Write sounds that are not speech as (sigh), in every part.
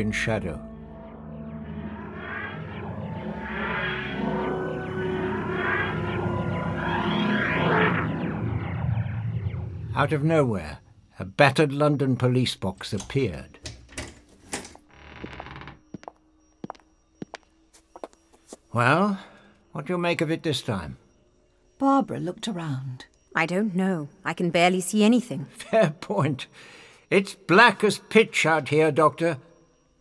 in shadow. Out of nowhere, a battered London police box appeared. Well, what do you make of it this time? Barbara looked around. I don't know. I can barely see anything. (laughs) Fair point. It's black as pitch out here, Doctor.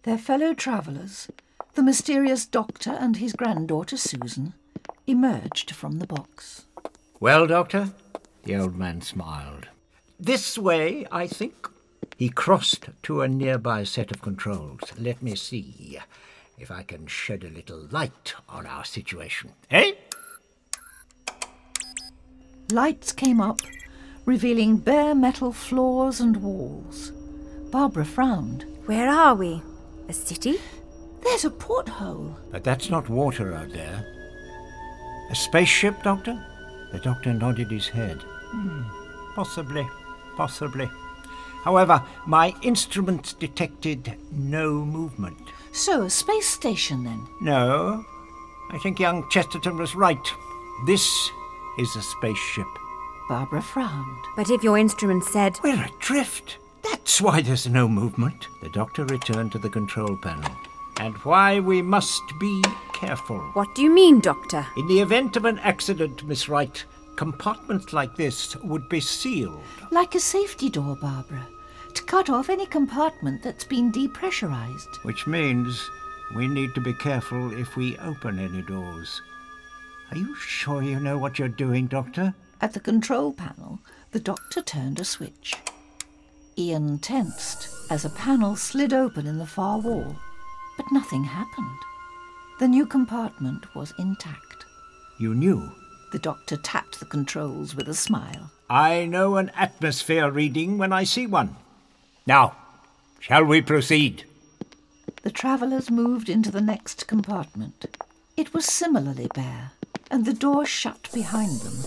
Their fellow travellers, the mysterious doctor and his granddaughter Susan, emerged from the box. Well, Doctor? The old man smiled. This way, I think. He crossed to a nearby set of controls. Let me see if I can shed a little light on our situation. Eh? Lights came up, revealing bare metal floors and walls. Barbara frowned. Where are we? A city? There's a porthole. But that's not water out there. A spaceship, Doctor? The doctor nodded his head. Hmm, possibly, possibly. However, my instruments detected no movement. So, a space station then? No, I think young Chesterton was right. This is a spaceship. Barbara frowned. But if your instrument said. We're adrift. That's why there's no movement. The doctor returned to the control panel. And why we must be careful. What do you mean, Doctor? In the event of an accident, Miss Wright, compartments like this would be sealed. Like a safety door, Barbara, to cut off any compartment that's been depressurized. Which means we need to be careful if we open any doors. Are you sure you know what you're doing, Doctor? At the control panel, the doctor turned a switch. Ian tensed as a panel slid open in the far wall, but nothing happened. The new compartment was intact. You knew? The doctor tapped the controls with a smile. I know an atmosphere reading when I see one. Now, shall we proceed? The travellers moved into the next compartment. It was similarly bare, and the door shut behind them.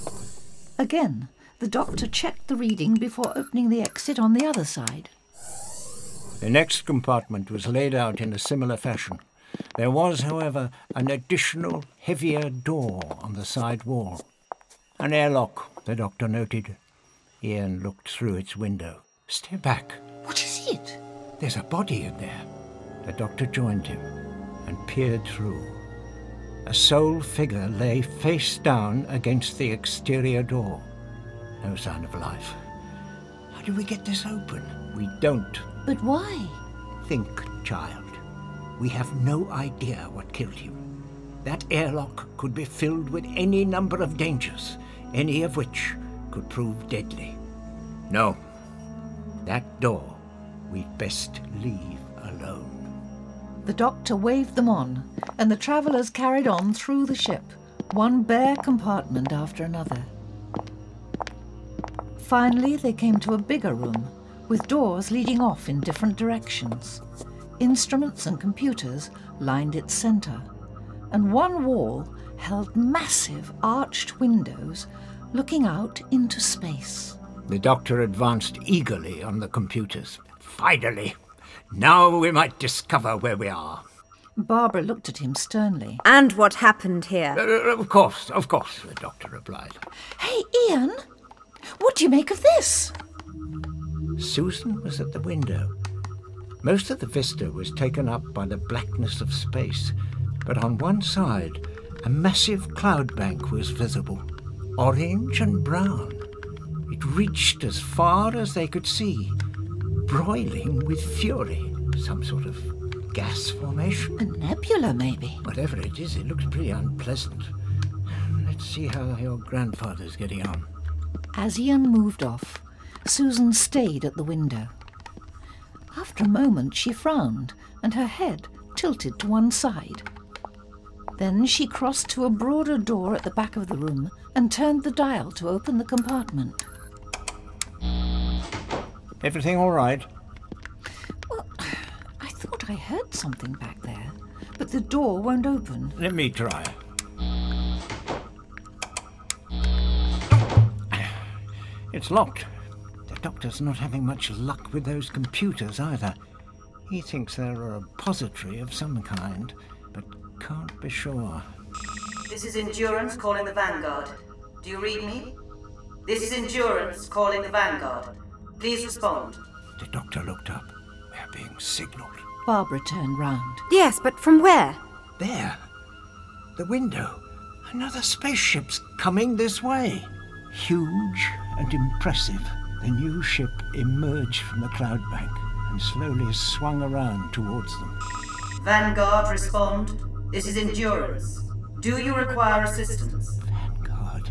Again, the doctor checked the reading before opening the exit on the other side. The next compartment was laid out in a similar fashion. There was, however, an additional, heavier door on the side wall. An airlock, the doctor noted. Ian looked through its window. Stay back. What is it? There's a body in there. The doctor joined him and peered through. A sole figure lay face down against the exterior door. No sign of life. How do we get this open? We don't. But why? Think, child. We have no idea what killed him. That airlock could be filled with any number of dangers, any of which could prove deadly. No. That door we'd best leave alone. The doctor waved them on, and the travellers carried on through the ship, one bare compartment after another. Finally, they came to a bigger room, with doors leading off in different directions. Instruments and computers lined its centre, and one wall held massive arched windows looking out into space. The doctor advanced eagerly on the computers. Finally! Now we might discover where we are. Barbara looked at him sternly. And what happened here? Uh, of course, of course, the doctor replied. Hey, Ian! What do you make of this? Susan was at the window. Most of the vista was taken up by the blackness of space, but on one side, a massive cloud bank was visible, orange and brown. It reached as far as they could see, broiling with fury, some sort of gas formation. A nebula, maybe. Whatever it is, it looks pretty unpleasant. Let's see how your grandfather's getting on. As Ian moved off, Susan stayed at the window. After a moment, she frowned and her head tilted to one side. Then she crossed to a broader door at the back of the room and turned the dial to open the compartment. Everything all right? Well, (sighs) I thought I heard something back there, but the door won't open. Let me try. It's locked. The doctor's not having much luck with those computers either. He thinks they're a repository of some kind, but can't be sure. This is Endurance calling the Vanguard. Do you read me? This is Endurance calling the Vanguard. Please respond. The doctor looked up. We're being signaled. Barbara turned round. Yes, but from where? There. The window. Another spaceship's coming this way. Huge and impressive, the new ship emerged from the cloud bank and slowly swung around towards them. Vanguard, respond. This is Endurance. Do you require assistance? Vanguard.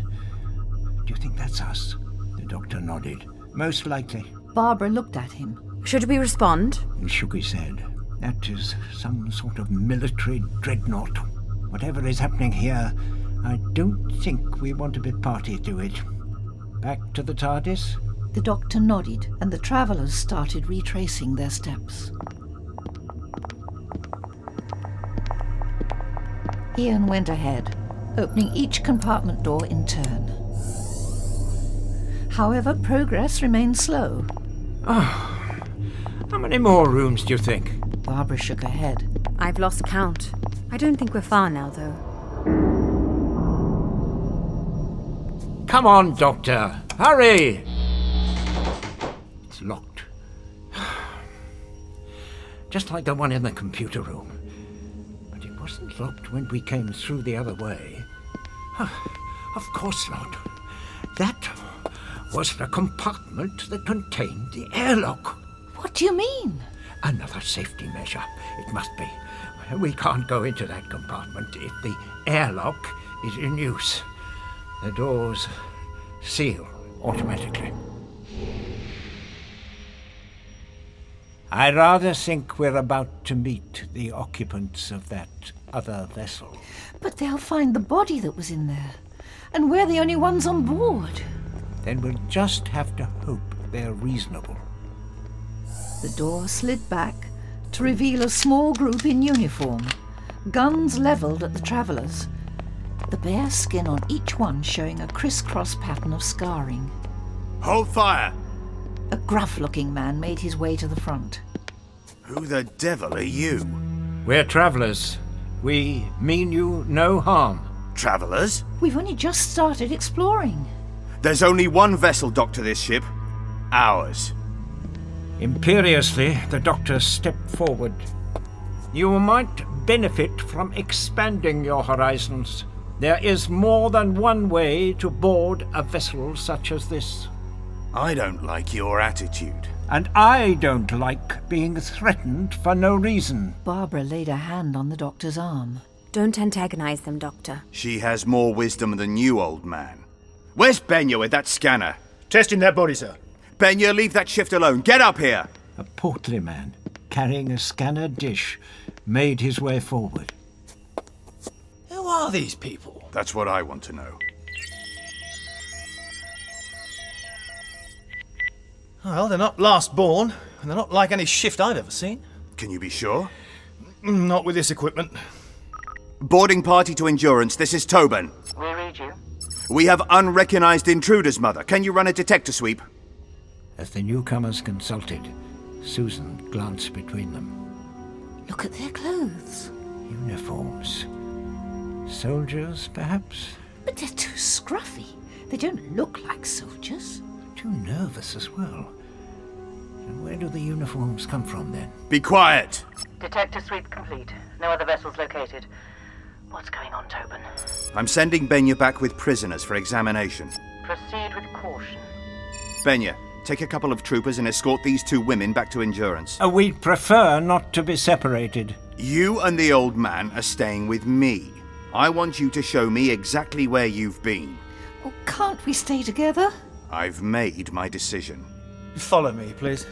Do you think that's us? The doctor nodded. Most likely. Barbara looked at him. Should we respond? He shook his head. That is some sort of military dreadnought. Whatever is happening here, I don't think we want to be party to it. Back to the TARDIS? The doctor nodded, and the travellers started retracing their steps. Ian went ahead, opening each compartment door in turn. However, progress remained slow. Oh, How many more rooms do you think? Barbara shook her head. I've lost count. I don't think we're far now, though. Come on, Doctor. Hurry! It's locked. (sighs) Just like the one in the computer room. But it wasn't locked when we came through the other way. (sighs) Of course not. That was the compartment that contained the airlock. What do you mean? Another safety measure, it must be. We can't go into that compartment if the airlock is in use. The doors seal automatically. I rather think we're about to meet the occupants of that other vessel. But they'll find the body that was in there. And we're the only ones on board. Then we'll just have to hope they're reasonable. The door slid back to reveal a small group in uniform, guns levelled at the travellers, the bare skin on each one showing a crisscross pattern of scarring. Hold fire! A gruff looking man made his way to the front. Who the devil are you? We're travelers. We mean you no harm. Travellers? We've only just started exploring. There's only one vessel docked to this ship. Ours. Imperiously, the doctor stepped forward. You might benefit from expanding your horizons. There is more than one way to board a vessel such as this. I don't like your attitude. And I don't like being threatened for no reason. Barbara laid a hand on the doctor's arm. Don't antagonize them, Doctor. She has more wisdom than you, old man. Where's Benya with that scanner? Testing that body, sir. Benya, leave that shift alone. Get up here! A portly man, carrying a scanner dish, made his way forward. Who are these people? That's what I want to know. Well, they're not last born, and they're not like any shift I've ever seen. Can you be sure? Mm, Not with this equipment. Boarding party to Endurance, this is Tobin. We read you. We have unrecognized intruders, Mother. Can you run a detector sweep? As the newcomers consulted, Susan glanced between them. Look at their clothes. Uniforms. Soldiers, perhaps? But they're too scruffy. They don't look like soldiers. Too nervous as well. And where do the uniforms come from then? Be quiet! Detector sweep complete. No other vessels located. What's going on, Tobin? I'm sending Benya back with prisoners for examination. Proceed with caution. Benya, take a couple of troopers and escort these two women back to Endurance. Uh, we'd prefer not to be separated. You and the old man are staying with me. I want you to show me exactly where you've been. Oh, can't we stay together? I've made my decision. Follow me, please.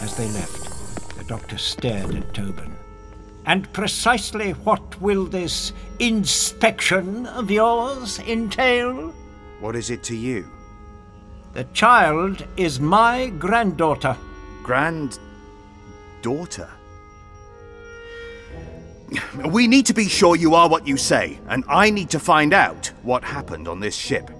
As they left, the doctor stared at Tobin. And precisely what will this inspection of yours entail? What is it to you? The child is my granddaughter. Grand. Daughter? We need to be sure you are what you say, and I need to find out what happened on this ship.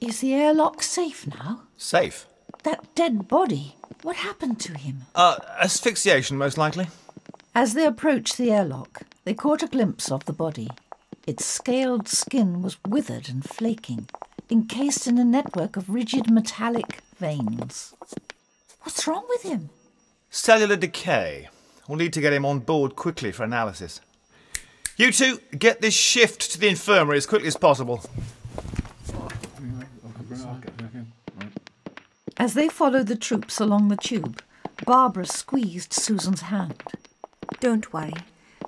Is the airlock safe now? Safe. That dead body, what happened to him? Uh, asphyxiation, most likely. As they approached the airlock, they caught a glimpse of the body. Its scaled skin was withered and flaking, encased in a network of rigid metallic veins. What's wrong with him? Cellular decay. We'll need to get him on board quickly for analysis. You two, get this shift to the infirmary as quickly as possible. As they followed the troops along the tube, Barbara squeezed Susan's hand. Don't worry.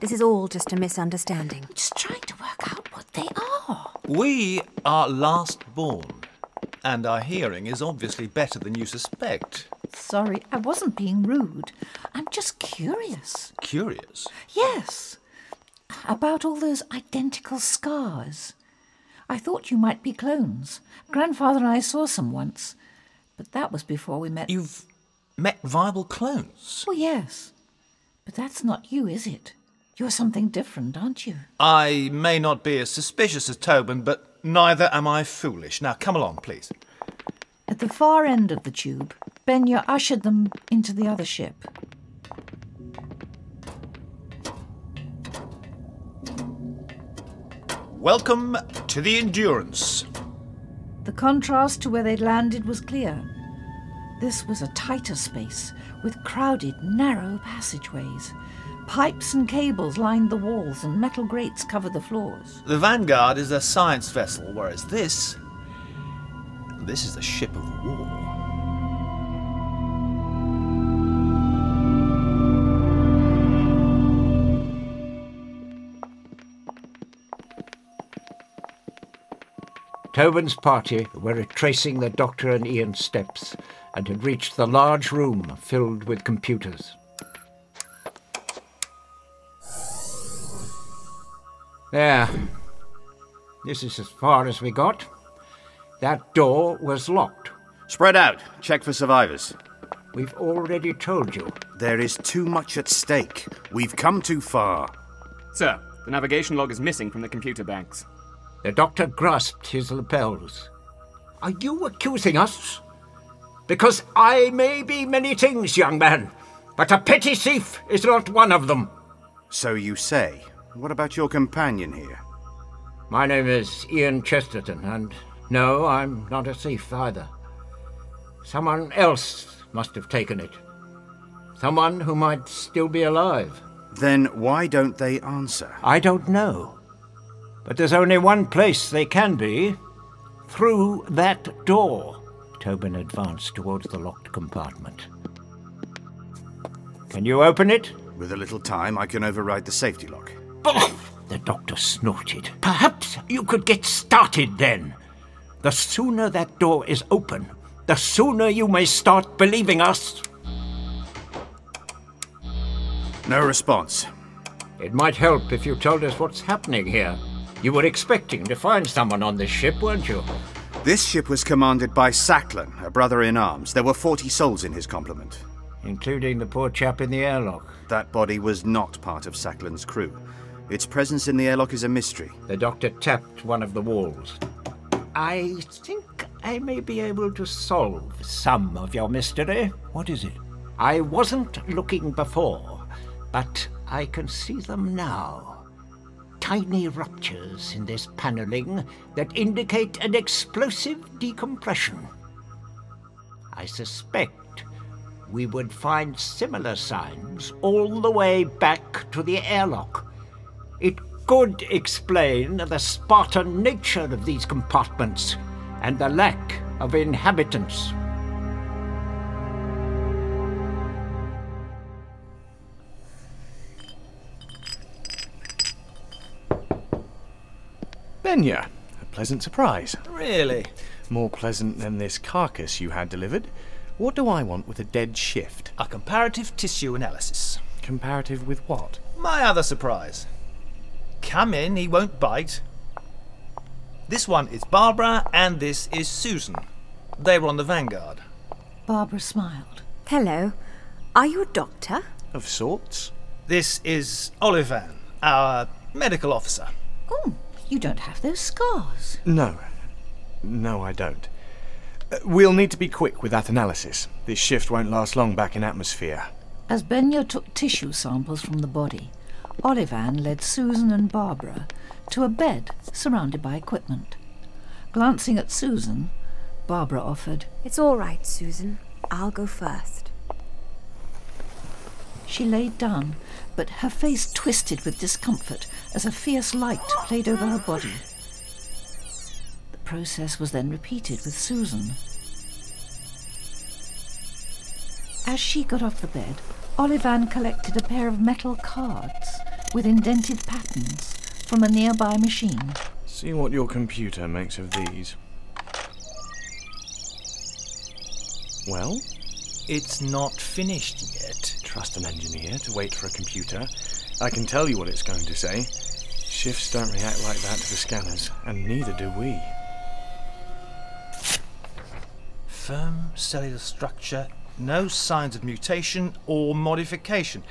This is all just a misunderstanding. Just trying to work out what they are. We are last born, and our hearing is obviously better than you suspect. Sorry, I wasn't being rude. I'm just curious. Curious. Yes, about all those identical scars. I thought you might be clones. Grandfather and I saw some once, but that was before we met. You've met viable clones? Oh, yes. But that's not you, is it? You're something different, aren't you? I may not be as suspicious as Tobin, but neither am I foolish. Now, come along, please. At the far end of the tube, Benya ushered them into the other ship. Welcome to the Endurance. The contrast to where they'd landed was clear. This was a tighter space with crowded, narrow passageways. Pipes and cables lined the walls, and metal grates cover the floors. The Vanguard is a science vessel, whereas this. This is a ship of war. Tobin's party were retracing the doctor and Ian's steps and had reached the large room filled with computers. There. This is as far as we got. That door was locked. Spread out. Check for survivors. We've already told you. There is too much at stake. We've come too far. Sir, the navigation log is missing from the computer banks. The doctor grasped his lapels. Are you accusing us? Because I may be many things, young man, but a petty thief is not one of them. So you say. What about your companion here? My name is Ian Chesterton, and no, I'm not a thief either. Someone else must have taken it. Someone who might still be alive. Then why don't they answer? I don't know. But there's only one place they can be through that door. Tobin advanced towards the locked compartment. Can you open it? With a little time, I can override the safety lock. The doctor snorted. Perhaps you could get started then. The sooner that door is open, the sooner you may start believing us. No response. It might help if you told us what's happening here. You were expecting to find someone on this ship, weren't you? This ship was commanded by Saklan, a brother in arms. There were 40 souls in his complement. Including the poor chap in the airlock. That body was not part of Saklan's crew. Its presence in the airlock is a mystery. The doctor tapped one of the walls. I think I may be able to solve some of your mystery. What is it? I wasn't looking before, but I can see them now. Tiny ruptures in this paneling that indicate an explosive decompression. I suspect we would find similar signs all the way back to the airlock. It could explain the Spartan nature of these compartments and the lack of inhabitants. Benya, a pleasant surprise. Really? More pleasant than this carcass you had delivered. What do I want with a dead shift? A comparative tissue analysis. Comparative with what? My other surprise. Come in, he won't bite. This one is Barbara, and this is Susan. They were on the Vanguard. Barbara smiled. Hello. Are you a doctor? Of sorts. This is Olivan, our medical officer. Oh, you don't have those scars. No. No, I don't. Uh, we'll need to be quick with that analysis. This shift won't last long back in atmosphere. As Benya took tissue samples from the body, Olivan led Susan and Barbara to a bed surrounded by equipment. Glancing at Susan, Barbara offered, It's all right, Susan. I'll go first. She laid down, but her face twisted with discomfort as a fierce light played over her body. The process was then repeated with Susan. As she got off the bed, Olivan collected a pair of metal cards with indented patterns from a nearby machine. See what your computer makes of these. Well, It's not finished yet. trust an engineer to wait for a computer. I can tell you what it's going to say. Shifts don't react like that to the scanners, and neither do we. Firm cellular structure, no signs of mutation or modification,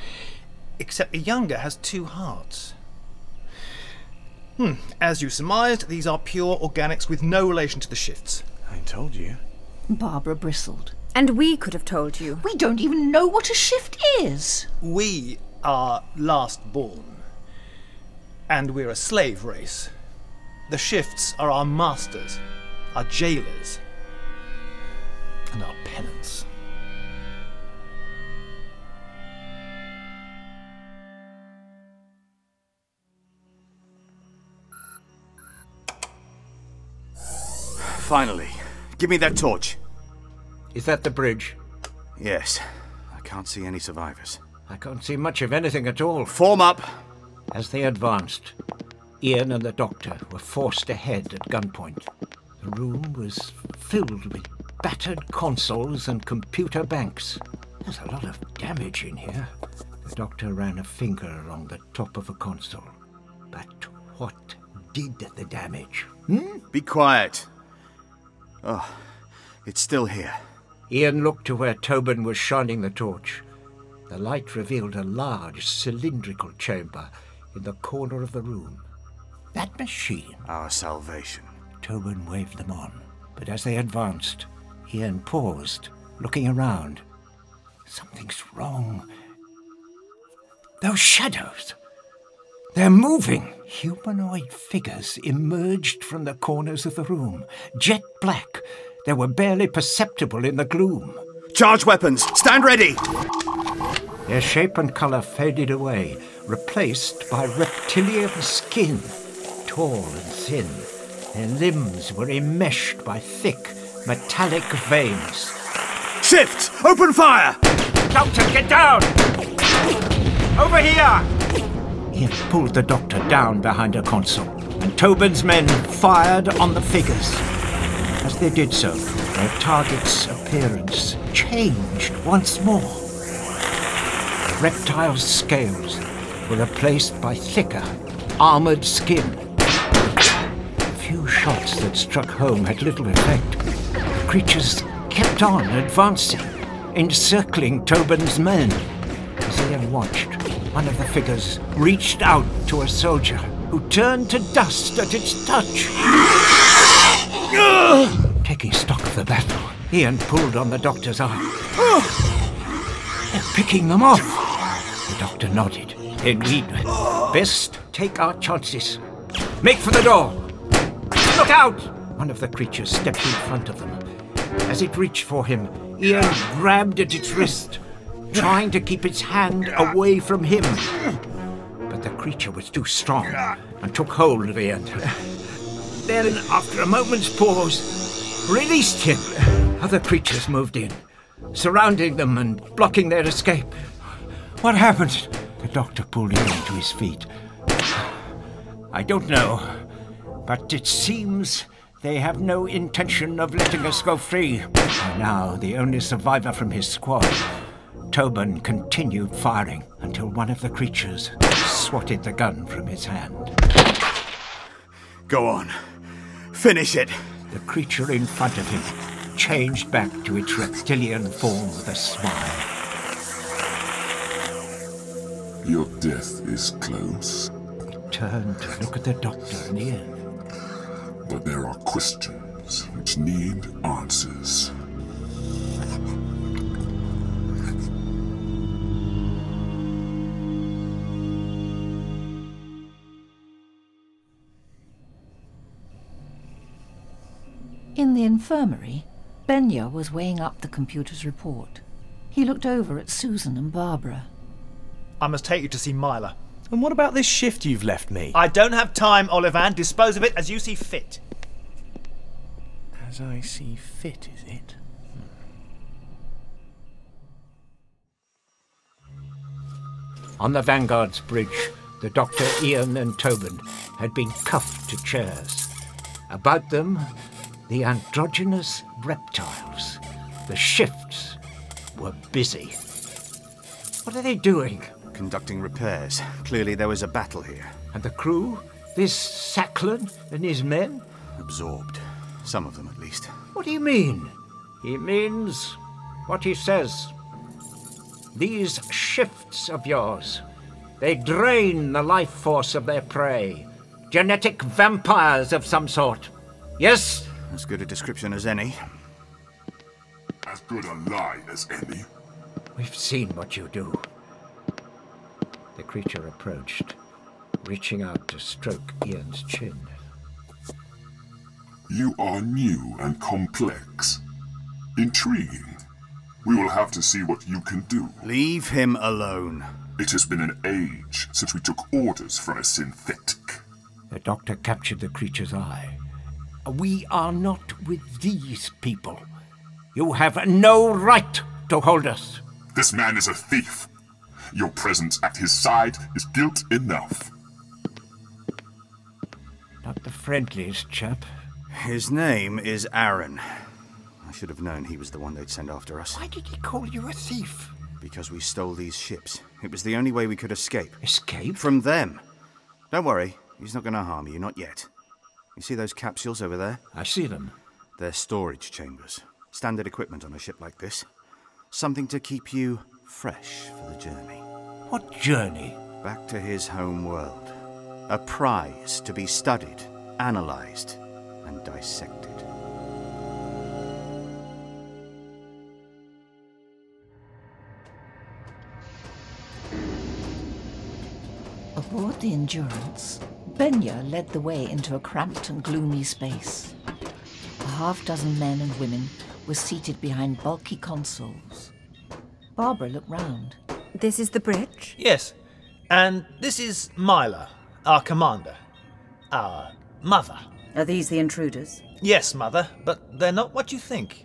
except the younger has two hearts. Hmm, as you surmised, these are pure organics with no relation to the shifts. I told you. Barbara bristled. And we could have told you. We don't even know what a shift is. We are last born, and we're a slave race. The shifts are our masters, our jailers, and our Finally. Give me that torch. Is that the bridge? Yes. I can't see any survivors. I can't see much of anything at all. Form up. As they advanced, Ian and the doctor were forced ahead at gunpoint. The room was filled with battered consoles and computer banks. There's a lot of damage in here. The doctor ran a finger along the top of a console. But what did the damage? Hmm? Be quiet. Oh, it's still here. Ian looked to where Tobin was shining the torch. The light revealed a large cylindrical chamber in the corner of the room. That machine. Our salvation. Tobin waved them on, but as they advanced, Ian paused, looking around. Something's wrong. Those shadows. They're moving. Humanoid figures emerged from the corners of the room, jet black. They were barely perceptible in the gloom. Charge weapons! Stand ready! Their shape and color faded away, replaced by reptilian skin, tall and thin. Their limbs were enmeshed by thick, metallic veins. Shift! Open fire! Doctor, get down! Over here! Ian pulled the doctor down behind a console, and Tobin's men fired on the figures. As they did so, their target's appearance changed once more. The reptile's scales were replaced by thicker, armored skin. The few shots that struck home had little effect. The creatures kept on advancing, encircling Tobin's men. As Ian watched, one of the figures reached out to a soldier who turned to dust at its touch. Taking stock of the battle, Ian pulled on the doctor's arm. They're picking them off. The doctor nodded. We'd best take our chances. Make for the door. Look out! One of the creatures stepped in front of them. As it reached for him, Ian grabbed at its wrist, trying to keep its hand away from him. But the creature was too strong and took hold of Ian. Then, after a moment's pause, released him. Other creatures moved in, surrounding them and blocking their escape. What happened? The doctor pulled Ian to his feet. I don't know, but it seems they have no intention of letting us go free. Now, the only survivor from his squad, Tobin continued firing until one of the creatures swatted the gun from his hand. Go on. Finish it. The creature in front of him changed back to its reptilian form with a smile. Your death is close, Turned to look at the doctor and Ian. but there are questions questions which need answers. In the infirmary, Benya was weighing up the computer's report. He looked over at Susan and Barbara. I must take you to see Myla. And what about this shift you've left me? I don't have time, Olivan. Dispose of it as you see fit. As I see fit, is it? Hmm. On the Vanguard's bridge, the Doctor, Ian, and Tobin had been cuffed to chairs. About them, the androgynous reptiles, the shifts, were busy. What are they doing? Conducting repairs. Clearly there was a battle here. And the crew? This Sacklin and his men? Absorbed. Some of them, at least. What do you mean? He means what he says. These shifts of yours, they drain the life force of their prey. Genetic vampires of some sort. Yes? As good a description as any. As good a lie as any. We've seen what you do. The creature approached, reaching out to stroke Ian's chin. You are new and complex. Intriguing. We will have to see what you can do. Leave him alone. It has been an age since we took orders from a synthetic. The doctor captured the creature's eye. We are not with these people. You have no right to hold us. This man is a thief. Your presence at his side is guilt enough. Not the friendliest chap. His name is Aaron. I should have known he was the one they'd send after us. Why did he call you a thief? Because we stole these ships. It was the only way we could escape. Escape? From them. Don't worry, he's not going to harm you, not yet. You see those capsules over there? I see them. They're storage chambers. Standard equipment on a ship like this. Something to keep you fresh for the journey. What journey? Back to his home world. A prize to be studied, analysed, and dissected. Aboard the Endurance, Benya led the way into a cramped and gloomy space. A half dozen men and women were seated behind bulky consoles. Barbara looked round. This is the bridge? Yes. And this is Myla, our commander. Our mother. Are these the intruders? Yes, mother, but they're not what you think.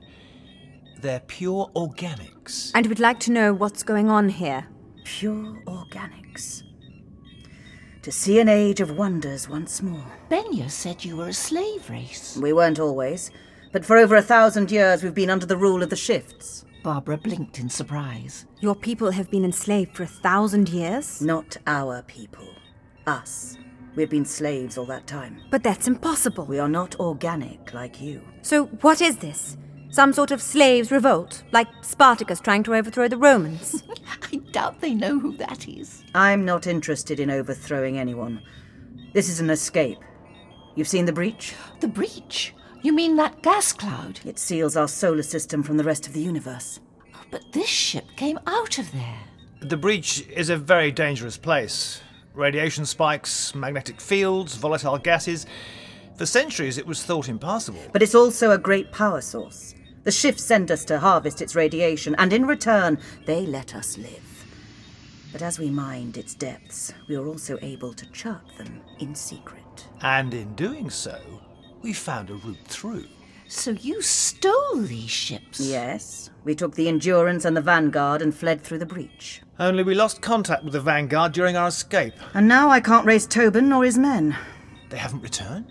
They're pure organics. And we'd like to know what's going on here. Pure organics. To see an age of wonders once more. Benya said you were a slave race. We weren't always, but for over a thousand years we've been under the rule of the shifts. Barbara blinked in surprise. Your people have been enslaved for a thousand years? Not our people. Us. We've been slaves all that time. But that's impossible. We are not organic like you. So, what is this? Some sort of slaves' revolt, like Spartacus trying to overthrow the Romans? (laughs) I doubt they know who that is. I'm not interested in overthrowing anyone. This is an escape. You've seen the breach? The breach? You mean that gas cloud? It seals our solar system from the rest of the universe. But this ship came out of there. The breach is a very dangerous place. Radiation spikes, magnetic fields, volatile gases. For centuries it was thought impassable. But it's also a great power source. The shifts send us to harvest its radiation, and in return, they let us live. But as we mined its depths, we were also able to chart them in secret. And in doing so, we found a route through. So you stole these ships? Yes. We took the Endurance and the Vanguard and fled through the breach. Only we lost contact with the Vanguard during our escape. And now I can't raise Tobin nor his men. They haven't returned?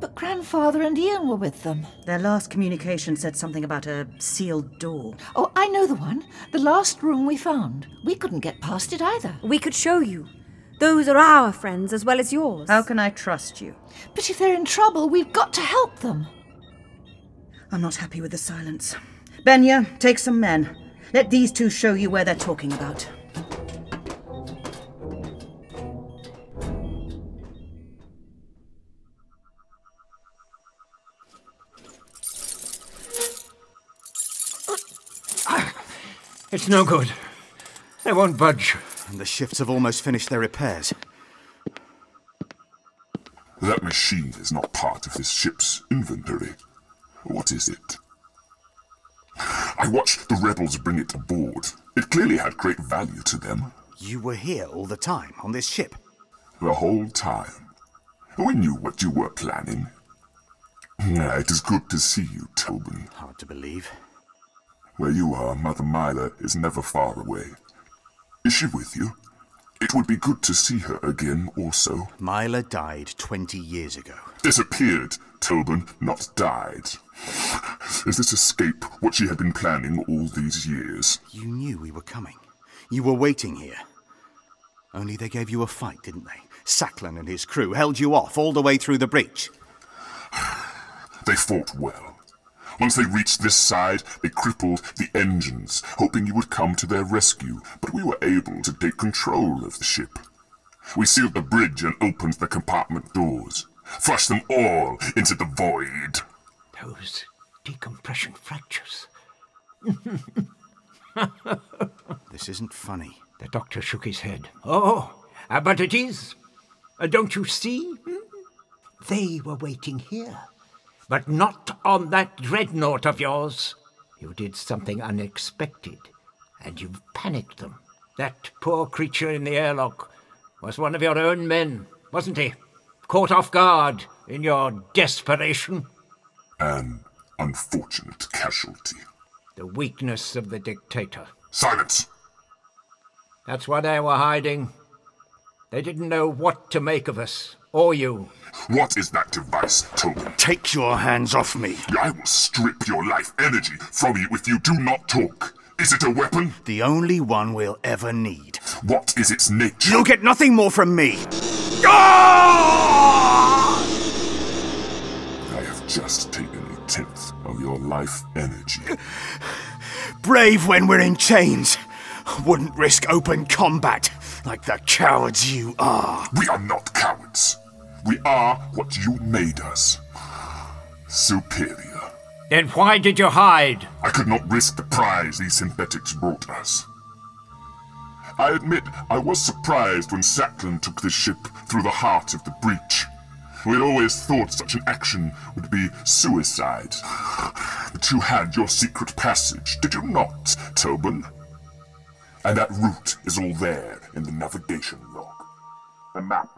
But Grandfather and Ian were with them. Their last communication said something about a sealed door. Oh, I know the one. The last room we found. We couldn't get past it either. We could show you. Those are our friends as well as yours. How can I trust you? But if they're in trouble, we've got to help them. I'm not happy with the silence. Benya, take some men. Let these two show you where they're talking about. It's no good. They won't budge. And the shifts have almost finished their repairs. That machine is not part of this ship's inventory. What is it? I watched the rebels bring it aboard. It clearly had great value to them. You were here all the time, on this ship? The whole time. We knew what you were planning. It is good to see you, Tobin. Hard to believe. Where you are, Mother Mila is never far away. Is she with you? It would be good to see her again, also. Mila died 20 years ago. Disappeared, Tobin, not died. Is this escape what she had been planning all these years? You knew we were coming. You were waiting here. Only they gave you a fight, didn't they? Saklan and his crew held you off all the way through the breach. They fought well. Once they reached this side, they crippled the engines, hoping you would come to their rescue, but we were able to take control of the ship. We sealed the bridge and opened the compartment doors. Flushed them all into the void. Those decompression fractures. (laughs) This isn't funny. The doctor shook his head. Oh, uh, but it is. Uh, don't you see? Hmm? They were waiting here, but not on that dreadnought of yours. You did something unexpected, and you've panicked them. That poor creature in the airlock was one of your own men, wasn't he? Caught off guard in your desperation. An unfortunate casualty. The weakness of the dictator. Silence! That's why they were hiding. They didn't know what to make of us, or you. What is that device, Tobin? Take your hands off me. I will strip your life energy from you if you do not talk. Is it a weapon? The only one we'll ever need. What is its nature? You'll get nothing more from me. I have just taken a tenth of your life energy. (sighs) Brave when we're in chains. Wouldn't risk open combat like the cowards you are. We are not cowards. We are what you made us. Superior. Then why did you hide? I could not risk the prize these synthetics brought us. I admit I was surprised when Sackland took this ship through the heart of the breach. We had always thought such an action would be suicide. But you had your secret passage, did you not, Tobin? And that route is all there in the navigation log. The map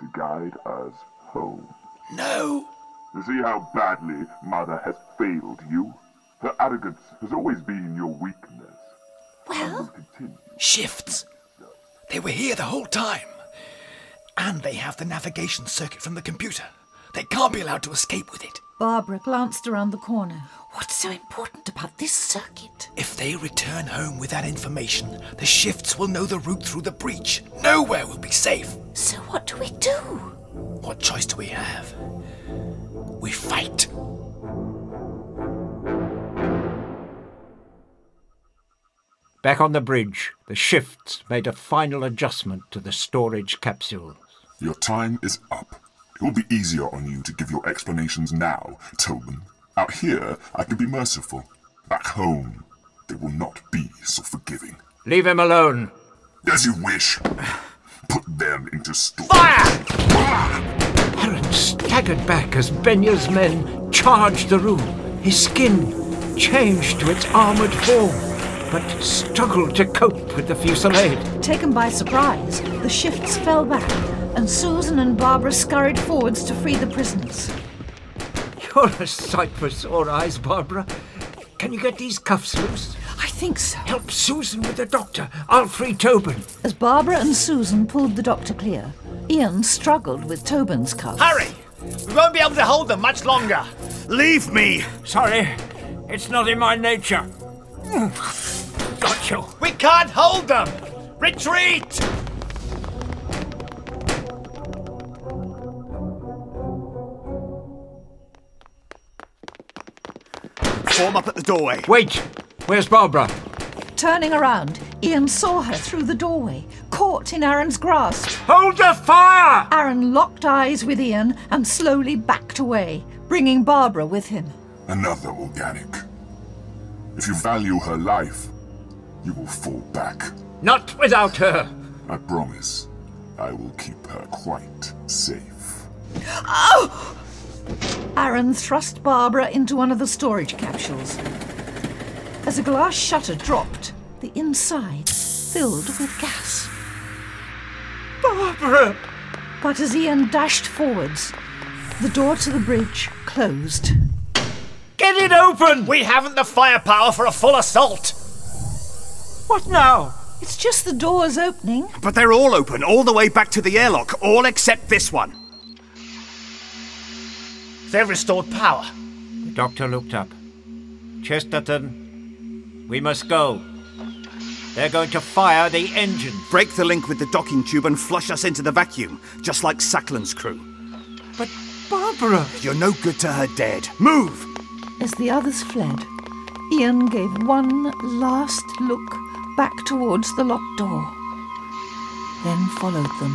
to guide us home. No! You see how badly Mother has failed you? Her arrogance has always been your weakness. Well. Shifts! They were here the whole time. And they have the navigation circuit from the computer. They can't be allowed to escape with it. Barbara glanced around the corner. What's so important about this circuit? If they return home with that information, the shifts will know the route through the breach. Nowhere will be safe. So what do we do? What choice do we have? We fight. Back on the bridge, the shifts made a final adjustment to the storage capsules. Your time is up. It will be easier on you to give your explanations now, Tobin. Out here, I can be merciful. Back home, they will not be so forgiving. Leave him alone. As you wish. Put them into store. Aaron staggered back as Benya's men charged the room. His skin changed to its armored form, but struggled to cope with the fusillade. Taken by surprise, the shifts fell back, and Susan and Barbara scurried forwards to free the prisoners. You're a sight for sore eyes, Barbara. Can you get these cuffs loose? I think so. Help Susan with the doctor. I'll free Tobin. As Barbara and Susan pulled the doctor clear, Ian struggled with Tobin's cuffs. Hurry! We won't be able to hold them much longer. Leave me! Sorry, it's not in my nature. Got you. We can't hold them! Retreat! Form up at the doorway. Wait! Where's Barbara? Turning around, Ian saw her through the doorway, caught in Aaron's grasp. Hold the fire! Aaron locked eyes with Ian and slowly backed away, bringing Barbara with him. Another organic. If you value her life, you will fall back. Not without her. I promise. I will keep her quite safe. Oh! Aaron thrust Barbara into one of the storage capsules. As a glass shutter dropped, the inside filled with gas. Barbara! But as Ian dashed forwards, the door to the bridge closed. Get it open! We haven't the firepower for a full assault! What now? It's just the doors opening. But they're all open, all the way back to the airlock, all except this one. They've restored power. The doctor looked up. Chesterton, we must go. They're going to fire the engine. Break the link with the docking tube and flush us into the vacuum, just like Saklan's crew. But Barbara! You're no good to her dead. Move! As the others fled, Ian gave one last look back towards the locked door, then followed them.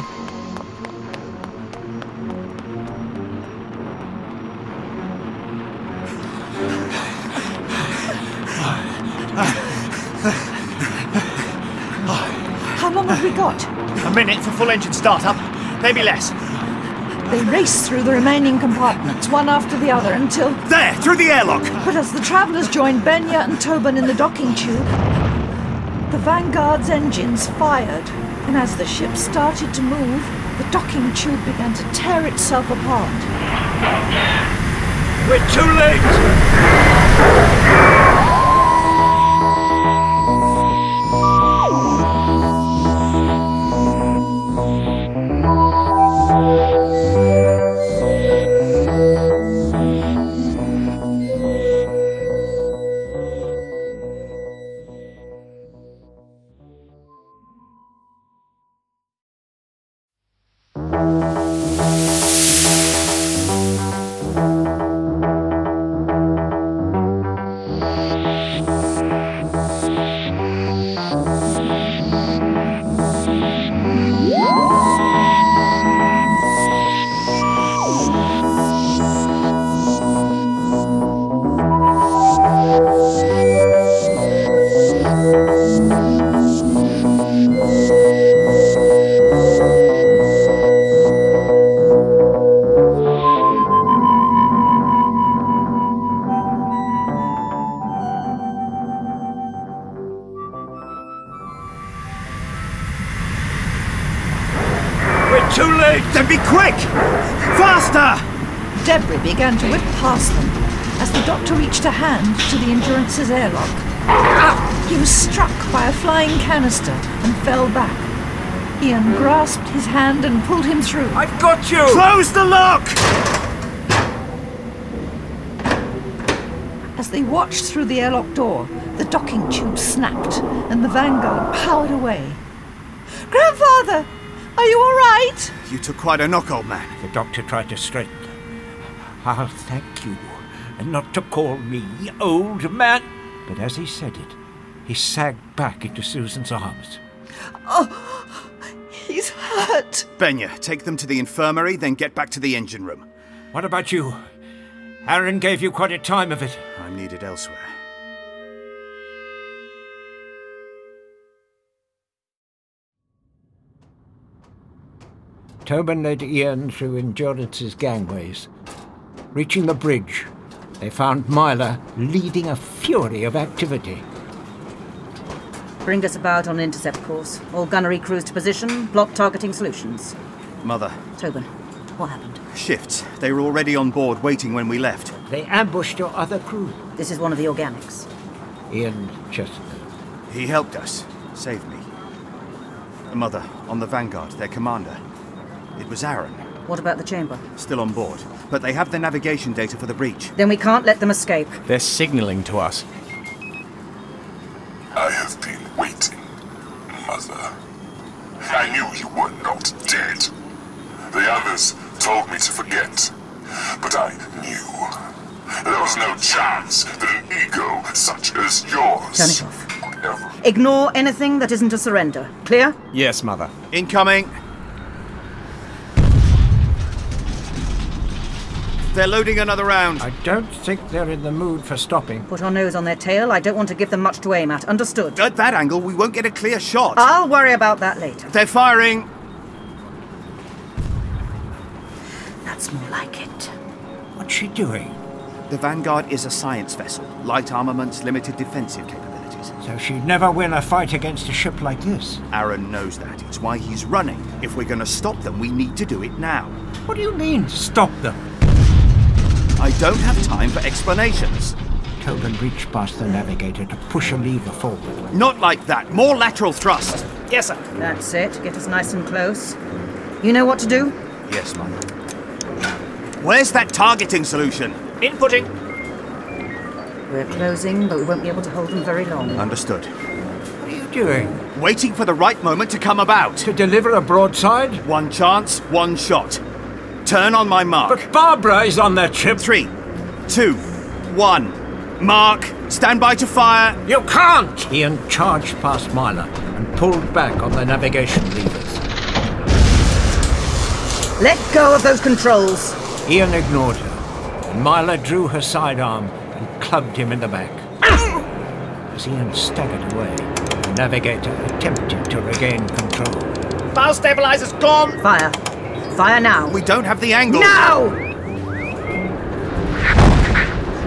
How long have we got? A minute for full engine startup, maybe less. They raced through the remaining compartments, one after the other, until. There, through the airlock! But as the travellers joined Benya and Tobin in the docking tube, the Vanguard's engines fired, and as the ship started to move, the docking tube began to tear itself apart. We're too late! To the Endurance's airlock. Ah, he was struck by a flying canister and fell back. Ian grasped his hand and pulled him through. I've got you! Close the lock! As they watched through the airlock door, the docking tube snapped and the Vanguard powered away. Grandfather! Are you all right? You took quite a knock, old man. The doctor tried to straighten them. I'll thank you, and not to call me old man. But as he said it, he sagged back into Susan's arms. Oh, he's hurt. Benya, take them to the infirmary, then get back to the engine room. What about you? Aaron gave you quite a time of it. I'm needed elsewhere. Tobin led Ian through Endurance's gangways. Reaching the bridge, they found Myla leading a fury of activity. Bring us about on intercept course. All gunnery crews to position. Block targeting solutions. Mother. Tobin, what happened? Shifts. They were already on board waiting when we left. They ambushed your other crew. This is one of the organics. Ian Chester. He helped us. Saved me. Mother, on the Vanguard, their commander. It was Aaron. What about the chamber? Still on board. But they have the navigation data for the breach. Then we can't let them escape. They're signaling to us. I have been waiting, Mother. I knew you were not dead. The others told me to forget. But I knew. There was no chance that an ego such as yours Turn it off. ever Ignore anything that isn't a surrender. Clear? Yes, Mother. Incoming! They're loading another round. I don't think they're in the mood for stopping. Put our nose on their tail. I don't want to give them much to aim at. Understood? At that angle, we won't get a clear shot. I'll worry about that later. They're firing. That's more like it. What's she doing? The Vanguard is a science vessel. Light armaments, limited defensive capabilities. So she'd never win a fight against a ship like this. Aaron knows that. It's why he's running. If we're going to stop them, we need to do it now. What do you mean, stop them? I don't have time for explanations. Tobin reached past the navigator to push a lever forward. Not like that. More lateral thrust. Yes, sir. That's it. Get us nice and close. You know what to do? Yes, ma'am. Where's that targeting solution? Inputting. We're closing, but we won't be able to hold them very long. Understood. What are you doing? Waiting for the right moment to come about. To deliver a broadside? One chance, one shot. Turn on my mark. But Barbara is on that ship. Three, two, one. Mark, stand by to fire. You can't! Ian charged past Myla and pulled back on the navigation levers. Let go of those controls. Ian ignored her, and Myla drew her sidearm and clubbed him in the back. As Ian staggered away, the navigator attempted to regain control. Bow stabilizers gone. Fire. Fire now. We don't have the angle. Now!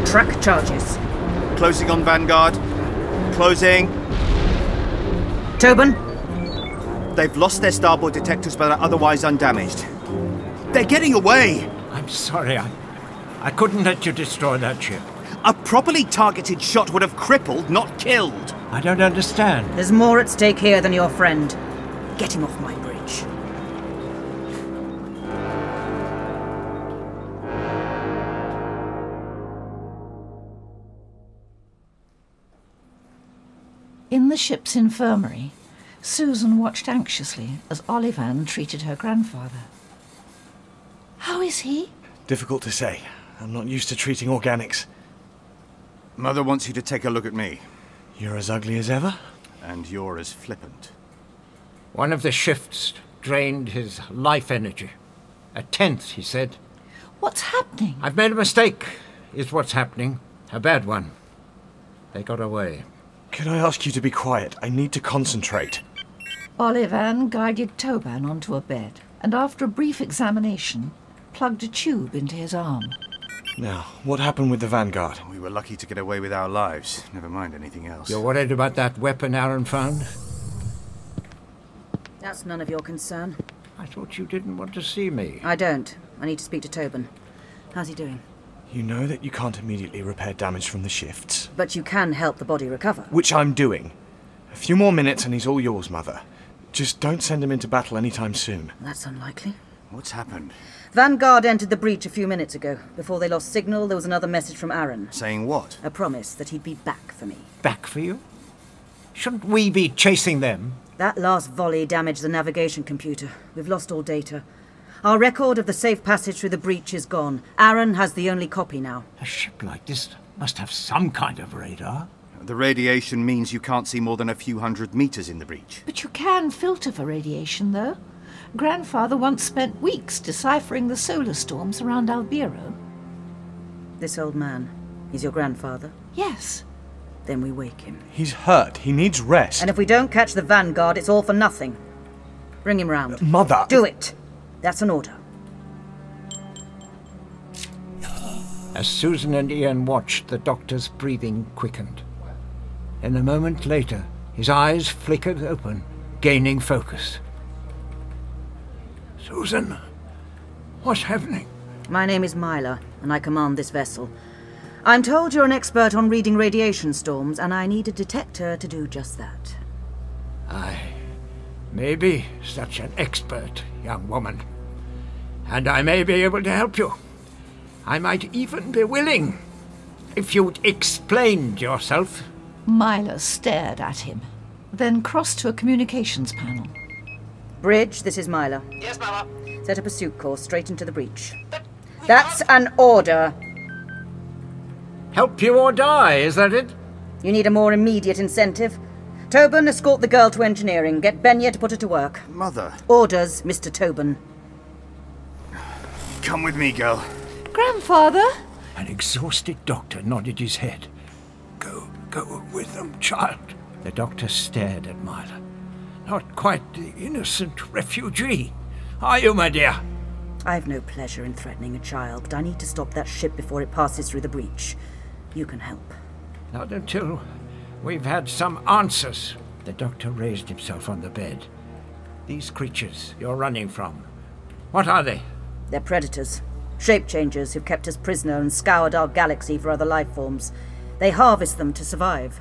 Track charges. Closing on Vanguard. Closing. Tobin, They've lost their starboard detectors but are otherwise undamaged. They're getting away. I'm sorry, I, I couldn't let you destroy that ship. A properly targeted shot would have crippled, not killed. I don't understand. there's more at stake here than your friend. Get him off my ship's infirmary, Susan watched anxiously as Olivan treated her grandfather. How is he? Difficult to say. I'm not used to treating organics. Mother wants you to take a look at me. You're as ugly as ever? And you're as flippant. One of the shifts drained his life energy. A tenth, he said. What's happening? I've made a mistake, is what's happening. A bad one. They got away. Could I ask you to be quiet? I need to concentrate. Olivan guided Tobin onto a bed and, after a brief examination, plugged a tube into his arm. Now, what happened with the Vanguard? We were lucky to get away with our lives. Never mind anything else. You're worried about that weapon Aaron found? That's none of your concern. I thought you didn't want to see me. I don't. I need to speak to Tobin. How's he doing? You know that you can't immediately repair damage from the shifts, But you can help the body recover. which I'm doing. A few more minutes and he's all yours, Mother. Just don't send him into battle anytime soon. That's unlikely. What's happened? Vanguard entered the breach a few minutes ago. Before they lost signal, there was another message from Aaron. Saying what? A promise that he'd be back for me. Back for you? Shouldn't we be chasing them? That last volley damaged the navigation computer. We've lost all data. Our record of the safe passage through the breach is gone. Aaron has the only copy now. A ship like this must have some kind of radar. The radiation means you can't see more than a few hundred meters in the breach. But you can filter for radiation, though. Grandfather once spent weeks deciphering the solar storms around Albiro. This old man, he's your grandfather? Yes. Then we wake him. He's hurt. He needs rest. And if we don't catch the Vanguard, it's all for nothing. Bring him round. Mother! Do it! That's an order. As Susan and Ian watched, the doctor's breathing quickened. And a moment later, his eyes flickered open, gaining focus. Susan, what's happening? My name is Myla, and I command this vessel. I'm told you're an expert on reading radiation storms, and I need a detector to do just that. I may be such an expert, young woman. And I may be able to help you. I might even be willing. If you'd explained yourself. Myla stared at him, then crossed to a communications panel. Bridge, this is Myla. Yes, Mama. Set a pursuit course straight into the breach. That's an order. Help you or die, is that it? You need a more immediate incentive. Tobin, escort the girl to engineering. Get Benya to put her to work. Mother, Orders, Mr. Tobin. come with me, girl. Grandfather? An exhausted doctor nodded his head. Go, go with them, child. The doctor stared at Myla. Not quite the innocent refugee. Are you, my dear? I've no pleasure in threatening a child, but I need to stop that ship before it passes through the breach. You can help. Not until we've had some answers. The doctor raised himself on the bed. These creatures you're running from, what are they? They're predators. Shape changers who've kept us prisoner and scoured our galaxy for other life forms. They harvest them to survive.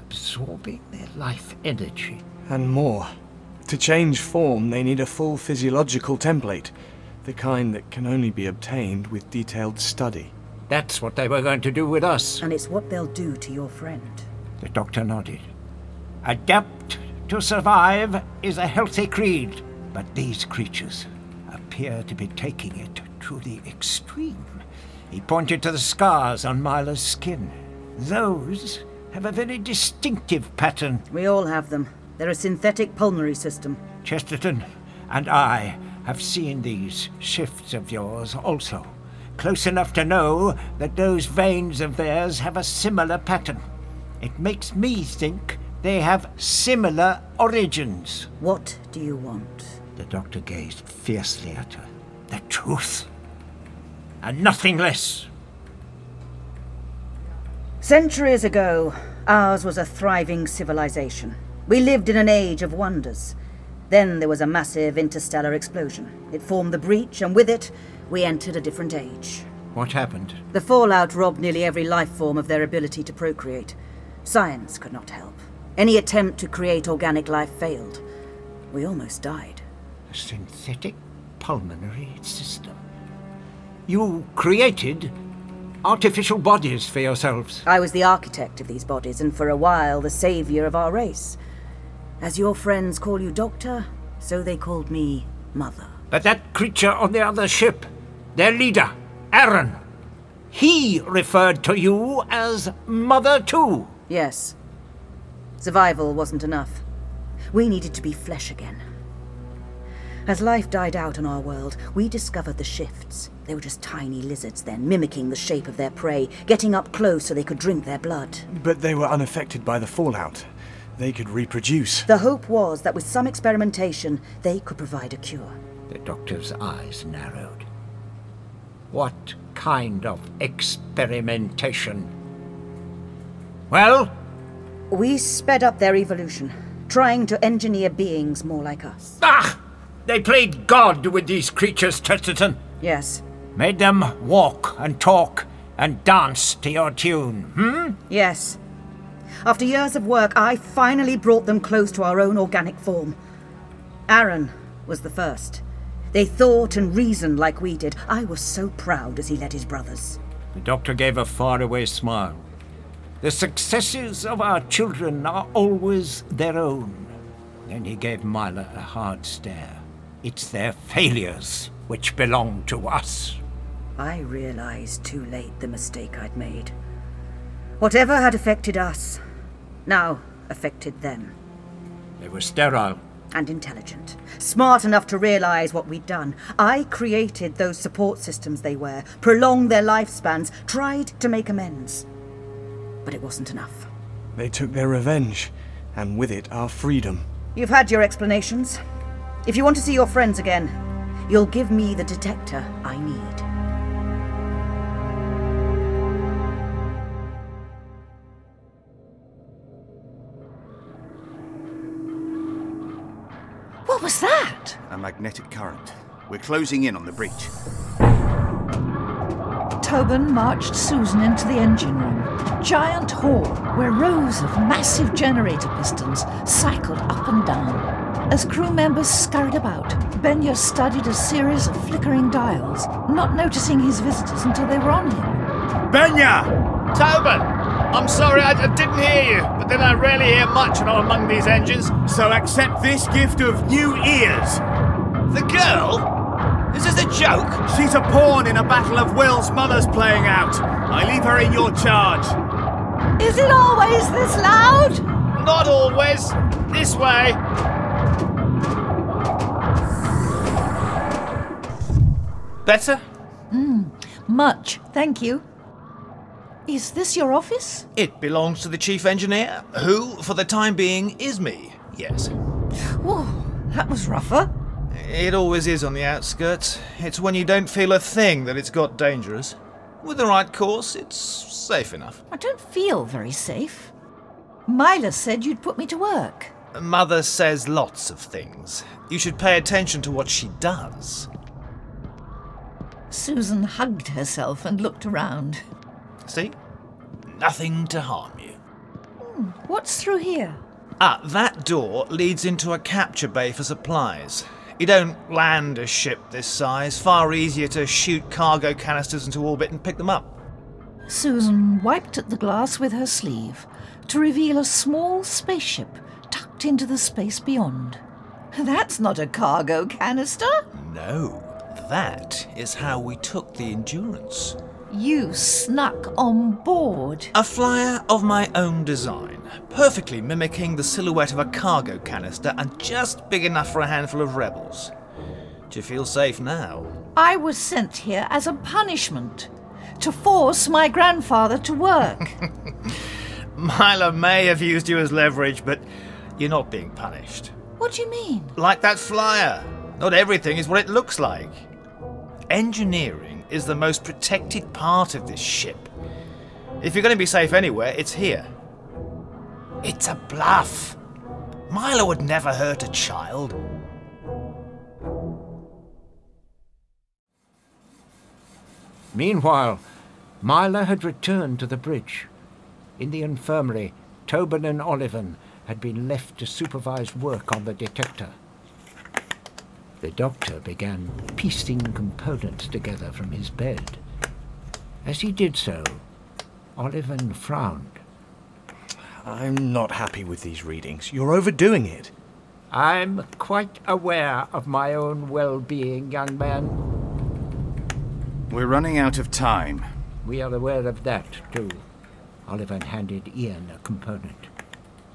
Absorbing their life energy. And more. To change form, they need a full physiological template, the kind that can only be obtained with detailed study. That's what they were going to do with us. And it's what they'll do to your friend. The doctor nodded. Adapt to survive is a healthy creed, but these creatures appear to be taking it to the extreme. He pointed to the scars on Myla's skin. Those have a very distinctive pattern. We all have them. They're a synthetic pulmonary system. Chesterton and I have seen these shifts of yours also. Close enough to know that those veins of theirs have a similar pattern. It makes me think they have similar origins. What do you want? The doctor gazed fiercely at her. The truth. And nothing less. Centuries ago, ours was a thriving civilization. We lived in an age of wonders. Then there was a massive interstellar explosion. It formed the breach, and with it, we entered a different age. What happened? The fallout robbed nearly every life form of their ability to procreate. Science could not help. Any attempt to create organic life failed. We almost died. A synthetic pulmonary system. You created artificial bodies for yourselves. I was the architect of these bodies, and for a while the savior of our race. As your friends call you Doctor, so they called me Mother. But that creature on the other ship, their leader, Aaron, he referred to you as Mother too. Yes. Survival wasn't enough. We needed to be flesh again. As life died out on our world, we discovered the shifts. They were just tiny lizards then, mimicking the shape of their prey, getting up close so they could drink their blood. But they were unaffected by the fallout. They could reproduce. The hope was that with some experimentation, they could provide a cure. The doctor's eyes narrowed. What kind of experimentation? Well? We sped up their evolution, trying to engineer beings more like us. Ah! They played God with these creatures, Chesterton. Yes. Made them walk and talk and dance to your tune, hmm? Yes. After years of work, I finally brought them close to our own organic form. Aaron was the first. They thought and reasoned like we did. I was so proud as he led his brothers. The doctor gave a faraway smile. The successes of our children are always their own. Then he gave Myla a hard stare. It's their failures which belong to us. I realized too late the mistake I'd made. Whatever had affected us, now affected them. They were sterile. And intelligent. Smart enough to realize what we'd done. I created those support systems they were, prolonged their lifespans, tried to make amends. But it wasn't enough. They took their revenge, and with it our freedom. You've had your explanations. If you want to see your friends again, you'll give me the detector I need. What was that? A magnetic current. We're closing in on the breach. Tobin marched Susan into the engine room, giant hall where rows of massive generator pistons cycled up and down. As crew members scurried about, Benya studied a series of flickering dials, not noticing his visitors until they were on him. Benya! Tobin! I'm sorry I, I didn't hear you, but then I rarely hear much when I'm among these engines. So accept this gift of new ears. The girl? Is this a joke? She's a pawn in a battle of wills Mother's playing out. I leave her in your charge. Is it always this loud? Not always. This way. Better? Mm, Much, thank you. Is this your office? It belongs to the chief engineer, who, for the time being, is me. Yes. Whoa, that was rougher. It always is on the outskirts. It's when you don't feel a thing that it's got dangerous. With the right course, it's safe enough. I don't feel very safe. Myla said you'd put me to work. Mother says lots of things. You should pay attention to what she does. Susan hugged herself and looked around. See? Nothing to harm you. Hmm, what's through here? Ah, that door leads into a capture bay for supplies. You don't land a ship this size. Far easier to shoot cargo canisters into orbit and pick them up. Susan wiped at the glass with her sleeve to reveal a small spaceship tucked into the space beyond. That's not a cargo canister. No, that is how we took the Endurance. You snuck on board. A flyer of my own design, perfectly mimicking the silhouette of a cargo canister and just big enough for a handful of rebels. Do you feel safe now? I was sent here as a punishment to force my grandfather to work. (laughs) Myla may have used you as leverage, but you're not being punished. What do you mean? Like that flyer. Not everything is what it looks like. Engineering is the most protected part of this ship. If you're going to be safe anywhere, it's here. It's a bluff. Myla would never hurt a child. Meanwhile, Myla had returned to the bridge. In the infirmary, Tobin and Olivan had been left to supervise work on the detector. The doctor began piecing components together from his bed. As he did so, Olivan frowned. I'm not happy with these readings. You're overdoing it. I'm quite aware of my own well being, young man. We're running out of time. We are aware of that, too. Olivan handed Ian a component.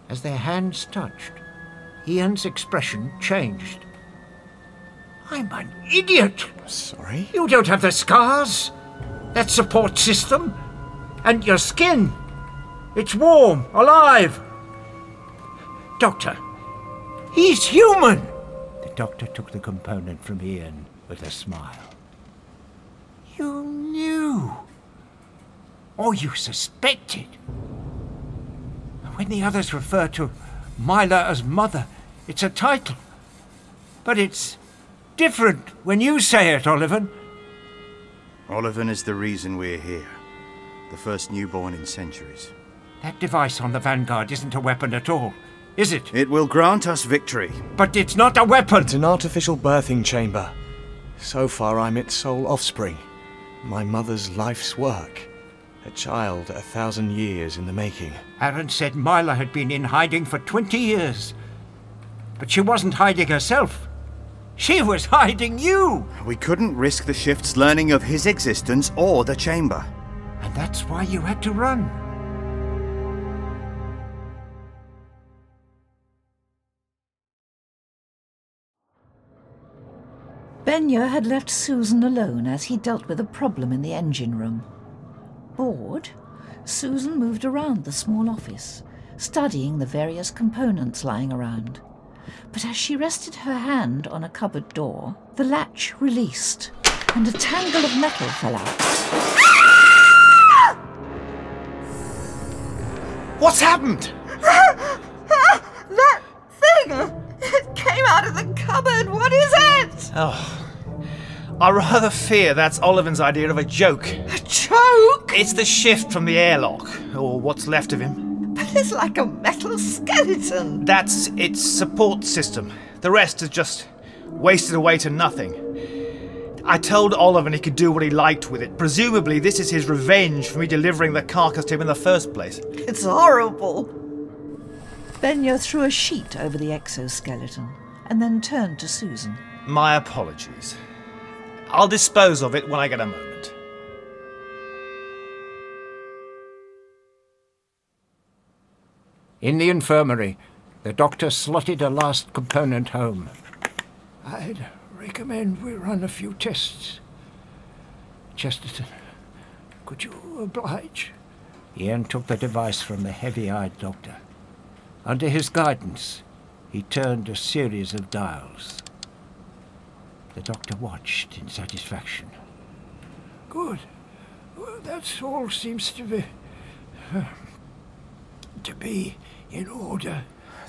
As their hands touched, Ian's expression changed. I'm an idiot! Sorry? You don't have the scars, that support system, and your skin. It's warm, alive. Doctor, he's human! The doctor took the component from Ian with a smile. You knew. Or you suspected. When the others refer to Myla as mother, it's a title. But it's different when you say it, Olivan. Olivan is the reason we're here. The first newborn in centuries. That device on the Vanguard isn't a weapon at all, is it? It will grant us victory. But it's not a weapon! It's an artificial birthing chamber. So far, I'm its sole offspring. My mother's life's work. A child a thousand years in the making. Aaron said Myla had been in hiding for 20 years. But she wasn't hiding herself. She was hiding you! We couldn't risk the shift's learning of his existence or the chamber. And that's why you had to run. Benya had left Susan alone as he dealt with a problem in the engine room. Bored, Susan moved around the small office, studying the various components lying around. But as she rested her hand on a cupboard door, the latch released, and a tangle of metal fell out. What's happened? that thing! It came out of the cupboard! What is it? Oh. I rather fear that's Olivan's idea of a joke. A joke? It's the shift from the airlock, or what's left of him. But it's like a metal skeleton. That's its support system. The rest is just wasted away to nothing. I told Olivan he could do what he liked with it. Presumably, this is his revenge for me delivering the carcass to him in the first place. It's horrible. Benya threw a sheet over the exoskeleton and then turned to Susan. My apologies. I'll dispose of it when I get a moment. In the infirmary, the doctor slotted a last component home. I'd recommend we run a few tests. Chesterton, could you oblige? Ian took the device from the heavy eyed doctor. Under his guidance, he turned a series of dials. The doctor watched in satisfaction. Good. Well, that's all seems to be. Uh, to be in order.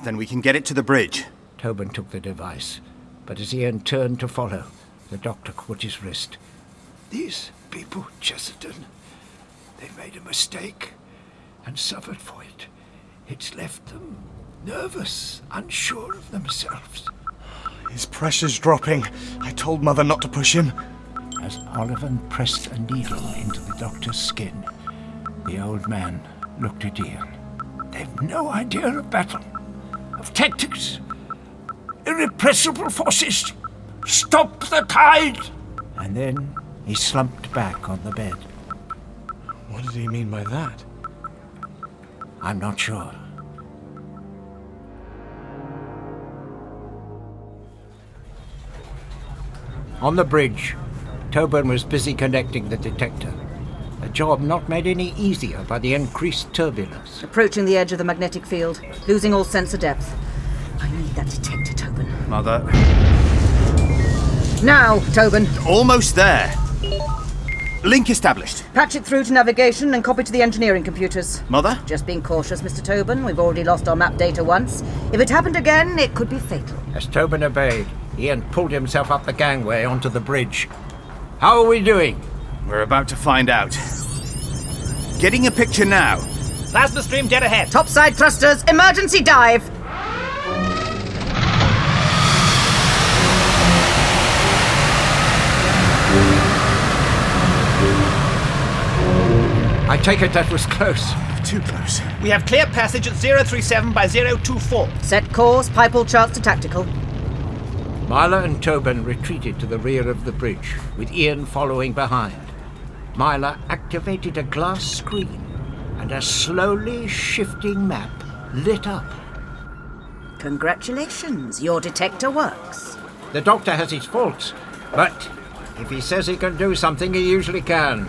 Then we can get it to the bridge. Tobin took the device, but as Ian turned to follow, the doctor caught his wrist. These people, Chesterton, they've made a mistake and suffered for it. It's left them nervous, unsure of themselves. His pressure's dropping. I told Mother not to push him. As Olivan pressed a needle into the doctor's skin, the old man looked at Ian. They've no idea of battle, of tactics. Irrepressible forces. Stop the tide! And then he slumped back on the bed. What did he mean by that? I'm not sure. On the bridge, Tobin was busy connecting the detector. A job not made any easier by the increased turbulence. Approaching the edge of the magnetic field, losing all sense of depth. I need that detector, Tobin. Mother. Now, Tobin. Almost there. Link established. Patch it through to navigation and copy to the engineering computers. Mother? Just being cautious, Mr. Tobin. We've already lost our map data once. If it happened again, it could be fatal. As Tobin obeyed, Ian pulled himself up the gangway onto the bridge. How are we doing? We're about to find out. Getting a picture now. Plasma stream dead ahead. Topside thrusters, emergency dive! I take it that was close. Too close. We have clear passage at 037 by 024. Set course, pipe all charts to tactical. Myla and Tobin retreated to the rear of the bridge, with Ian following behind. Myla activated a glass screen, and a slowly shifting map lit up. Congratulations, your detector works. The doctor has his faults, but if he says he can do something, he usually can.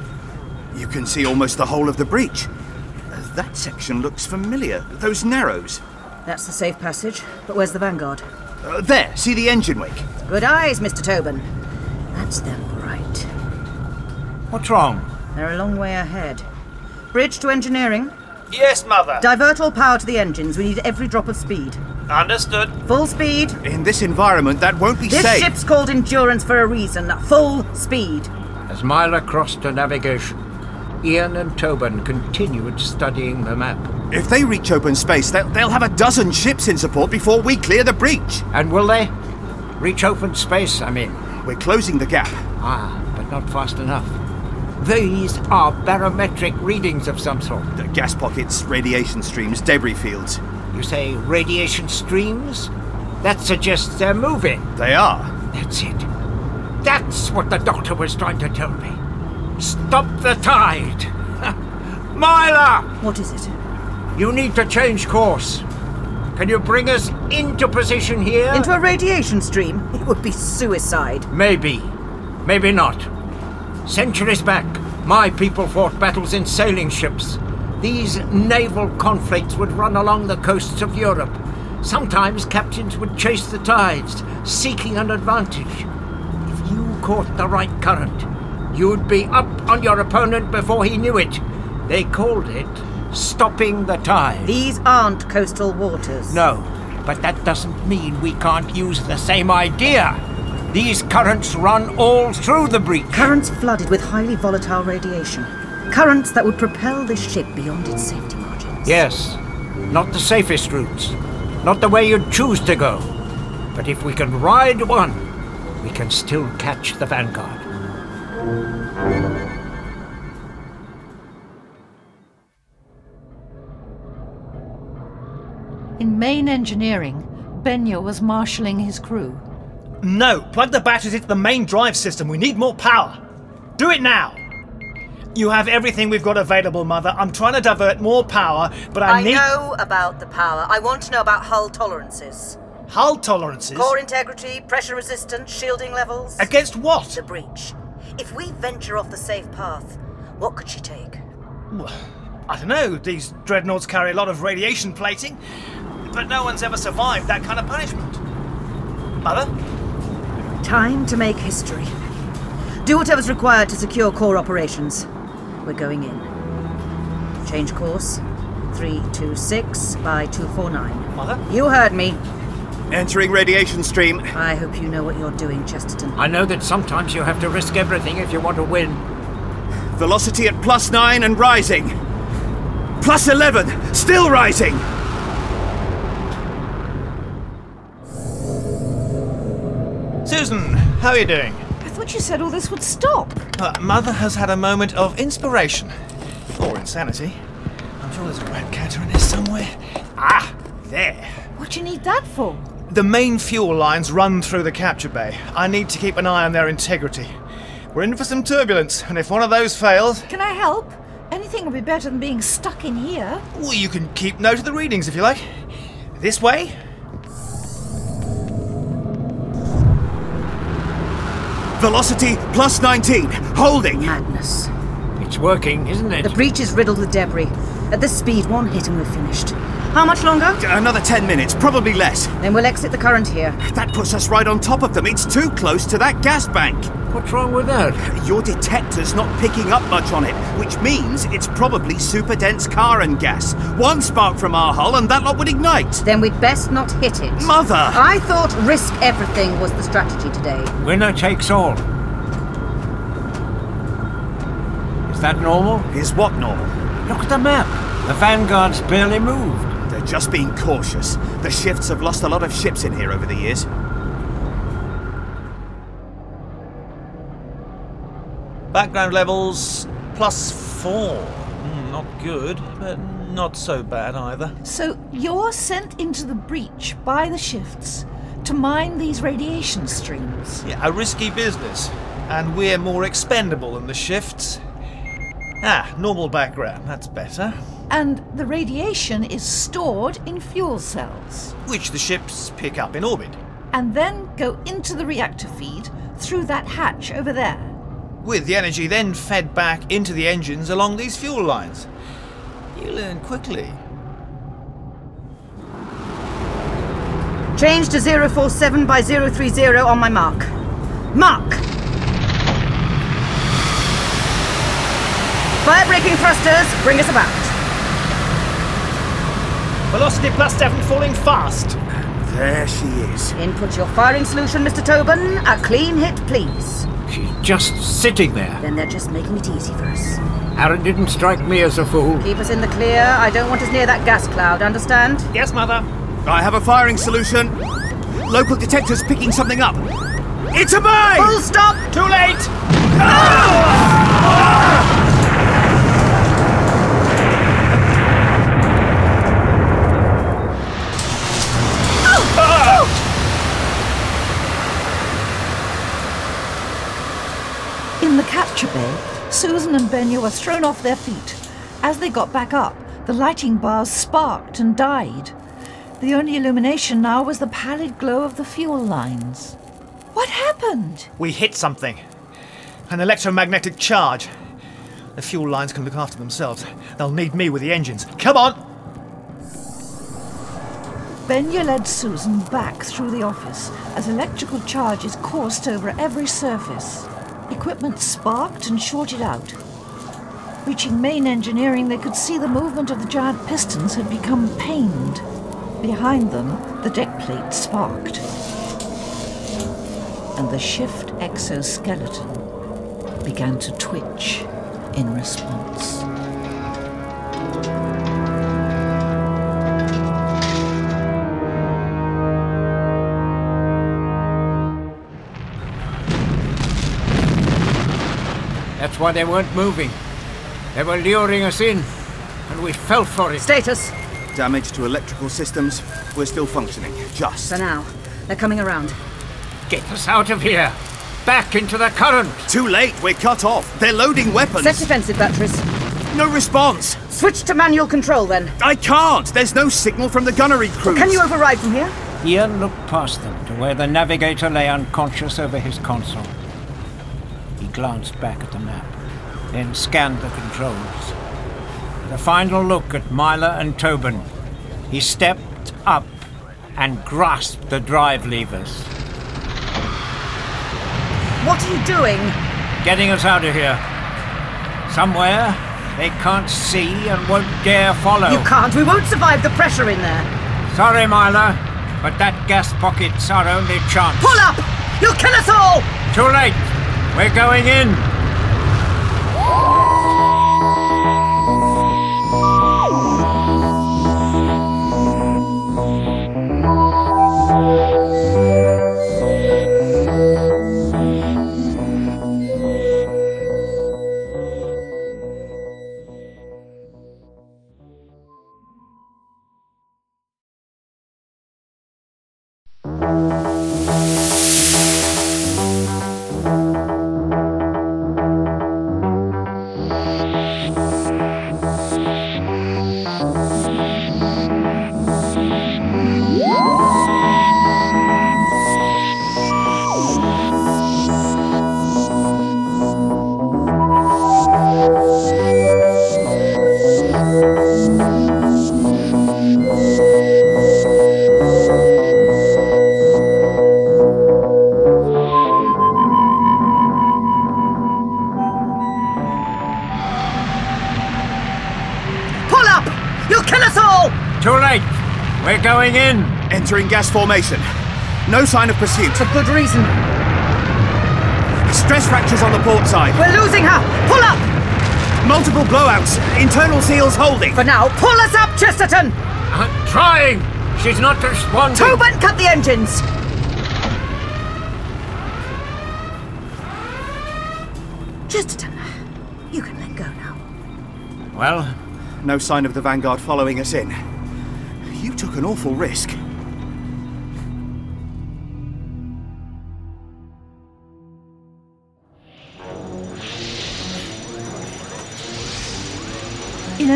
You can see almost the whole of the breach. That section looks familiar. Those narrows. That's the safe passage, but where's the Vanguard? Uh, there, see the engine wake. Good eyes, Mr. Tobin. That's them, all right. What's wrong? They're a long way ahead. Bridge to engineering. Yes, Mother. Divert all power to the engines. We need every drop of speed. Understood. Full speed. In this environment, that won't be This safe. This ship's called Endurance for a reason. Full speed. As Myla crossed to navigation, Ian and Tobin continued studying the map. If they reach open space, they'll, they'll have a dozen ships in support before we clear the breach. And will they? Reach open space, I mean. We're closing the gap. Ah, but not fast enough. These are barometric readings of some sort. The gas pockets, radiation streams, debris fields. You say radiation streams? That suggests they're moving. They are. That's it. That's what the doctor was trying to tell me. Stop the tide! (laughs) Myla! What is it? You need to change course. Can you bring us into position here? Into a radiation stream? It would be suicide. Maybe. Maybe not. Centuries back, my people fought battles in sailing ships. These naval conflicts would run along the coasts of Europe. Sometimes captains would chase the tides, seeking an advantage. If you caught the right current, you'd be up on your opponent before he knew it. They called it stopping the tide. These aren't coastal waters. No, but that doesn't mean we can't use the same idea. These currents run all through the breach. Currents flooded with highly volatile radiation. Currents that would propel this ship beyond its safety margins. Yes, not the safest routes, not the way you'd choose to go. But if we can ride one, we can still catch the Vanguard. In main engineering, Benya was marshalling his crew. No, plug the batteries into the main drive system. We need more power. Do it now. You have everything we've got available, Mother. I'm trying to divert more power, but I, I need I know about the power. I want to know about hull tolerances. hull tolerances. Core integrity, pressure resistance, shielding levels. Against what? The breach. If we venture off the safe path, what could she take? Well, I don't know. These dreadnoughts carry a lot of radiation plating, but no one's ever survived that kind of punishment. Mother? Time to make history. Do whatever's required to secure core operations. We're going in. Change course. 326 by 249. Mother? You heard me. Entering radiation stream. I hope you know what you're doing, Chesterton. I know that sometimes you have to risk everything if you want to win. Velocity at plus nine and rising. Plus 11, still rising. Susan, how are you doing? I thought you said all this would stop. Uh, Mother has had a moment of inspiration. Or insanity. I'm sure there's a rat catter in there somewhere. Ah, there. What do you need that for? The main fuel lines run through the capture bay. I need to keep an eye on their integrity. We're in for some turbulence, and if one of those fails, Can I help? Anything would be better than being stuck in here. well, you can keep note of the readings if you like. This way? Velocity plus 19, holding. Madness. It's working, isn't it? The breach is riddled with debris. At this speed, one hit and we're finished. How much longer? Another 10 minutes, probably less. Then we'll exit the current here. That puts us right on top of them. It's too close to that gas bank. What's wrong with that? Your detector's not picking up much on it, which means it's probably super dense Karen gas. One spark from our hull and that lot would ignite. Then we'd best not hit it. Mother! I thought risk everything was the strategy today. Winner takes all. Is that normal? Is what normal? Look at the map. The Vanguard's barely moved. They're just being cautious. The shifts have lost a lot of ships in here over the years. Background levels plus four. Hmm, not good, but not so bad either. So you're sent into the breach by the shifts to mine these radiation streams. Yeah, a risky business. And we're more expendable than the shifts. Ah, normal background, that's better. And the radiation is stored in fuel cells Which the ships pick up in orbit. and then go into the reactor feed through that hatch over there. With the energy then fed back into the engines along these fuel lines. You learn quickly. Change to 047 by 030 on my mark. Mark! Fire braking thrusters, bring us about. Velocity plus seven falling fast. There she is. Input your firing solution, Mr. Tobin. A clean hit, please. She's just sitting there. Then they're just making it easy for us. Aaron didn't strike me as a fool. Keep us in the clear. I don't want us near that gas cloud, understand? Yes, Mother. I have a firing solution. Local detector's picking something up. It's a mine! Full stop! Too late! In the capture bay, Susan and Benya were thrown off their feet. As they got back up, the lighting bars sparked and died. The only illumination now was the pallid glow of the fuel lines. What happened? We hit something. An electromagnetic charge. The fuel lines can look after themselves. They'll need me with the engines. Come on! Benya led Susan back through the office as electrical charges coursed over every surface. Equipment sparked and shorted out. Reaching main engineering, they could see the movement of the giant pistons had become pained. Behind them, the deck plate sparked. And the shift exoskeleton began to twitch in response. Why they weren't moving. They were luring us in, and we fell for it. Status. Damage to electrical systems. We're still functioning. Just. For now. They're coming around. Get us out of here! Back into the current! Too late. We're cut off. They're loading weapons. Set defensive batteries. No response. Switch to manual control then. I can't. There's no signal from the gunnery crew. Can you override from here? Ian looked past them to where the navigator lay unconscious over his console. He glanced back at the map, then scanned the controls. With a final look at Myla and Tobin, he stepped up and grasped the drive levers. What are you doing? Getting us out of here. Somewhere they can't see and won't dare follow. You can't. We won't survive the pressure in there. Sorry, Myla, but that gas pocket's our only chance. Pull up! You'll kill us all! Too late. We're going in. Entering gas formation. No sign of pursuit. For good reason. Stress fractures on the port side. We're losing her! Pull up! Multiple blowouts. Internal seals holding. For now, pull us up, Chesterton! I'm trying. She's not responding. Tobin, cut the engines! Chesterton, you can let go now. Well, No sign of the Vanguard following us in. You took an awful risk.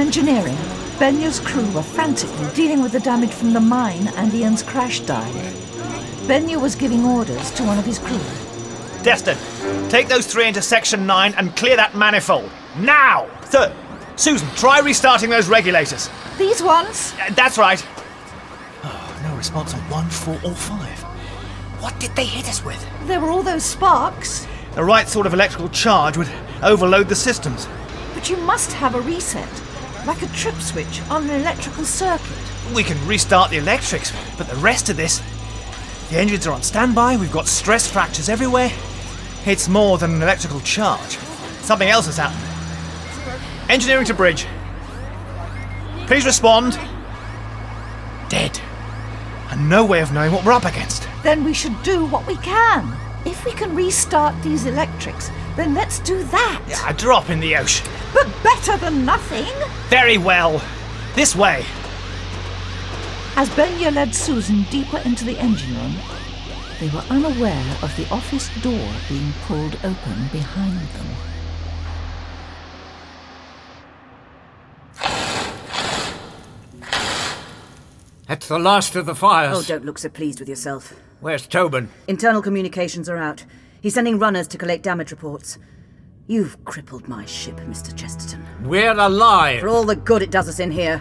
Engineering, Benya's crew were frantically dealing with the damage from the mine and Ian's crash dive. Benya was giving orders to one of his crew. Destin, take those three into section 9 and clear that manifold. Now! Third, Susan, try restarting those regulators. These ones? Uh, that's right. Oh, no response on 1, 4, or 5. What did they hit us with? There were all those sparks. The right sort of electrical charge would overload the systems. But you must have a reset, like a trip switch on an electrical circuit. We can restart the electrics, but the rest of this. The engines are on standby, we've got stress fractures everywhere. It's more than an electrical charge. Something else has happened. Engineering to bridge. Please respond. Dead. And no way of knowing what we're up against. Then we should do what we can. If we can restart these electrics, then let's do that. Yeah, a drop in the ocean. But better than nothing. Very well. This way. As Benya led Susan deeper into the engine room, they were unaware of the office door being pulled open behind them. that's the last of the fires. Oh, don't look so pleased with yourself. Where's Tobin? Internal communications are out. He's sending runners to collect damage reports. You've crippled my ship, Mr. Chesterton. We're alive. For all the good it does us in here.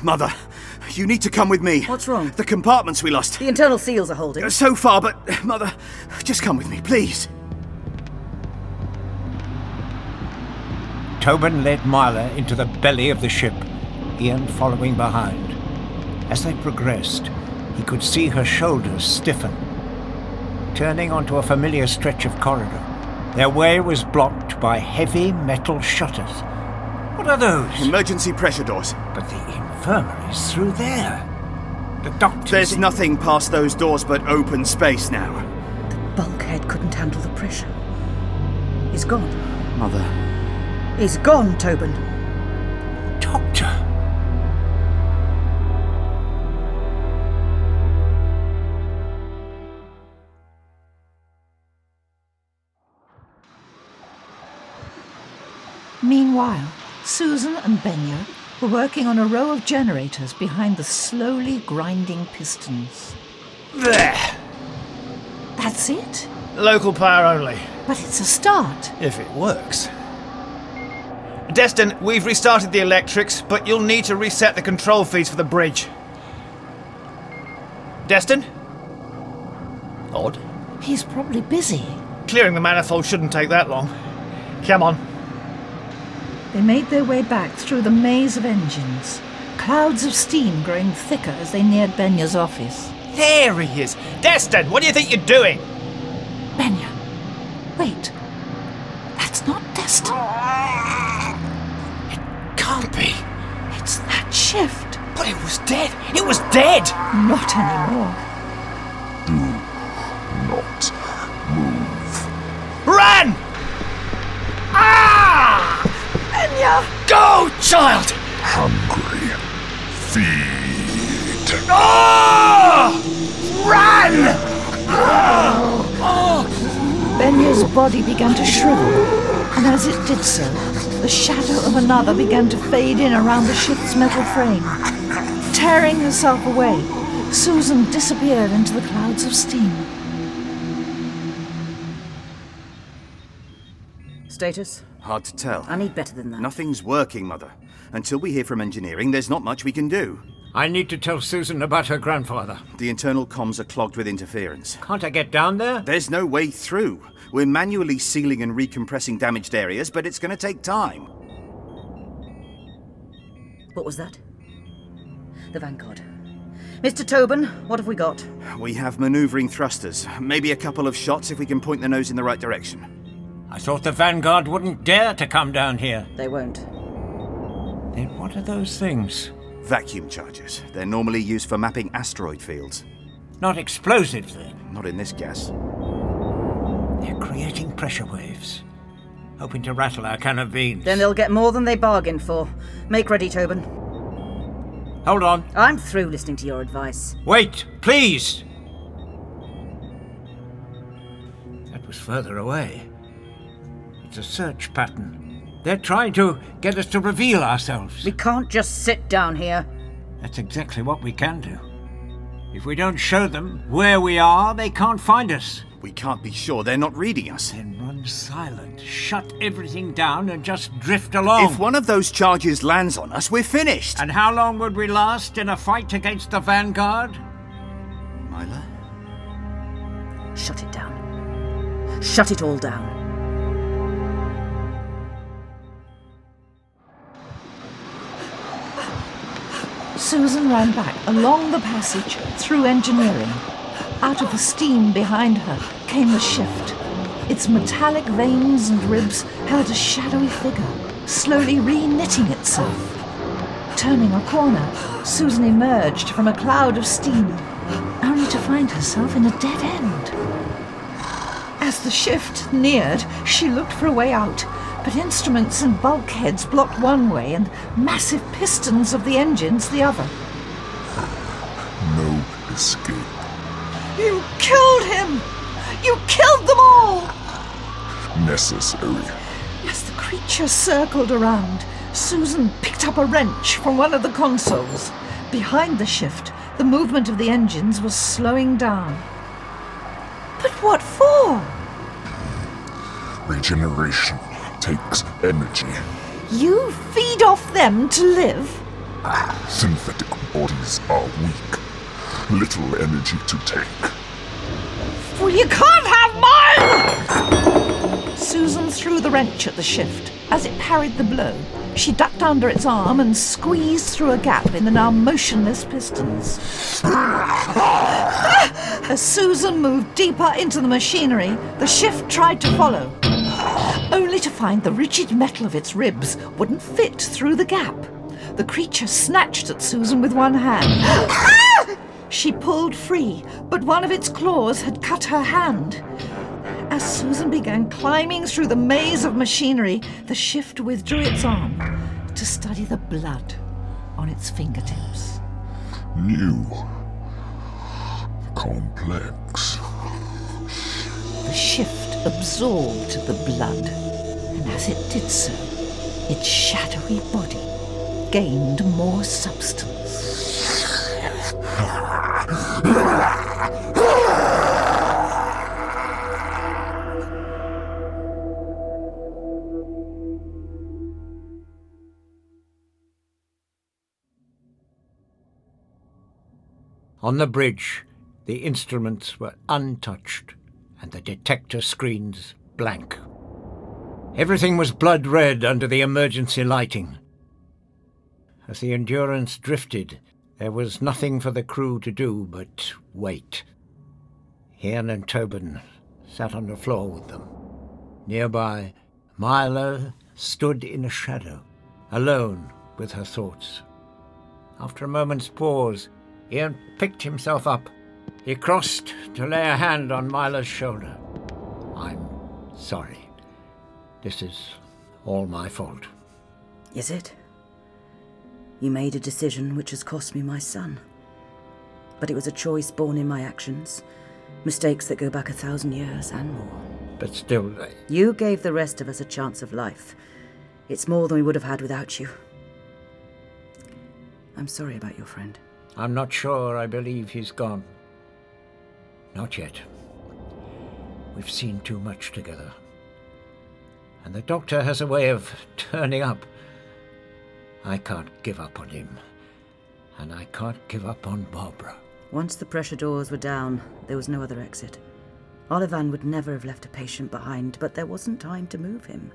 Mother, you need to come with me. What's wrong? The compartments we lost. The internal seals are holding. So far, but Mother, just come with me, please. Tobin led Myla into the belly of the ship, Ian following behind. As they progressed, he could see her shoulders stiffen. Turning onto a familiar stretch of corridor, their way was blocked by heavy metal shutters. What are those? Emergency pressure doors. But the infirmary's through there. The doctor's There's in- nothing past those doors but open space now. The bulkhead couldn't handle the pressure. He's gone. Mother. He's gone, Tobin. Doctor. Meanwhile, Susan and Benya were working on a row of generators behind the slowly grinding pistons. There! That's it. Local power only. But it's a start. If it works. Destin, we've restarted the electrics, but you'll need to reset the control feeds for the bridge. Destin? Odd. He's probably busy. Clearing the manifold shouldn't take that long. Come on. They made their way back through the maze of engines, clouds of steam growing thicker as they neared Benya's office. There he is! Destin, what do you think you're doing? Benya, wait. That's not Destin. It can't be. It's that shift. But it was dead. It was dead! Not anymore. Do not move. Run! Benya! Go, child! Hungry. Feed. Oh! Run! Benya's body began to shrivel, and as it did so, the shadow of another began to fade in around the ship's metal frame. Tearing herself away, Susan disappeared into the clouds of steam. Status? Hard to tell. I need better than that. Nothing's working, Mother. Until we hear from engineering, there's not much we can do. I need to tell Susan about her grandfather. The internal comms are clogged with interference. Can't I get down there? There's no way through. We're manually sealing and recompressing damaged areas, but it's going to take time. What was that? The Vanguard. Mr. Tobin, what have we got? We have maneuvering thrusters. Maybe a couple of shots if we can point the nose in the right direction. I thought the Vanguard wouldn't dare to come down here. They won't. Then what are those things? Vacuum chargers. They're normally used for mapping asteroid fields. Not explosives, then. Not in this gas. They're creating pressure waves, hoping to rattle our can of beans. Then they'll get more than they bargained for. Make ready, Tobin. Hold on. I'm through listening to your advice. Wait, please! That was further away. It's a search pattern. They're trying to get us to reveal ourselves. We can't just sit down here. That's exactly what we can do. If we don't show them where we are, they can't find us. We can't be sure they're not reading us. Then run silent, shut everything down, and just drift along. If one of those charges lands on us, we're finished. And how long would we last in a fight against the Vanguard? Myla? Shut it down. Shut it all down. Susan ran back along the passage through engineering. Out of the steam behind her came the shift. Its metallic veins and ribs held a shadowy figure, slowly re-knitting itself. Turning a corner, Susan emerged from a cloud of steam, only to find herself in a dead end. As the shift neared, she looked for a way out, but instruments and bulkheads blocked one way and massive pistons of the engines the other. No escape. You killed him! You killed them all! Necessary. As the creature circled around, Susan picked up a wrench from one of the consoles. Behind the shift, the movement of the engines was slowing down. But what for? Regeneration takes energy. You feed off them to live? Ah, synthetic bodies are weak. Little energy to take. Well, you can't have mine! Susan threw the wrench at the shift. As it parried the blow, she ducked under its arm and squeezed through a gap in the now motionless pistons. (laughs) As Susan moved deeper into the machinery, the shift tried to follow, only to find the rigid metal of its ribs wouldn't fit through the gap. The creature snatched at Susan with one hand. (gasps) She pulled free, but one of its claws had cut her hand. As Susan began climbing through the maze of machinery, the shift withdrew its arm to study the blood on its fingertips. New. Complex. The shift absorbed the blood, and as it did so, its shadowy body gained more substance. On the bridge, the instruments were untouched and the detector screens blank. Everything was blood red under the emergency lighting. As the Endurance drifted, there was nothing for the crew to do but wait. Ian and Tobin sat on the floor with them. Nearby, Myla stood in a shadow, alone with her thoughts. After a moment's pause, Ian picked himself up. He crossed to lay a hand on Myla's shoulder. I'm sorry. This is all my fault. Is it? You made a decision which has cost me my son. But it was a choice born in my actions, mistakes that go back a thousand years and more. But still, You gave the rest of us a chance of life. It's more than we would have had without you. I'm sorry about your friend. I'm not sure I believe he's gone. Not yet. We've seen too much together. And the doctor has a way of turning up. I can't give up on him. And I can't give up on Barbara. Once the pressure doors were down, there was no other exit. Olivan would never have left a patient behind, but there wasn't time to move him.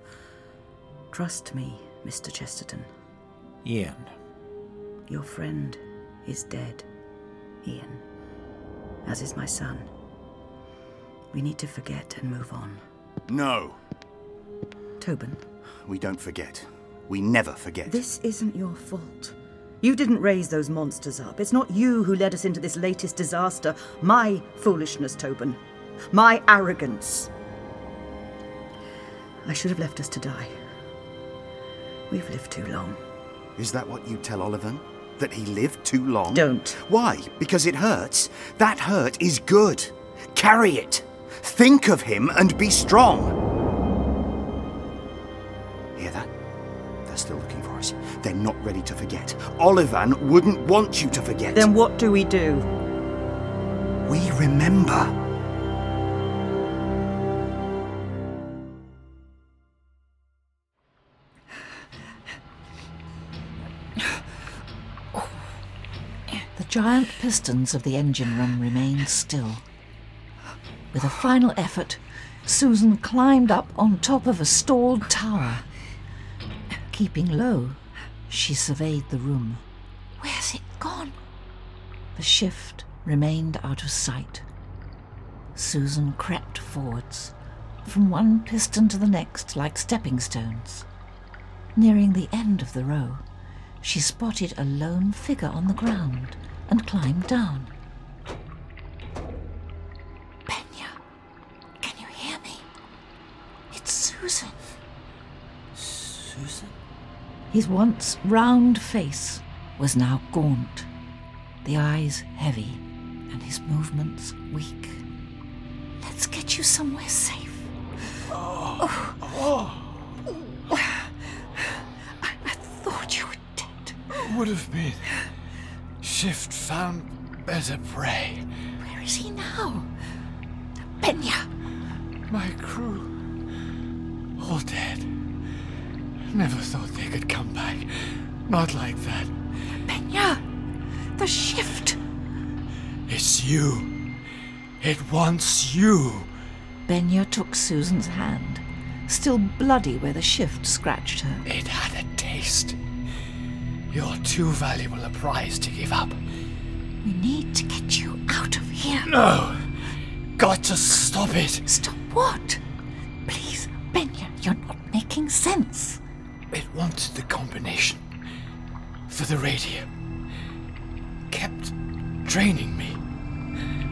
Trust me, Mr. Chesterton. Ian. Your friend is dead, Ian. As is my son. We need to forget and move on. No, Tobin, we don't forget. We never forget. this isn't your fault. You didn't raise those monsters up. It's not you who led us into this latest disaster. My foolishness, Tobin. My arrogance. I should have left us to die. We've lived too long. Is that what you tell Olivan? That he lived too long? Don't. Why? Because it hurts? That hurt is good. Carry it. Think of him and be strong. Hear that? They're still looking for us. They're not ready to forget. Olivan wouldn't want you to forget. Then what do we do? we remember. Giant pistons of the engine room remained still. With a final effort, Susan climbed up on top of a stalled tower. Keeping low, she surveyed the room. Where's it gone? The shift remained out of sight. Susan crept forwards, from one piston to the next like stepping stones. Nearing the end of the row, she spotted a lone figure on the ground and climbed down. Benya, can you hear me? It's Susan. Susan? His once round face was now gaunt, the eyes heavy, and his movements weak. Let's get you somewhere safe. Oh. oh. (sighs) I, I thought you were dead. Would have been. Shift found better prey. Where is he now? Benya! My crew. All dead. Never thought they could come back. Not like that. Benya! The shift! It's you. It wants you. Benya took Susan's hand, still bloody where the shift scratched her. It had a taste. You're too valuable a prize to give up. We need to get you out of here. No! Got to stop it. Stop what? Please, Benya, you're not making sense. It wanted the combination for the radio. Kept draining me.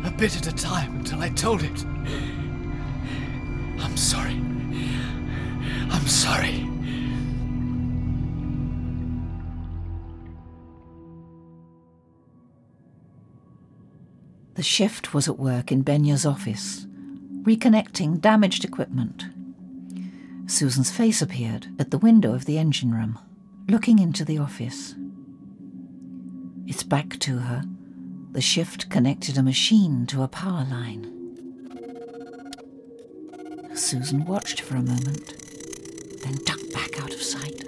A bit at a time until I told it. I'm sorry. I'm sorry. The shift was at work in Benya's office, reconnecting damaged equipment. Susan's face appeared at the window of the engine room, looking into the office. Its back to her, the shift connected a machine to a power line. Susan watched for a moment, then ducked back out of sight.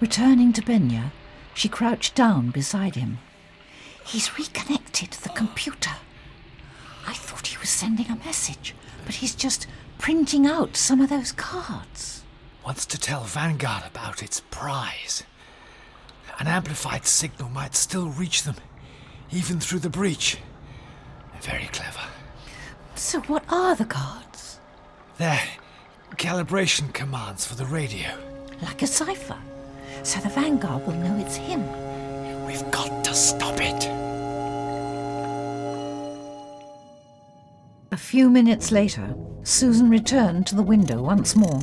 Returning to Benya, she crouched down beside him. He's reconnected the computer. I thought he was sending a message, but he's just printing out some of those cards. Wants to tell Vanguard about its prize. An amplified signal might still reach them, even through the breach. Very clever. So, what are the cards? They're calibration commands for the radio. Like a cipher. So the Vanguard will know it's him. We've got to stop it. A few minutes later, Susan returned to the window once more.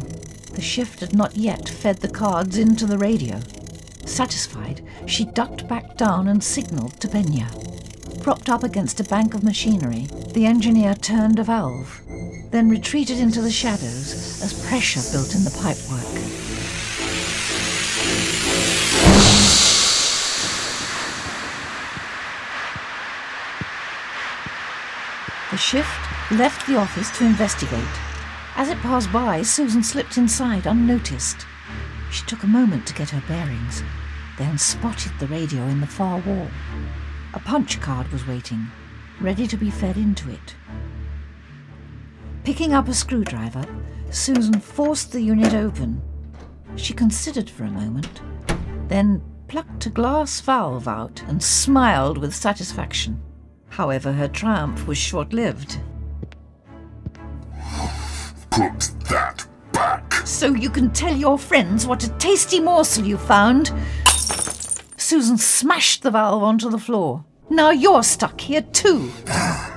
The shift had not yet fed the cards into the radio. Satisfied, she ducked back down and signaled to Benya. Propped up against a bank of machinery, the engineer turned a valve, then retreated into the shadows as pressure built in the pipework. The shift left the office to investigate. As it passed by, Susan slipped inside unnoticed. She took a moment to get her bearings, then spotted the radio in the far wall. A punch card was waiting, ready to be fed into it. Picking up a screwdriver, Susan forced the unit open. She considered for a moment, then plucked a glass valve out and smiled with satisfaction. However, her triumph was short lived. Put that back. So you can tell your friends what a tasty morsel you found. Susan smashed the valve onto the floor. Now you're stuck here too. (sighs)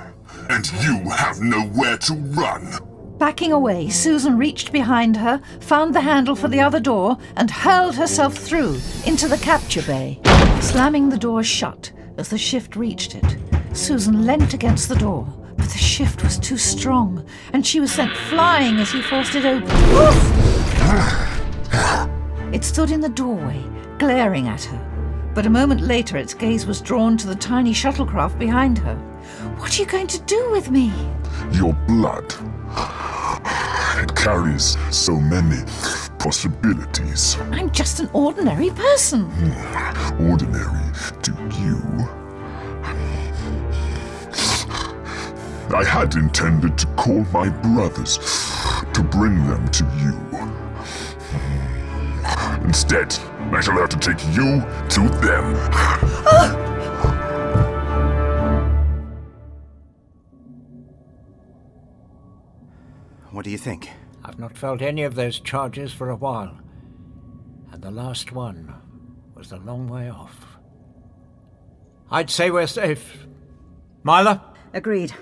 And you have nowhere to run. Backing away, Susan reached behind her, found the handle for the other door, and hurled herself through into the capture bay, slamming the door shut as the shift reached it. Susan leant against the door, but the shift was too strong, and she was sent flying as he forced it open. it stood in the doorway, glaring at her, but a moment later its gaze was drawn to the tiny shuttlecraft behind her. What are you going to do with me? Your blood. It carries so many possibilities. I'm just an ordinary person. Hmm, ordinary to you. I had intended to call my brothers to bring them to you. Instead, I shall have to take you to them. What do you think? I've not felt any of those charges for a while. And the last one was a long way off. I'd say we're safe. Myla? Agreed.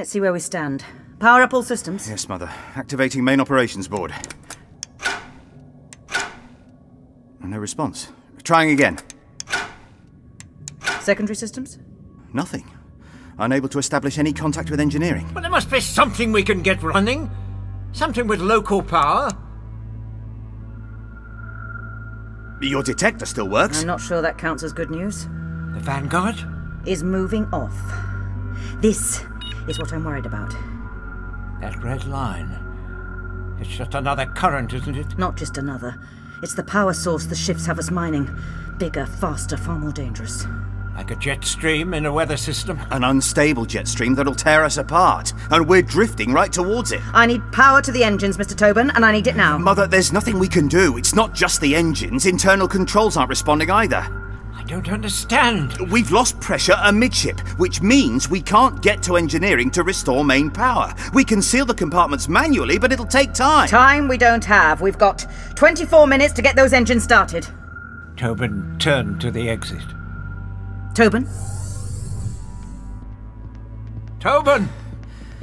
Let's see where we stand. Power up all systems. Yes, Mother. Activating main operations board. No response. Trying again. Secondary systems? Nothing. Unable to establish any contact with engineering. Well, there must be something we can get running. Something with local power. Your detector still works. I'm not sure that counts as good news. The Vanguard? Is moving off. This is what I'm worried about. That red line. It's just another current, isn't it? Not just another. It's the power source the ships have us mining. Bigger, faster, far more dangerous. Like a jet stream in a weather system? An unstable jet stream that'll tear us apart. And we're drifting right towards it. I need power to the engines, Mr. Tobin, and I need it now. Mother, there's nothing we can do. It's not just the engines. Internal controls aren't responding either. I don't understand. We've lost pressure amidship, which means we can't get to engineering to restore main power. We can seal the compartments manually, but it'll take time. Time we don't have. We've got 24 minutes to get those engines started. Tobin turned to the exit. Tobin? Tobin!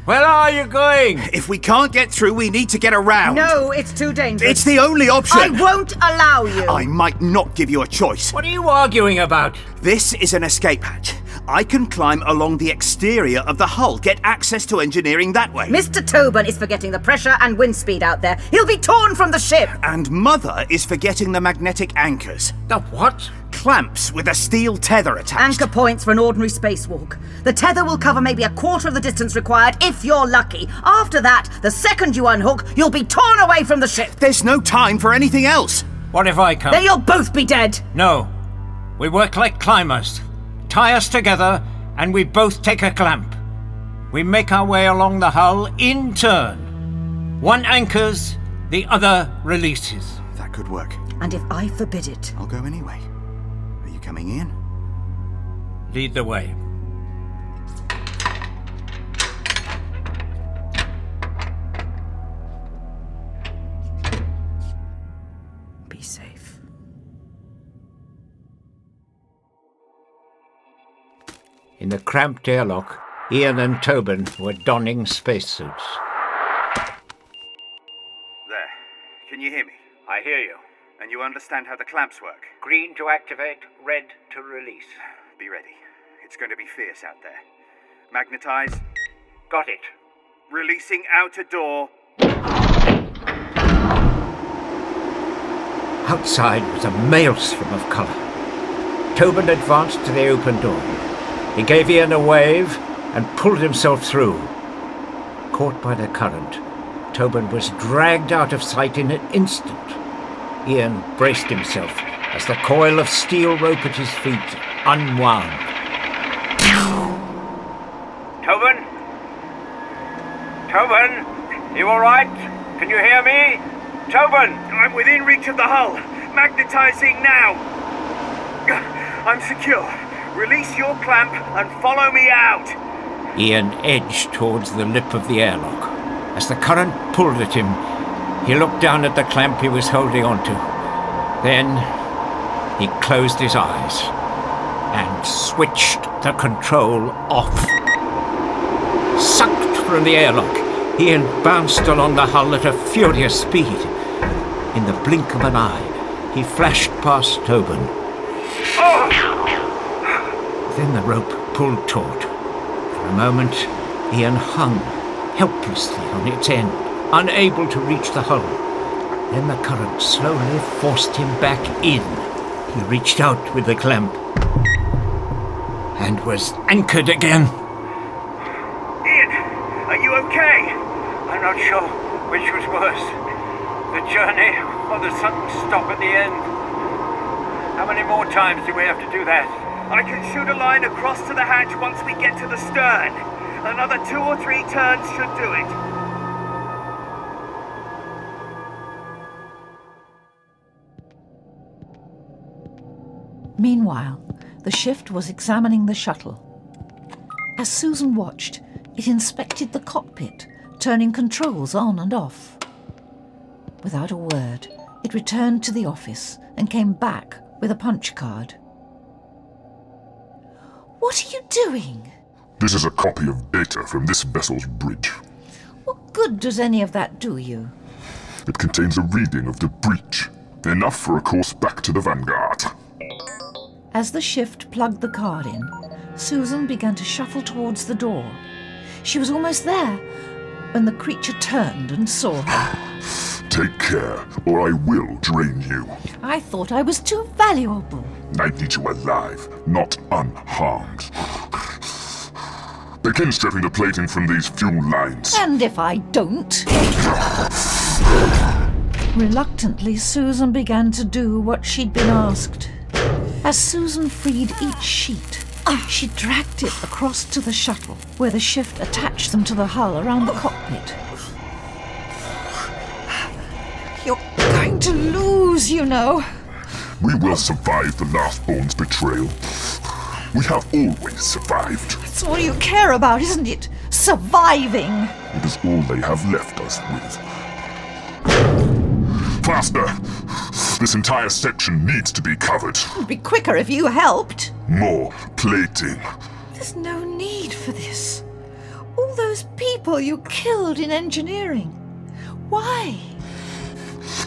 Where are you going? If we can't get through, we need to get around. No, it's too dangerous. It's the only option. I won't allow you. I might not give you a choice. What are you arguing about? This is an escape hatch. I can climb along the exterior of the hull, get access to engineering that way. Mr. Tobin is forgetting the pressure and wind speed out there. He'll be torn from the ship. And Mother is forgetting the magnetic anchors. The what? Clamps with a steel tether attached. Anchor points for an ordinary spacewalk. The tether will cover maybe a quarter of the distance required if you're lucky. After that, the second you unhook, you'll be torn away from the ship. There's no time for anything else. What if I come? Then you'll both be dead! No. We work like climbers. Tie us together, and we both take a clamp. We make our way along the hull in turn. One anchors, the other releases. That could work. And if I forbid it? I'll go anyway. Are you coming in? Lead the way. In the cramped airlock, Ian and Tobin were donning spacesuits. There. Can you hear me? I hear you. And you understand how the clamps work? Green to activate, red to release. Be ready. It's going to be fierce out there. Magnetize. Got it. Releasing outer door. Outside was a maelstrom of colour. Tobin advanced to the open door. He gave Ian a wave and pulled himself through. Caught by the current, Tobin was dragged out of sight in an instant. Ian braced himself as the coil of steel rope at his feet unwound. Tobin? Tobin? You all right? Can you hear me? Tobin! I'm within reach of the hull. Magnetizing now. I'm secure. Release your clamp and follow me out. Ian edged towards the lip of the airlock. As the current pulled at him, he looked down at the clamp he was holding onto. Then he closed his eyes and switched the control off. Sucked from the airlock, Ian bounced along the hull at a furious speed. In the blink of an eye, he flashed past Tobin. Oh! Then the rope pulled taut. For a moment, Ian hung helplessly on its end, unable to reach the hull. Then the current slowly forced him back in. He reached out with the clamp and was anchored again. Ian, are you okay? I'm not sure which was worse the journey or the sudden stop at the end. How many more times do we have to do that? I can shoot a line across to the hatch once we get to the stern. Another two or three turns should do it. Meanwhile, the shift was examining the shuttle. As Susan watched, it inspected the cockpit, turning controls on and off. Without a word, it returned to the office and came back with a punch card. What are you doing? This is a copy of data from this vessel's bridge. What good does any of that do you? It contains a reading of the breach, enough for a course back to the Vanguard. As the shift plugged the card in, Susan began to shuffle towards the door. She was almost there when the creature turned and saw her. Take care, or I will drain you. I thought I was too valuable. I need you alive, not unharmed. Begin stripping the plating from these fuel lines. And if I don't? Reluctantly, Susan began to do what she'd been asked. As Susan freed each sheet, she dragged it across to the shuttle, where the shift attached them to the hull around the cockpit. You're going to lose, you know. We will survive the Lastborn's betrayal. We have always survived. That's all you care about, isn't it? Surviving. It is all they have left us with. Faster! This entire section needs to be covered. It'd be quicker if you helped. More plating. There's no need for this. All those people you killed in engineering. Why?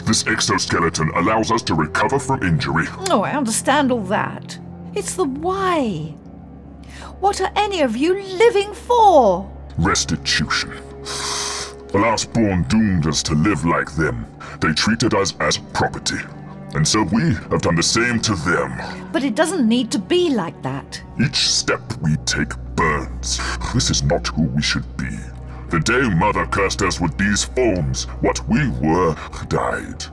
This exoskeleton allows us to recover from injury. Oh, I understand all that. It's the why. What are any of you living for? Restitution. The last born doomed us to live like them. They treated us as property. And so we have done the same to them. But it doesn't need to be like that. Each step we take burns. This is not who we should be. The day Mother cursed us with these forms, what we were died.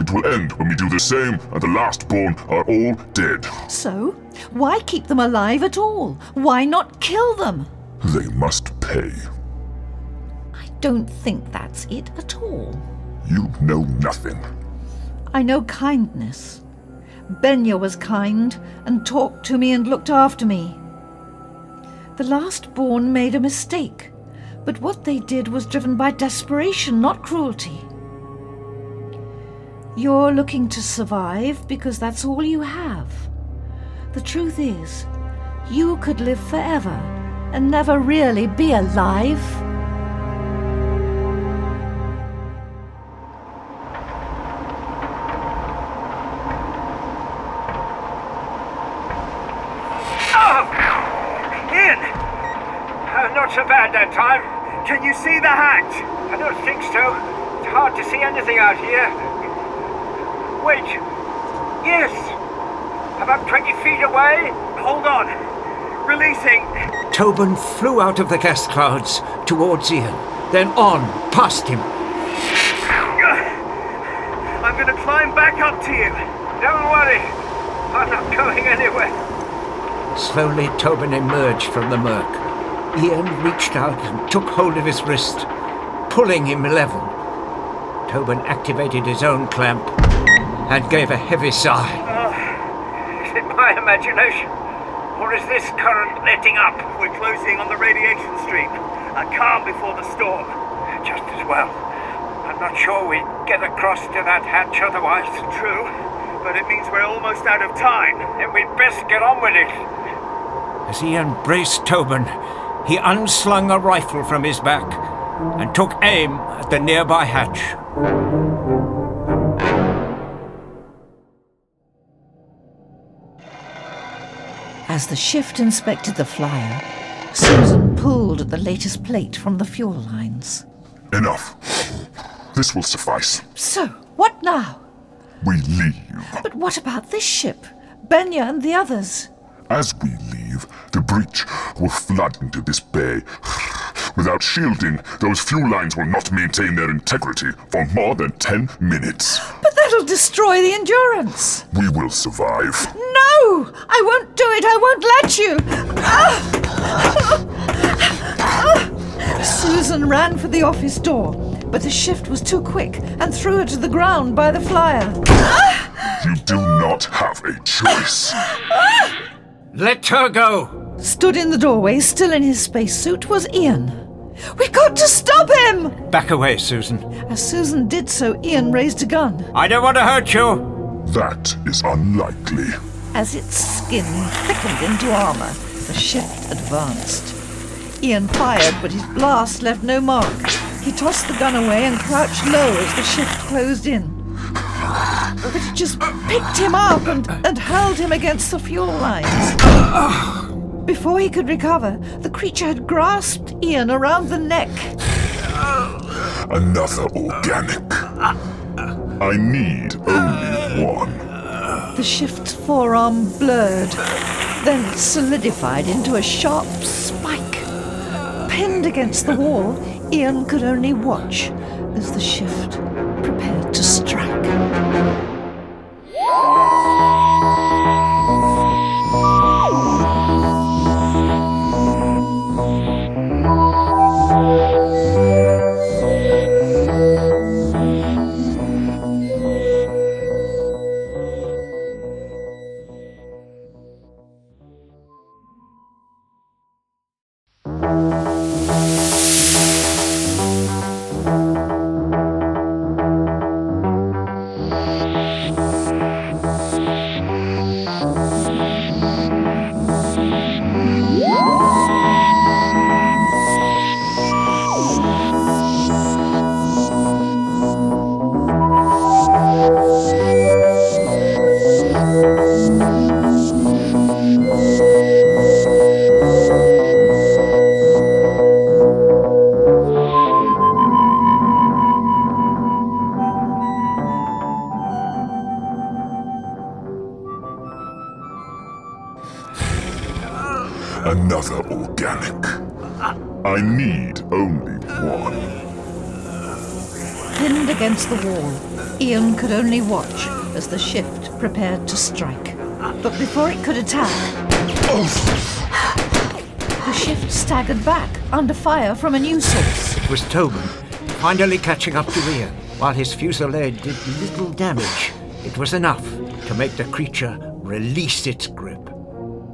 It will end when we do the same and the last born are all dead. So, why keep them alive at all? Why not kill them? They must pay. I don't think that's it at all. You know nothing. I know kindness. Benya was kind and talked to me and looked after me. The last born made a mistake, but what they did was driven by desperation, not cruelty. You're looking to survive because that's all you have. The truth is, you could live forever and never really be alive. That time. Can you see the hatch? I don't think so. It's hard to see anything out here. Wait. Yes. About 20 feet away. Hold on. Releasing. Tobin flew out of the gas clouds towards Ian, then on, past him. (sighs) I'm gonna climb back up to you. Don't worry. I'm not going anywhere. Slowly, Tobin emerged from the murk. Ian reached out and took hold of his wrist, pulling him level. Tobin activated his own clamp and gave a heavy sigh. Uh, is it my imagination? Or is this current letting up? We're closing on the radiation stream. A calm before the storm. Just as well. I'm not sure we'd get across to that hatch otherwise. True. But it means we're almost out of time, and we'd best get on with it. As he embraced Tobin, he unslung a rifle from his back and took aim at the nearby hatch. As the shift inspected the flyer, Susan pulled at the latest plate from the fuel lines. Enough. This will suffice. So, what now? We leave. But what about this ship? Benya and the others? As we leave, the breach will flood into this (sighs) bay. Without shielding, those fuel lines will not maintain their integrity for more than 10 minutes. But that'll destroy the endurance. We will survive. No! I won't do it! I won't let you! Ah! Susan ran for the office door, but the shift was too quick and threw her to the ground by the flyer. You do not have a choice. (laughs) Let her go! Stood in the doorway, still in his spacesuit, was Ian. We've got to stop him! Back away, Susan. As Susan did so, Ian raised a gun. I don't want to hurt you. That is unlikely. As its skin thickened into armor, the shift advanced. Ian fired, but his blast left no mark. He tossed the gun away and crouched low as the shift closed in. But it just picked him up and, and held him against the fuel lines. Before he could recover, the creature had grasped Ian around the neck. Another organic. I need only one. The shift's forearm blurred, then solidified into a sharp spike. Pinned against the wall, Ian could only watch as the shift prepared wall, the shift prepared to strike. But before it could attack, the shift staggered back under fire from a new source. It was Tobin, finally catching up to Ian. While his fusillade did little damage, it was enough to make the creature release its grip.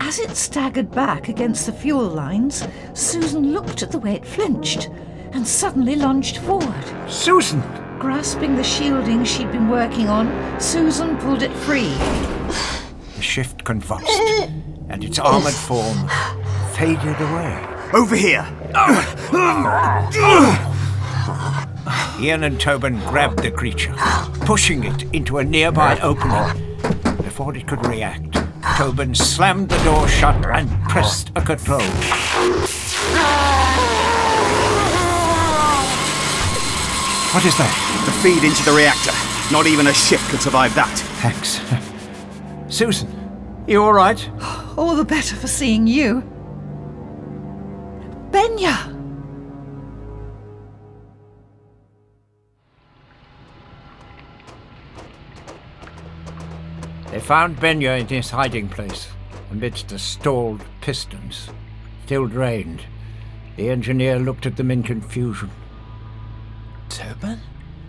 As it staggered back against the fuel lines, Susan looked at the way it flinched and suddenly lunged forward. Susan! Grasping the shielding she'd been working on, Susan pulled it free. The shift convulsed, and its armored form faded away. Over here! Ian and Tobin grabbed the creature, pushing it into a nearby opening. Before it could react, Tobin slammed the door shut and pressed a control. What is that? The feed into the reactor. Not even a ship could survive that. Thanks. (laughs) Susan, you all right? (sighs) All the better for seeing you. Benya! They found Benya in his hiding place, amidst the stalled pistons. Still drained. The engineer looked at them in confusion. Tobin?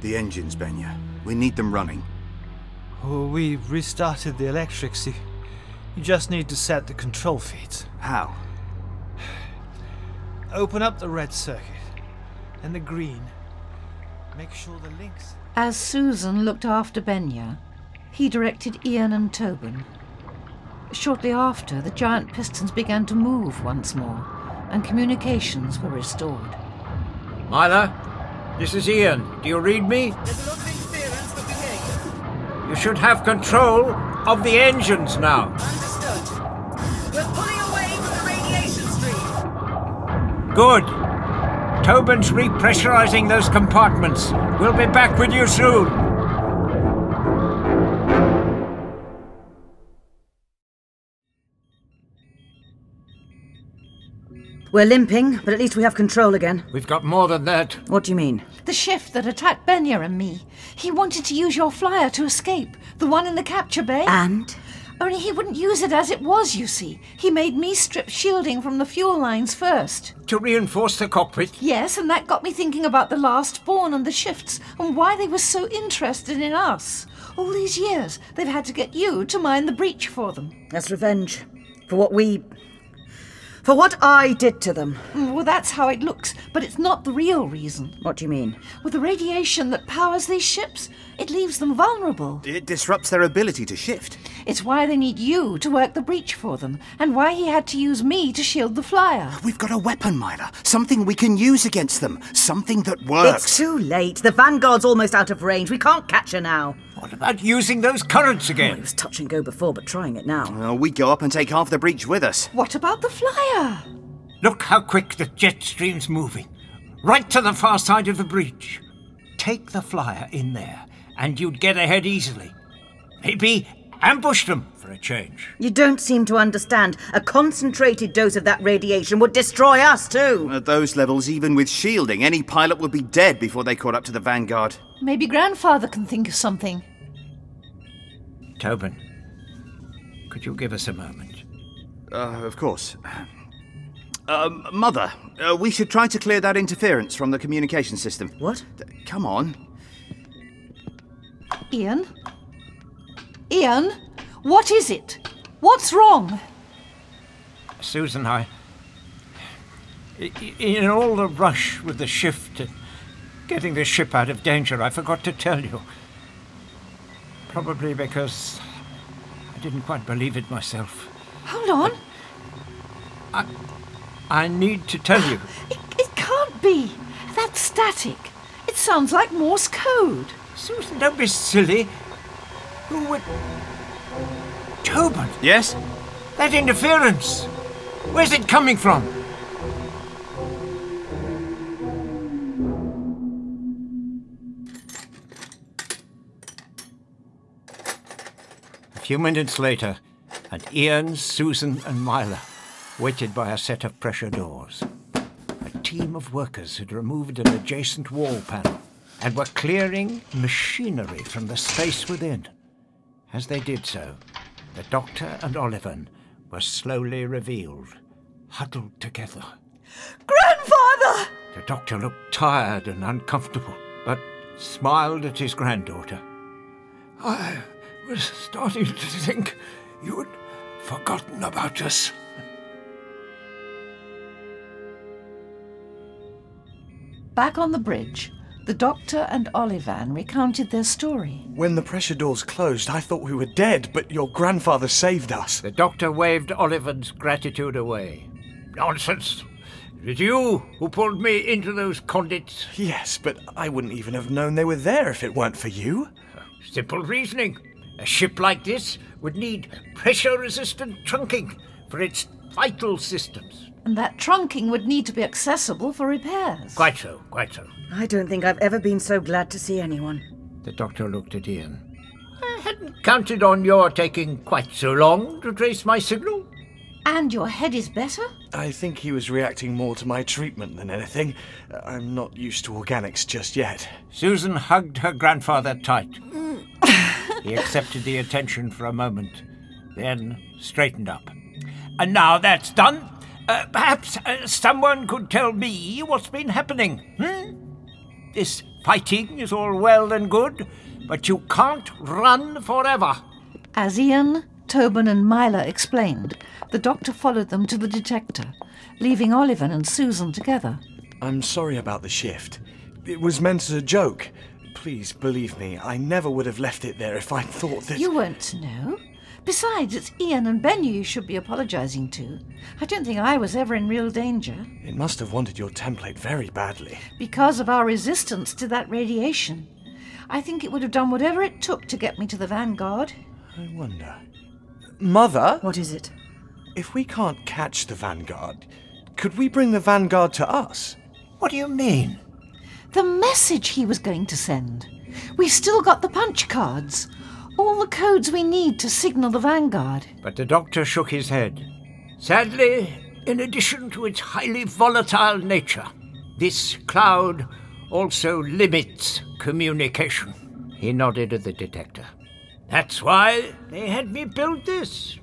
The engines, Benya. We need them running. Oh, we restarted the electrics. You, you just need to set the control feeds. How? (sighs) Open up the red circuit and the green. Make sure the links. As Susan looked after Benya, he directed Ian and Tobin. Shortly after, the giant pistons began to move once more, and communications were restored. Myla, this is Ian. Do you read me? You should have control of the engines now. Understood. We're pulling away from the radiation stream. Good. Tobin's repressurizing those compartments. We'll be back with you soon. We're limping, but at least we have control again. We've got more than that. What do you mean? The shift that attacked Benya and me. He wanted to use your flyer to escape, the one in the capture bay. And? Only he wouldn't use it as it was, you see. He made me strip shielding from the fuel lines first. To reinforce the cockpit? Yes, and that got me thinking about the last born and the shifts, and why they were so interested in us. All these years, they've had to get you to mind the breach for them. That's revenge. For what we. For what I did to them. Mm, Well, that's how it looks, but it's not the real reason. What do you mean? With the radiation that powers these ships, it leaves them vulnerable. It disrupts their ability to shift. It's why they need you to work the breach for them, and why he had to use me to shield the flyer. We've got a weapon, Myla. Something we can use against them. Something that works. It's too late. The Vanguard's almost out of range. We can't catch her now. What about using those currents oh, again? It was touch and go before, but trying it now. Well, we go up and take half the breach with us. What about the flyer? Look how quick the jet stream's moving. Right to the far side of the breach. Take the flyer in there, and you'd get ahead easily. Maybe ambush them for a change. You don't seem to understand. A concentrated dose of that radiation would destroy us, too. At those levels, even with shielding, any pilot would be dead before they caught up to the Vanguard. Maybe grandfather can think of something. Tobin, could you give us a moment? Uh, of course. Um, Mother, uh, we should try to clear that interference from the communication system. What? Come on. Ian? Ian? What is it? What's wrong? Susan, I. i- i- In all the rush with the shift and getting the ship out of danger, I forgot to tell you. Probably because I didn't quite believe it myself. Hold on. I need to tell you. (sighs) It, it can't be. That's static. It sounds like Morse code. Susan, don't be silly. Who would. Tobin, Yes? that interference! Where's it coming from? A few minutes later, and Ian, Susan, and Myla waited by a set of pressure doors. A team of workers had removed an adjacent wall panel and were clearing machinery from the space within. As they did so, the Doctor and Olivan were slowly revealed, huddled together. Grandfather! The Doctor looked tired and uncomfortable, but smiled at his granddaughter. I was starting to think you had forgotten about us. Back on the bridge, the doctor and Olivan recounted their story. When the pressure doors closed, I thought we were dead, but your grandfather saved us. The doctor waved Olivan's gratitude away. Nonsense! It was you who pulled me into those conduits. Yes, but I wouldn't even have known they were there if it weren't for you. Simple reasoning. A ship like this would need pressure resistant trunking for its vital systems. And that trunking would need to be accessible for repairs. Quite so, quite so. I don't think I've ever been so glad to see anyone. The doctor looked at Ian. I hadn't counted on your taking quite so long to trace my signal. And your head is better? I think he was reacting more to my treatment than anything. I'm not used to organics just yet. Susan hugged her grandfather tight. he accepted the attention for a moment, then straightened up. And now that's done, uh, perhaps uh, someone could tell me what's been happening. Hmm? This fighting is all well and good, but you can't run forever. As Ian, Tobin, and Myla explained, the doctor followed them to the detector, leaving Olivan and Susan together. I'm sorry about the shift. It was meant as a joke. Please believe me, I never would have left it there if I'd thought that. You weren't to know. Besides, it's Ian and Benya you should be apologising to. I don't think I was ever in real danger. It must have wanted your template very badly. Because of our resistance to that radiation. I think it would have done whatever it took to get me to the Vanguard. I wonder. Mother? What is it? If we can't catch the Vanguard, could we bring the Vanguard to us? What do you mean? The message he was going to send. We've still got the punch cards. All the codes we need to signal the Vanguard. But the doctor shook his head. Sadly, in addition to its highly volatile nature, this cloud also limits communication. He nodded at the detector. That's why they had me build this.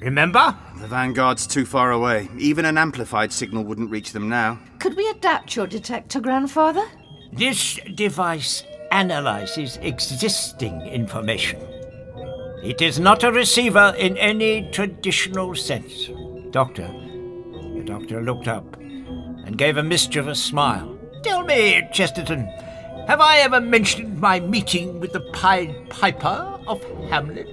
Remember? The Vanguard's too far away. Even an amplified signal wouldn't reach them now. Could we adapt your detector, Grandfather? This device analyzes existing information. It is not a receiver in any traditional sense. Doctor, the doctor looked up and gave a mischievous smile. Tell me, Chesterton, have I ever mentioned my meeting with the Pied Piper of Hamelin?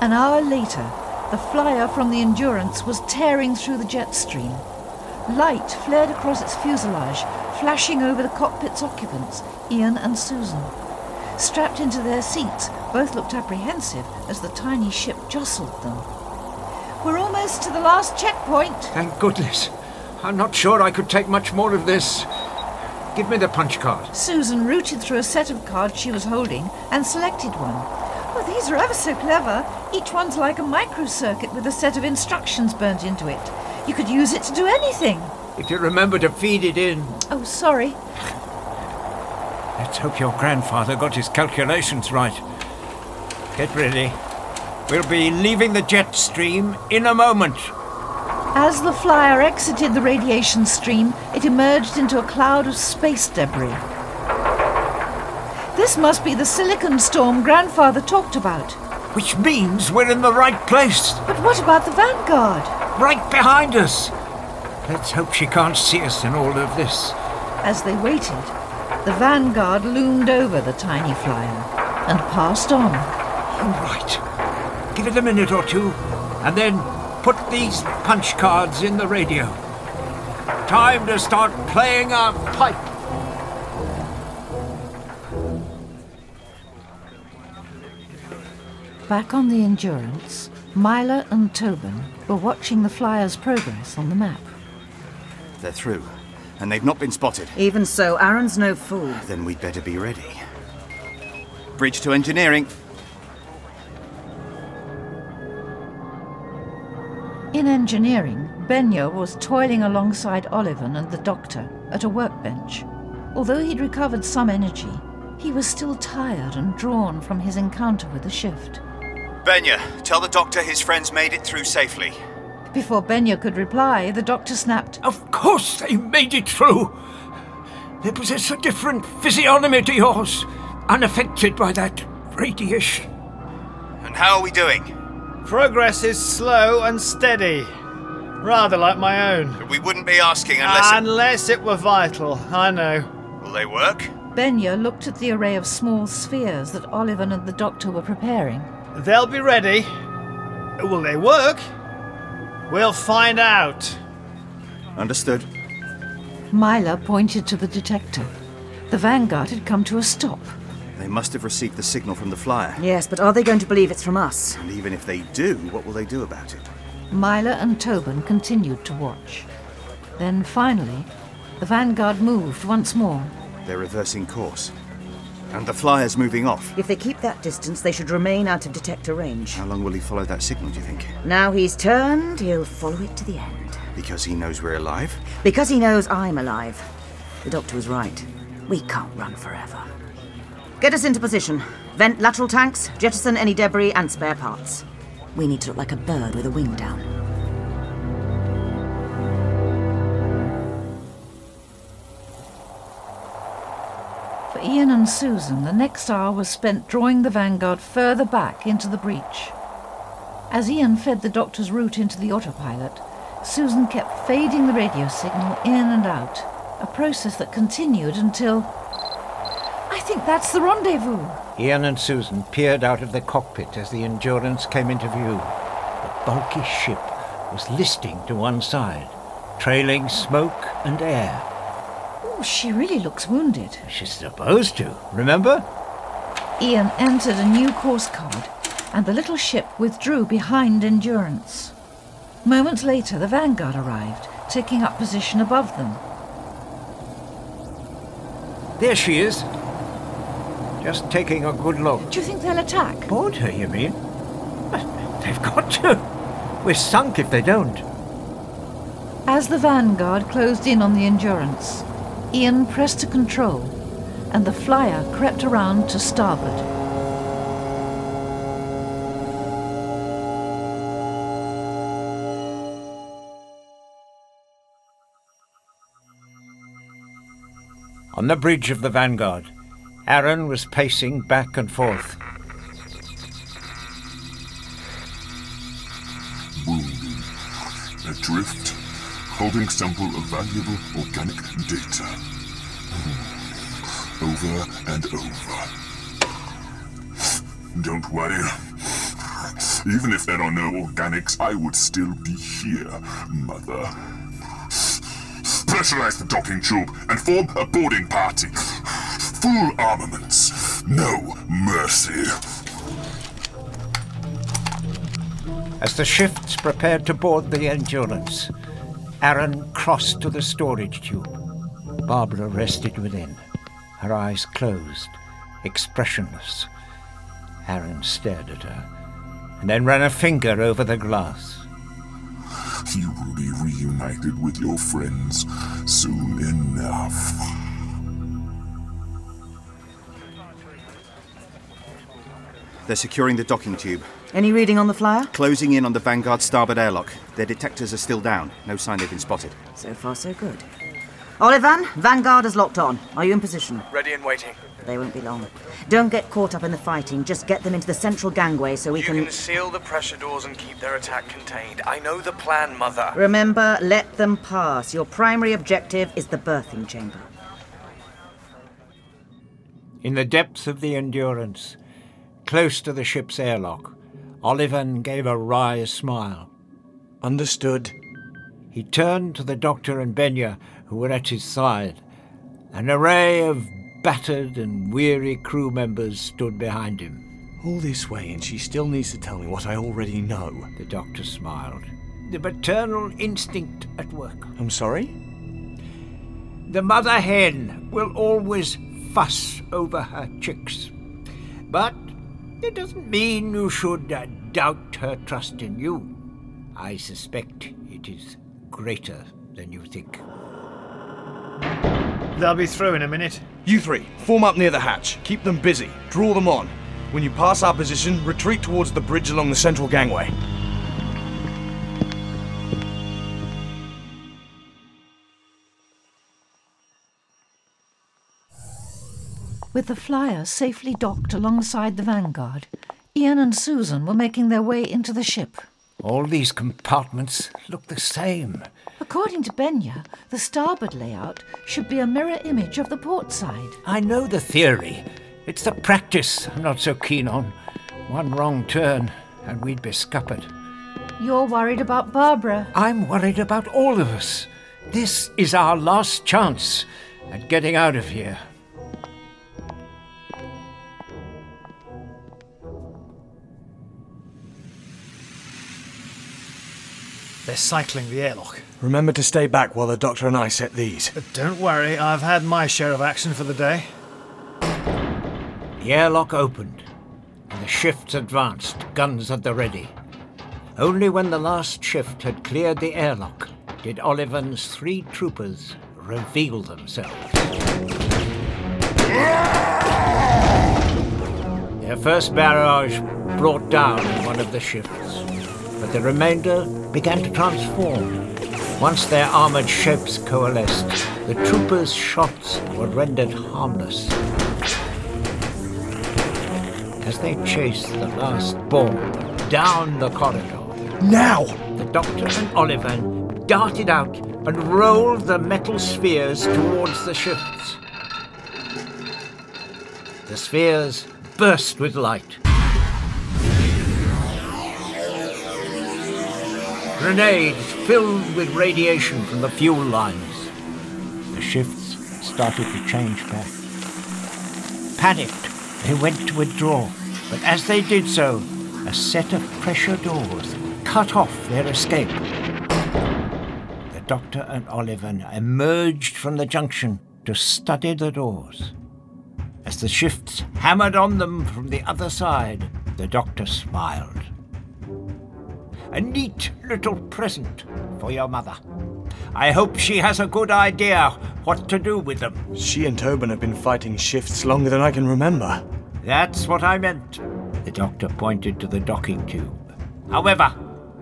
An hour later, the flyer from the Endurance was tearing through the jet stream. Light flared across its fuselage, flashing over the cockpit's occupants, Ian and Susan. Strapped into their seats, both looked apprehensive as the tiny ship jostled them. We're almost to the last checkpoint. Thank goodness. I'm not sure I could take much more of this. Give me the punch card. Susan rooted through a set of cards she was holding and selected one. These are ever so clever. Each one's like a microcircuit with a set of instructions burnt into it. You could use it to do anything. If you remember to feed it in. Oh, sorry. Let's hope your grandfather got his calculations right. Get ready. We'll be leaving the jet stream in a moment. As the flyer exited the radiation stream, it emerged into a cloud of space debris. This must be the silicon storm Grandfather talked about. Which means we're in the right place. But what about the Vanguard? Right behind us. Let's hope she can't see us in all of this. As they waited, the Vanguard loomed over the tiny flyer and passed on. All right. Give it a minute or two, and then put these punch cards in the radio. Time to start playing our pipe. Back on the Endurance, Myla and Tobin were watching the flyer's progress on the map. They're through, and they've not been spotted. Even so, Aaron's no fool. Then we'd better be ready. Bridge to engineering. In engineering, Benya was toiling alongside Olivan and the doctor at a workbench. Although he'd recovered some energy, he was still tired and drawn from his encounter with the shift. Benya, tell the doctor his friends made it through safely. Before Benya could reply, the doctor snapped, Of course they made it through. They possess a different physiognomy to yours, unaffected by that radiation. And how are we doing? Progress is slow and steady. Rather like my own. We wouldn't be asking unless. Unless it were vital, I know. Will they work? Benya looked at the array of small spheres that Olivan and the doctor were preparing. They'll be ready. Will they work? We'll find out. Understood. Myla pointed to the detector. The Vanguard had come to a stop. They must have received the signal from the flyer. Yes, but are they going to believe it's from us? And even if they do, what will they do about it? Myla and Tobin continued to watch. Then finally, the Vanguard moved once more. They're reversing course. And the flyer's moving off. If they keep that distance, they should remain out of detector range. How long will he follow that signal, do you think? Now he's turned, he'll follow it to the end. Because he knows we're alive? Because he knows I'm alive. The doctor was right. We can't run forever. Get us into position. Vent lateral tanks, jettison any debris and spare parts. We need to look like a bird with a wing down. Ian and Susan, the next hour was spent drawing the Vanguard further back into the breach. As Ian fed the doctor's route into the autopilot, Susan kept fading the radio signal in and out, a process that continued until. I think that's the rendezvous. Ian and Susan peered out of the cockpit as the Endurance came into view. The bulky ship was listing to one side, trailing smoke and air. Oh, she really looks wounded. She's supposed to, remember? Ian entered a new course card, and the little ship withdrew behind Endurance. Moments later, the Vanguard arrived, taking up position above them. There she is. Just taking a good look. Do you think they'll attack? Board her, you mean? They've got to. We're sunk if they don't. As the Vanguard closed in on the Endurance, Ian pressed to control, and the flyer crept around to starboard. On the bridge of the Vanguard, Aaron was pacing back and forth. Wounded. Adrift. Holding sample of valuable organic data. Hmm. Over and over. Don't worry. Even if there are no organics, I would still be here, Mother. Pressurize the docking tube and form a boarding party. Full armaments. No mercy. As the shifts prepared to board the Endurance, Aaron crossed to the storage tube. Barbara rested within, her eyes closed, expressionless. Aaron stared at her, and then ran a finger over the glass. You will be reunited with your friends soon enough. They're securing the docking tube. Any reading on the flyer? Closing in on the Vanguard starboard airlock. Their detectors are still down. No sign they've been spotted. So far, so good. Olivan, Vanguard is locked on. Are you in position? Ready and waiting. They won't be long. Don't get caught up in the fighting. Just get them into the central gangway so we you can. can seal the pressure doors and keep their attack contained. I know the plan, Mother. Remember, let them pass. Your primary objective is the birthing chamber. In the depths of the Endurance, close to the ship's airlock, Olivan gave a wry smile. Understood. He turned to the doctor and Benya, who were at his side. An array of battered and weary crew members stood behind him. All this way, and she still needs to tell me what I already know. The doctor smiled. The maternal instinct at work. I'm sorry? The mother hen will always fuss over her chicks. But it doesn't mean you should uh, doubt her trust in you. I suspect it is greater than you think. They'll be through in a minute. You three, form up near the hatch. Keep them busy. Draw them on. When you pass our position, retreat towards the bridge along the central gangway. With the flyer safely docked alongside the Vanguard, Ian and Susan were making their way into the ship. All these compartments look the same. According to Benya, the starboard layout should be a mirror image of the port side. I know the theory. It's the practice I'm not so keen on. One wrong turn, and we'd be scuppered. You're worried about Barbara. I'm worried about all of us. This is our last chance at getting out of here. They're cycling the airlock. Remember to stay back while the doctor and I set these. But don't worry, I've had my share of action for the day. The airlock opened, and the shifts advanced, guns at the ready. Only when the last shift had cleared the airlock did Olivan's three troopers reveal themselves. Their first barrage brought down one of the shifts, but the remainder began to transform. Once their armored shapes coalesced, the troopers' shots were rendered harmless. As they chased the last ball down the corridor, Now! the Doctor and Olivan darted out and rolled the metal spheres towards the shifts. The spheres burst with light. Grenades filled with radiation from the fuel lines. The shifts started to change back. Panicked, they went to withdraw, but as they did so, a set of pressure doors cut off their escape. The Doctor and Olivan emerged from the junction to study the doors. As the shifts hammered on them from the other side, the Doctor smiled. A neat little present for your mother. I hope she has a good idea what to do with them. She and Tobin have been fighting shifts longer than I can remember. That's what I meant. The doctor pointed to the docking tube. However,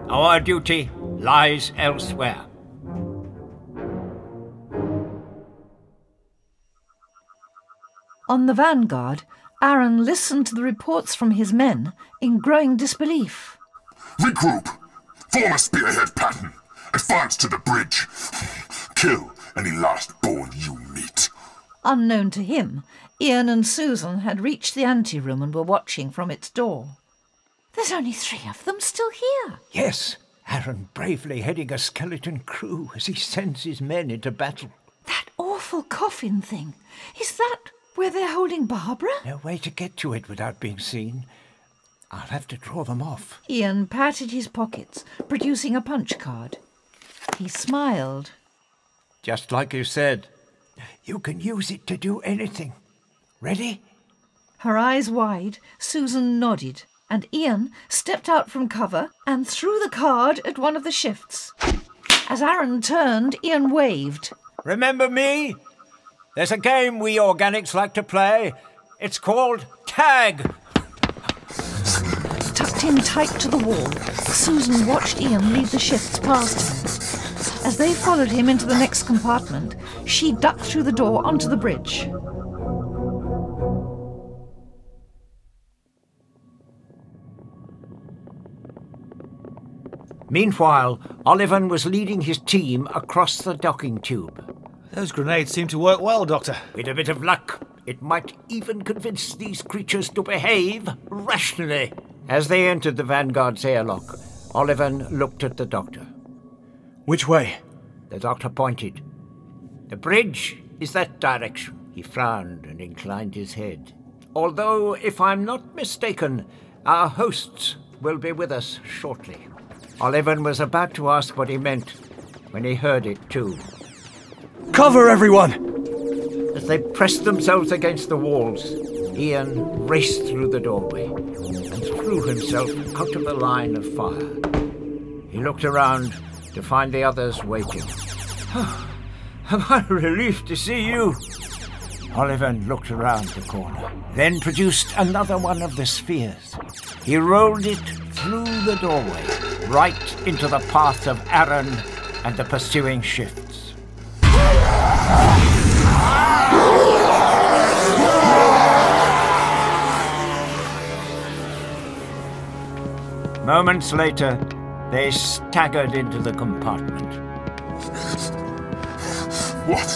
our duty lies elsewhere. On the Vanguard, Aaron listened to the reports from his men in growing disbelief. Regroup. Form a spearhead pattern. Advance to the bridge. Kill any last born you meet. Unknown to him, Ian and Susan had reached the anteroom and were watching from its door. There's only three of them still here. Yes, Aaron bravely heading a skeleton crew as he sends his men into battle. That awful coffin thing. Is that where they're holding Barbara? No way to get to it without being seen. I'll have to draw them off. Ian patted his pockets, producing a punch card. He smiled. Just like you said, you can use it to do anything. Ready? Her eyes wide, Susan nodded, and Ian stepped out from cover and threw the card at one of the shifts. As Aaron turned, Ian waved. Remember me? There's a game we organics like to play. It's called Tag. Tucked in tight to the wall, Susan watched Ian lead the shifts past him. As they followed him into the next compartment, she ducked through the door onto the bridge. Meanwhile, Olivan was leading his team across the docking tube. Those grenades seem to work well, Doctor. With a bit of luck, it might even convince these creatures to behave rationally. As they entered the Vanguard's airlock, Olivan looked at the doctor. Which way? The doctor pointed. The bridge is that direction. He frowned and inclined his head. Although, if I'm not mistaken, our hosts will be with us shortly. Olivan was about to ask what he meant when he heard it too. Cover everyone! As they pressed themselves against the walls, Ian raced through the doorway threw himself out of the line of fire. He looked around to find the others waiting. (sighs) Am I relieved to see you? Olivan looked around the corner, then produced another one of the spheres. He rolled it through the doorway, right into the path of Aaron and the pursuing shifts. Moments later, they staggered into the compartment. What?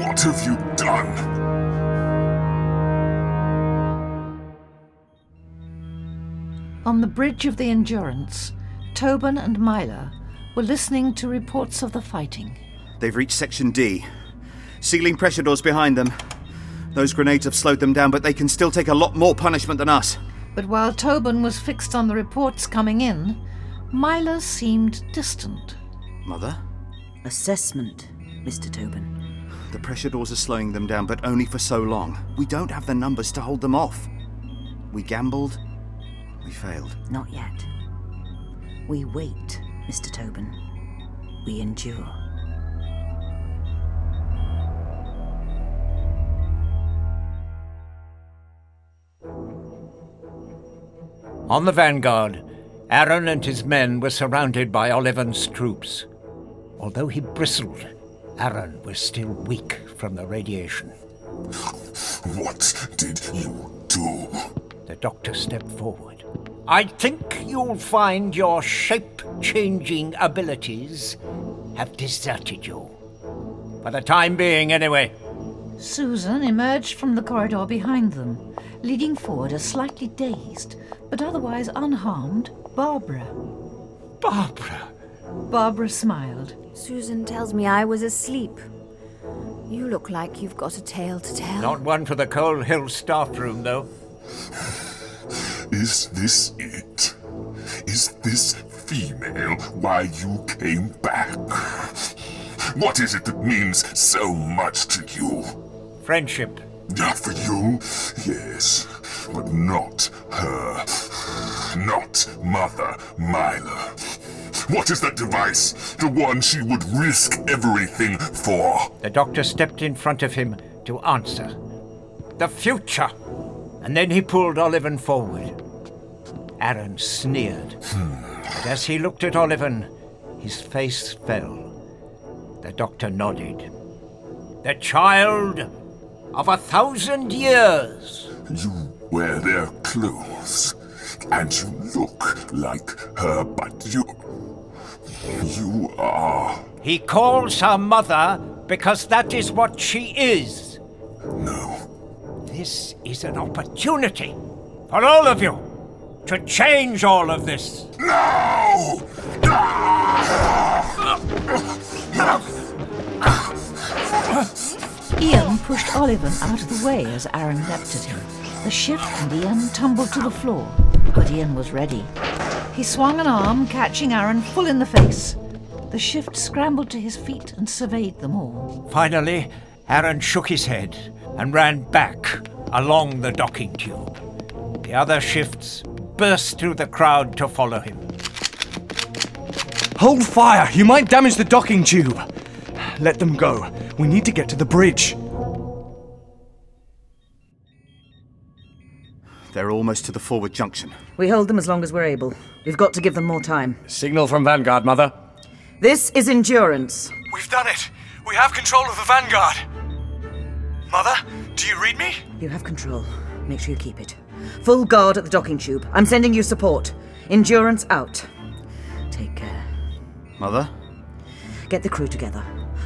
What have you done? On the bridge of the Endurance, Tobin and Myla were listening to reports of the fighting. They've reached Section D. Sealing pressure doors behind them. Those grenades have slowed them down, but they can still take a lot more punishment than us. But while Tobin was fixed on the reports coming in, Myla seemed distant. Mother? Assessment, Mr. Tobin. The pressure doors are slowing them down, but only for so long. We don't have the numbers to hold them off. We gambled. We failed. Not yet. We wait, Mr. Tobin. We endure. On the vanguard, Aaron and his men were surrounded by Olivan's troops. Although he bristled, Aaron was still weak from the radiation. (laughs) What did you do? The doctor stepped forward. I think you'll find your shape changing abilities have deserted you. For the time being, anyway. Susan emerged from the corridor behind them, leading forward a slightly dazed, but otherwise unharmed, Barbara. Barbara! Barbara smiled. Susan tells me I was asleep. You look like you've got a tale to tell. Not one for the Coal Hill staff room, though. Is this it? Is this female why you came back? What is it that means so much to you? Friendship. Not for you, yes, but not her. Not Mother Myla. What is that device? The one she would risk everything for? The doctor stepped in front of him to answer. The future! And then he pulled Olivan forward. Aaron sneered. But as he looked at Olivan, his face fell. The doctor nodded. The child of a thousand years. You wear their clothes, and you look like her, but you. You are. He calls her mother because that is what she is. No. This is an opportunity for all of you to change all of this. No! Ian pushed Olivan out of the way as Aaron leapt at him. The shift and Ian tumbled to the floor, but Ian was ready. He swung an arm, catching Aaron full in the face. The shift scrambled to his feet and surveyed them all. Finally, Aaron shook his head and ran back along the docking tube. The other shifts burst through the crowd to follow him. Hold fire! You might damage the docking tube! Let them go. We need to get to the bridge. They're almost to the forward junction. We hold them as long as we're able. We've got to give them more time. Signal from Vanguard, Mother. This is Endurance. We've done it! We have control of the Vanguard! Mother, do you read me? You have control. Make sure you keep it. Full guard at the docking tube. I'm sending you support. Endurance out. Take care. Mother? Get the crew together.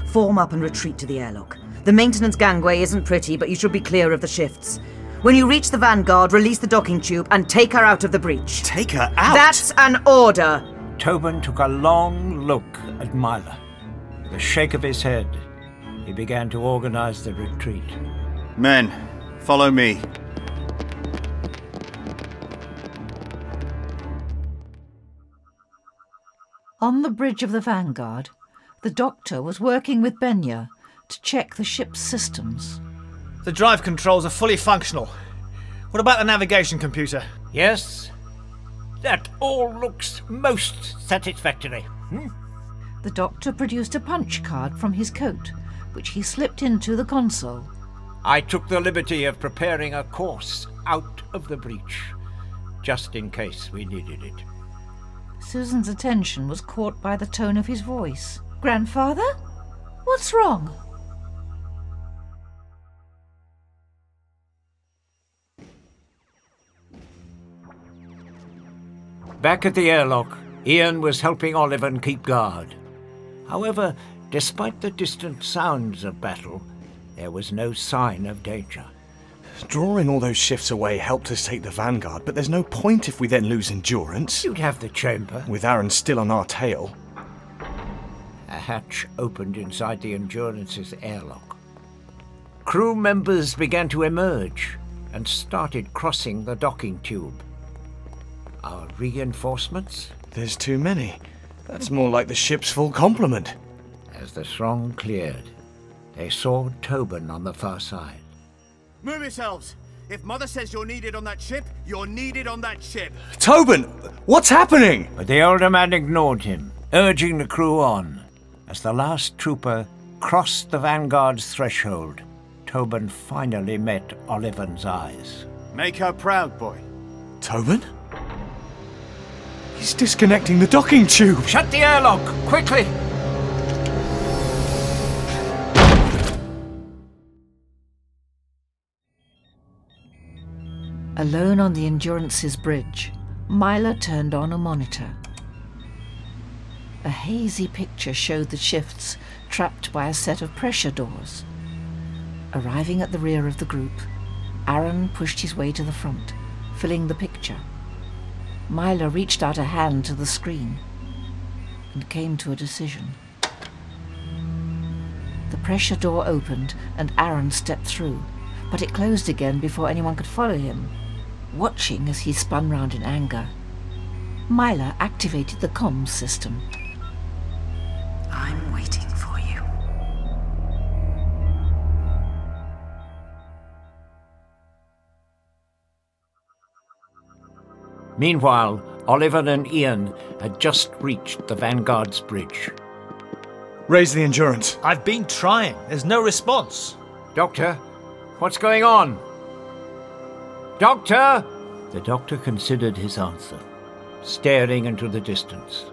Form up and retreat to the airlock. The maintenance gangway isn't pretty, but you should be clear of the shifts. When you reach the Vanguard, release the docking tube and take her out of the breach. Take her out? That's an order! Tobin took a long look at Myla. With a shake of his head, he began to organize the retreat. Men, follow me. On the bridge of the Vanguard, the doctor was working with Benya to check the ship's systems. The drive controls are fully functional. What about the navigation computer? Yes, that all looks most satisfactory. Hmm? The doctor produced a punch card from his coat, which he slipped into the console. I took the liberty of preparing a course out of the breach, just in case we needed it. Susan's attention was caught by the tone of his voice. Grandfather? What's wrong? Back at the airlock, Ian was helping Olivan keep guard. However, despite the distant sounds of battle, there was no sign of danger. Drawing all those shifts away helped us take the Vanguard, but there's no point if we then lose endurance. You'd have the chamber. With Aaron still on our tail. A hatch opened inside the Endurance's airlock. Crew members began to emerge and started crossing the docking tube. Our reinforcements? There's too many. That's more like the ship's full complement. As the throng cleared, they saw Tobin on the far side. Move yourselves! If Mother says you're needed on that ship, you're needed on that ship. Tobin! What's happening? But the older man ignored him, urging the crew on. As the last trooper crossed the Vanguard's threshold, Tobin finally met Olivan's eyes. Make her proud, boy. Tobin? He's disconnecting the docking tube. Shut the airlock, quickly! Alone on the Endurance's bridge, Myla turned on a monitor. A hazy picture showed the shifts trapped by a set of pressure doors. Arriving at the rear of the group, Aaron pushed his way to the front, filling the picture. Myla reached out a hand to the screen and came to a decision. The pressure door opened and Aaron stepped through, but it closed again before anyone could follow him. Watching as he spun round in anger, Myla activated the comms system. I'm waiting Meanwhile, Olivan and Ian had just reached the Vanguard's bridge. Raise the endurance. I've been trying. There's no response. Doctor, what's going on? Doctor! The doctor considered his answer, staring into the distance.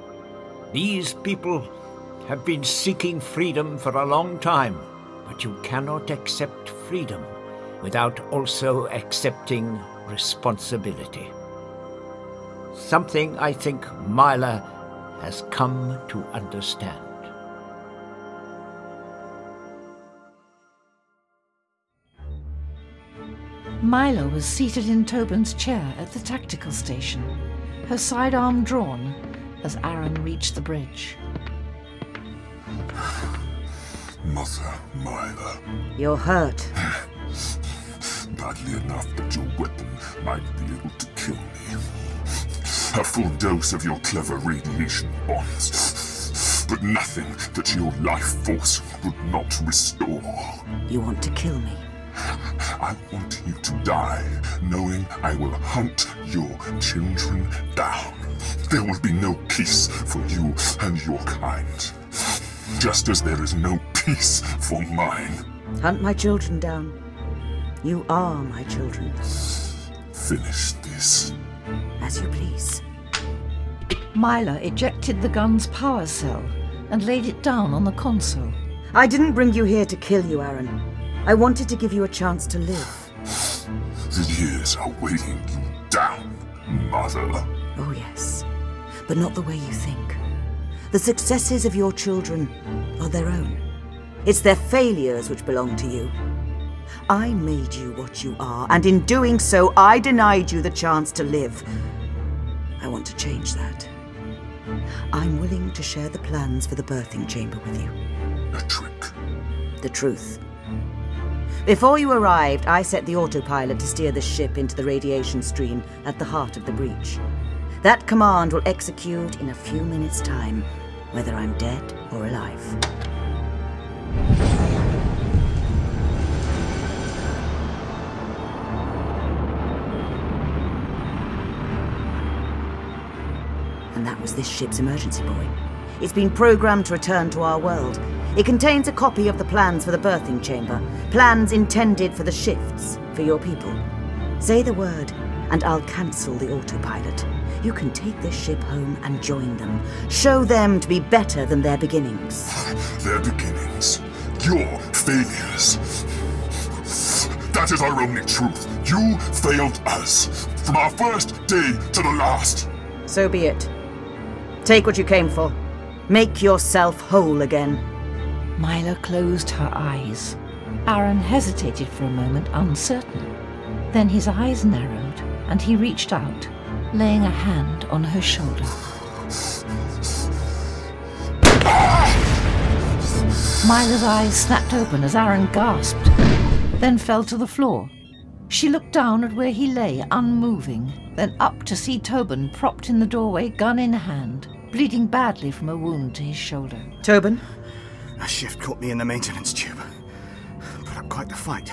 These people have been seeking freedom for a long time, but you cannot accept freedom without also accepting responsibility. Something I think Myla has come to understand. Myla was seated in Tobin's chair at the tactical station, her sidearm drawn as Aaron reached the bridge. Mother Myla. You're hurt. (laughs) Badly enough that your weapon might be able to kill me. A full dose of your clever radiation bombs. But nothing that your life force would not restore. You want to kill me? I want you to die, knowing I will hunt your children down. There will be no peace for you and your kind. Just as there is no peace for mine. Hunt my children down. You are my children. Finish this. As you please. Myla ejected the gun's power cell and laid it down on the console. I didn't bring you here to kill you, Aaron. I wanted to give you a chance to live. The years are weighing you down, Mother. Oh, yes. But not the way you think. The successes of your children are their own. It's their failures which belong to you. I made you what you are, and in doing so, I denied you the chance to live. I want to change that. I'm willing to share the plans for the birthing chamber with you. A trick. The truth. Before you arrived, I set the autopilot to steer the ship into the radiation stream at the heart of the breach. That command will execute in a few minutes' time, whether I'm dead or alive. And that was this ship's emergency buoy. It's been programmed to return to our world. It contains a copy of the plans for the birthing chamber, plans intended for the shifts, for your people. Say the word, and I'll cancel the autopilot. You can take this ship home and join them. Show them to be better than their beginnings. (sighs) Their beginnings. Your failures. That is our only truth. You failed us. From our first day to the last. So be it. Take what you came for. Make yourself whole again. Myla closed her eyes. Aaron hesitated for a moment, uncertain. Then his eyes narrowed, and he reached out, laying a hand on her shoulder. Myla's eyes snapped open as Aaron gasped, then fell to the floor. She looked down at where he lay, unmoving, then up to see Tobin propped in the doorway, gun in hand, bleeding badly from a wound to his shoulder. Tobin? A shift caught me in the maintenance tube. Put up quite the fight.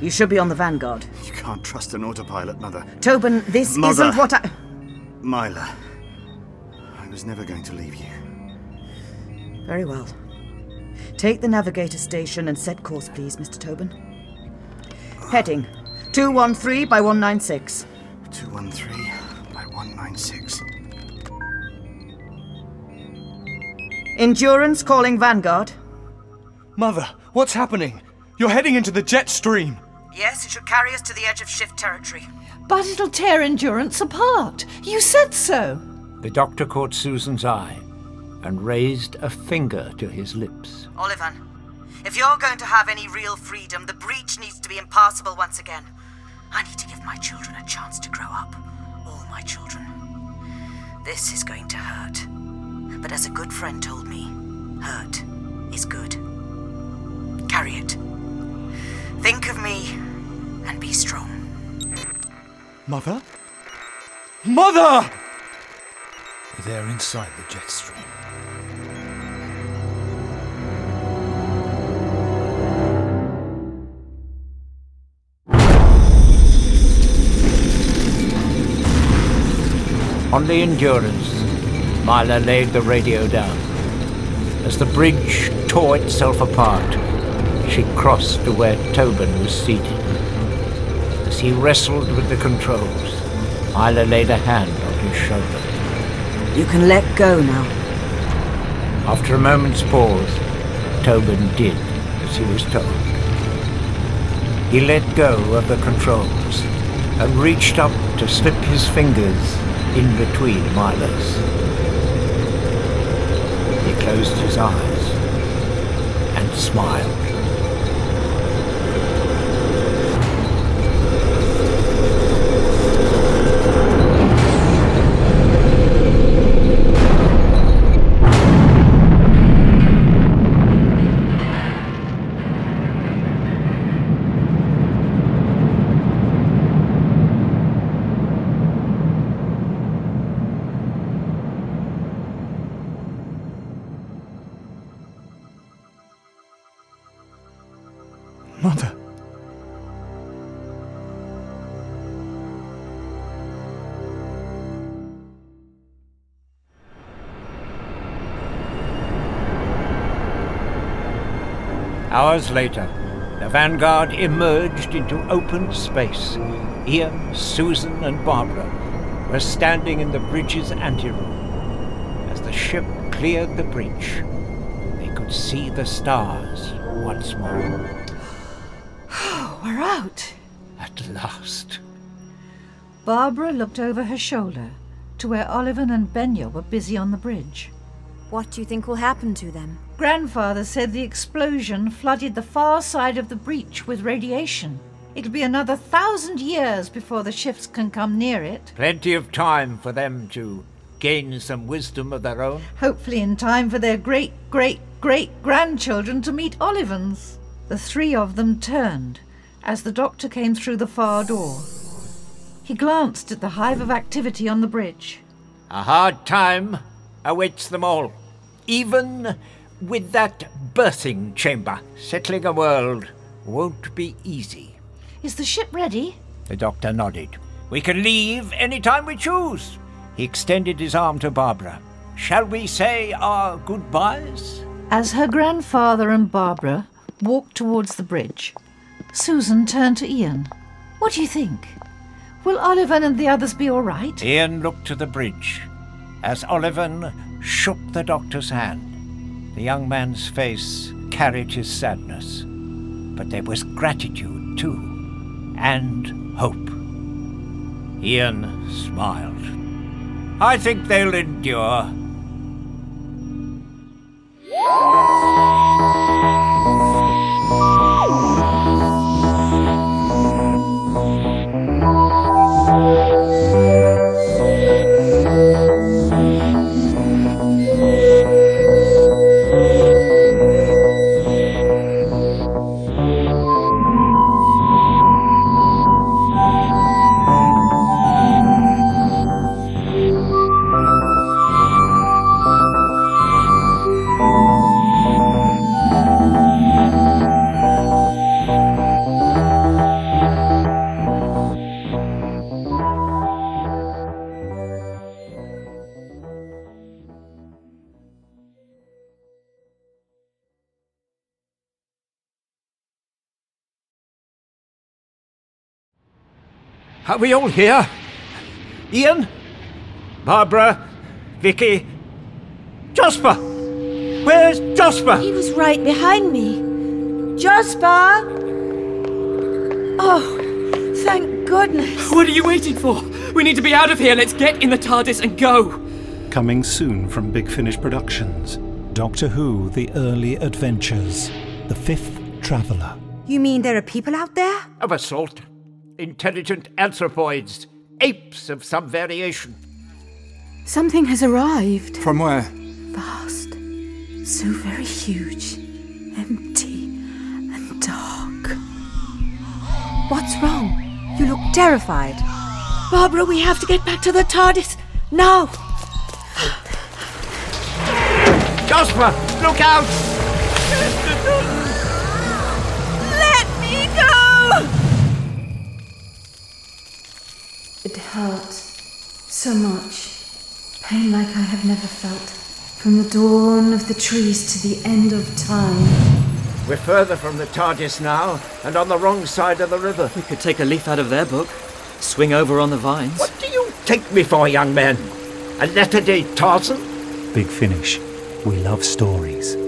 You should be on the Vanguard. You can't trust an autopilot, Mother. Tobin, this Mother. isn't what I. Myla, I was never going to leave you. Very well. Take the navigator station and set course, please, Mr. Tobin. Heading 213 by 196. 213 by 196. Endurance calling Vanguard. Mother, what's happening? You're heading into the jet stream. Yes, it should carry us to the edge of shift territory. But it'll tear Endurance apart. You said so. The doctor caught Susan's eye and raised a finger to his lips. Olivan, if you're going to have any real freedom, the breach needs to be impassable once again. I need to give my children a chance to grow up. All my children. This is going to hurt. But as a good friend told me, hurt is good. Carry it. Think of me and be strong. Mother? Mother! They're inside the jet stream. On the Endurance, Myla laid the radio down. As the bridge tore itself apart, she crossed to where Tobin was seated. As he wrestled with the controls, Myla laid a hand on his shoulder. You can let go now. After a moment's pause, Tobin did as he was told. He let go of the controls and reached up to slip his fingers in between Myla's. Closed his eyes and smiled. Hours later, the Vanguard emerged into open space. Ian, Susan, and Barbara were standing in the bridge's anteroom. As the ship cleared the breach, they could see the stars once more. (sighs) We're out. At last. Barbara looked over her shoulder to where Olivan and Benya were busy on the bridge. What do you think will happen to them? Grandfather said the explosion flooded the far side of the breach with radiation. It'll be another thousand years before the ships can come near it. Plenty of time for them to gain some wisdom of their own. Hopefully, in time for their great great great grandchildren to meet Olivans. The three of them turned as the doctor came through the far door. He glanced at the hive of activity on the bridge. A hard time awaits them all, even with that birthing chamber. Settling a world won't be easy. Is the ship ready? The doctor nodded. We can leave any time we choose. He extended his arm to Barbara. Shall we say our goodbyes? As her grandfather and Barbara walked towards the bridge, Susan turned to Ian. What do you think? Will Olivan and the others be all right? Ian looked to the bridge as Olivan shook the doctor's hand. The young man's face carried his sadness, but there was gratitude too, and hope. Ian smiled. I think they'll endure. Are we all here? Ian? Barbara? Vicki? Jasper? Where's Jasper? He was right behind me. Jasper! Oh, thank goodness. What are you waiting for? We need to be out of here. Let's get in the TARDIS and go. Coming soon from Big Finish Productions Doctor Who The Early Adventures, The Fifth Traveller. You mean there are people out there? Of a sort. Intelligent anthropoids. Apes of some variation. Something has arrived. From where? Vast. So very huge. Empty. And dark. What's wrong? You look terrified. Barbara, we have to get back to the TARDIS. Now! Jasper, look out! It hurt so much. Pain like I have never felt. From the dawn of the trees to the end of time. We're further from the TARDIS now, and on the wrong side of the river. We could take a leaf out of their book, swing over on the vines. What do you take me for, young man? A letter day Tarzan? Big Finish. We love stories.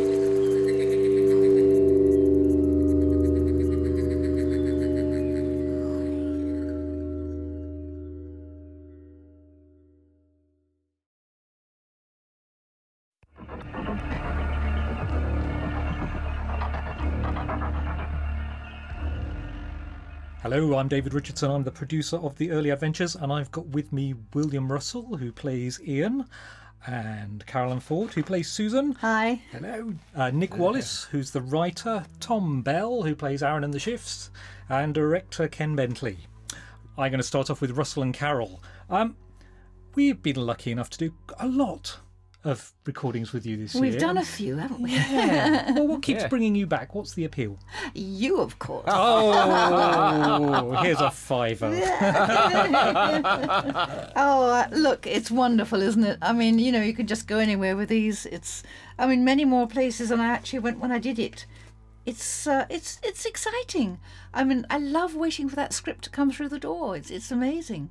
Hello, I'm David Richardson. I'm the producer of The Early Adventures, and I've got with me William Russell, who plays Ian, and Carole Ann Ford, who plays Susan. Hi. Hello. Uh, Nick Wallace, who's the writer, Tom Bell, who plays Aaron and the Shifts, and director Ken Bentley. I'm going to start off with Russell and Carol. Um, we've been lucky enough to do a lot of recordings with you this year. We've done a few, haven't we? Yeah. (laughs) well, what keeps Yeah. bringing you back? What's the appeal? You, of course. Oh, (laughs) here's a fiver. (laughs) oh, uh, look, it's wonderful, isn't it? I mean, you know, you could just go anywhere with these. It's, I mean, many more places than I actually went when I did it. It's, uh, it's, it's exciting. I mean, I love waiting for that script to come through the door. It's, it's amazing,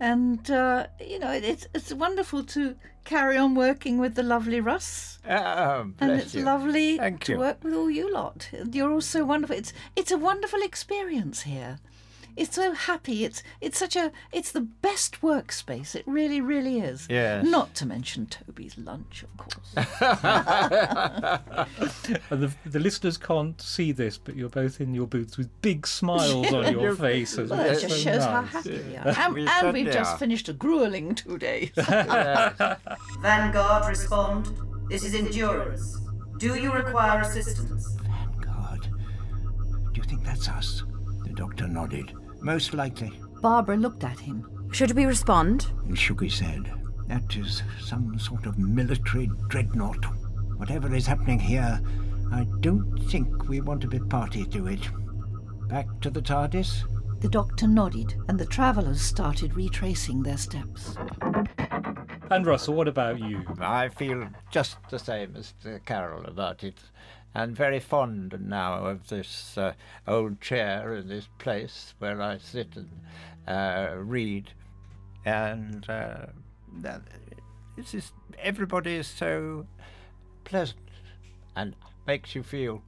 and uh, you know, it's, it's wonderful to carry on working with the lovely Russ. Oh, and it's you. lovely Thank to you. work with all you lot. You're all so wonderful. It's it's a wonderful experience here. It's so happy. It's it's such a it's the best workspace. It really, really is. Yes. Not to mention Toby's lunch, of course. (laughs) (laughs) And the, the listeners can't see this, but you're both in your booths with big smiles on (laughs) your faces. Well, which it is just so shows how nice. happy we are. And, we and we've just are. finished a grueling two days. Vanguard, respond. This is Endurance. Do you require assistance? Vanguard. Do you think that's us? The doctor nodded. Most likely. Barbara looked at him. Should we respond? He shook his head. That is some sort of military dreadnought. Whatever is happening here, I don't think we want to be party to it. Back to the TARDIS? The doctor nodded, and the travellers started retracing their steps. And Russell, what about you? I feel just the same as Carol about it, and very fond now of this uh, old chair in this place where I sit and uh, read, and uh, that- it's just everybody is so pleasant and makes you feel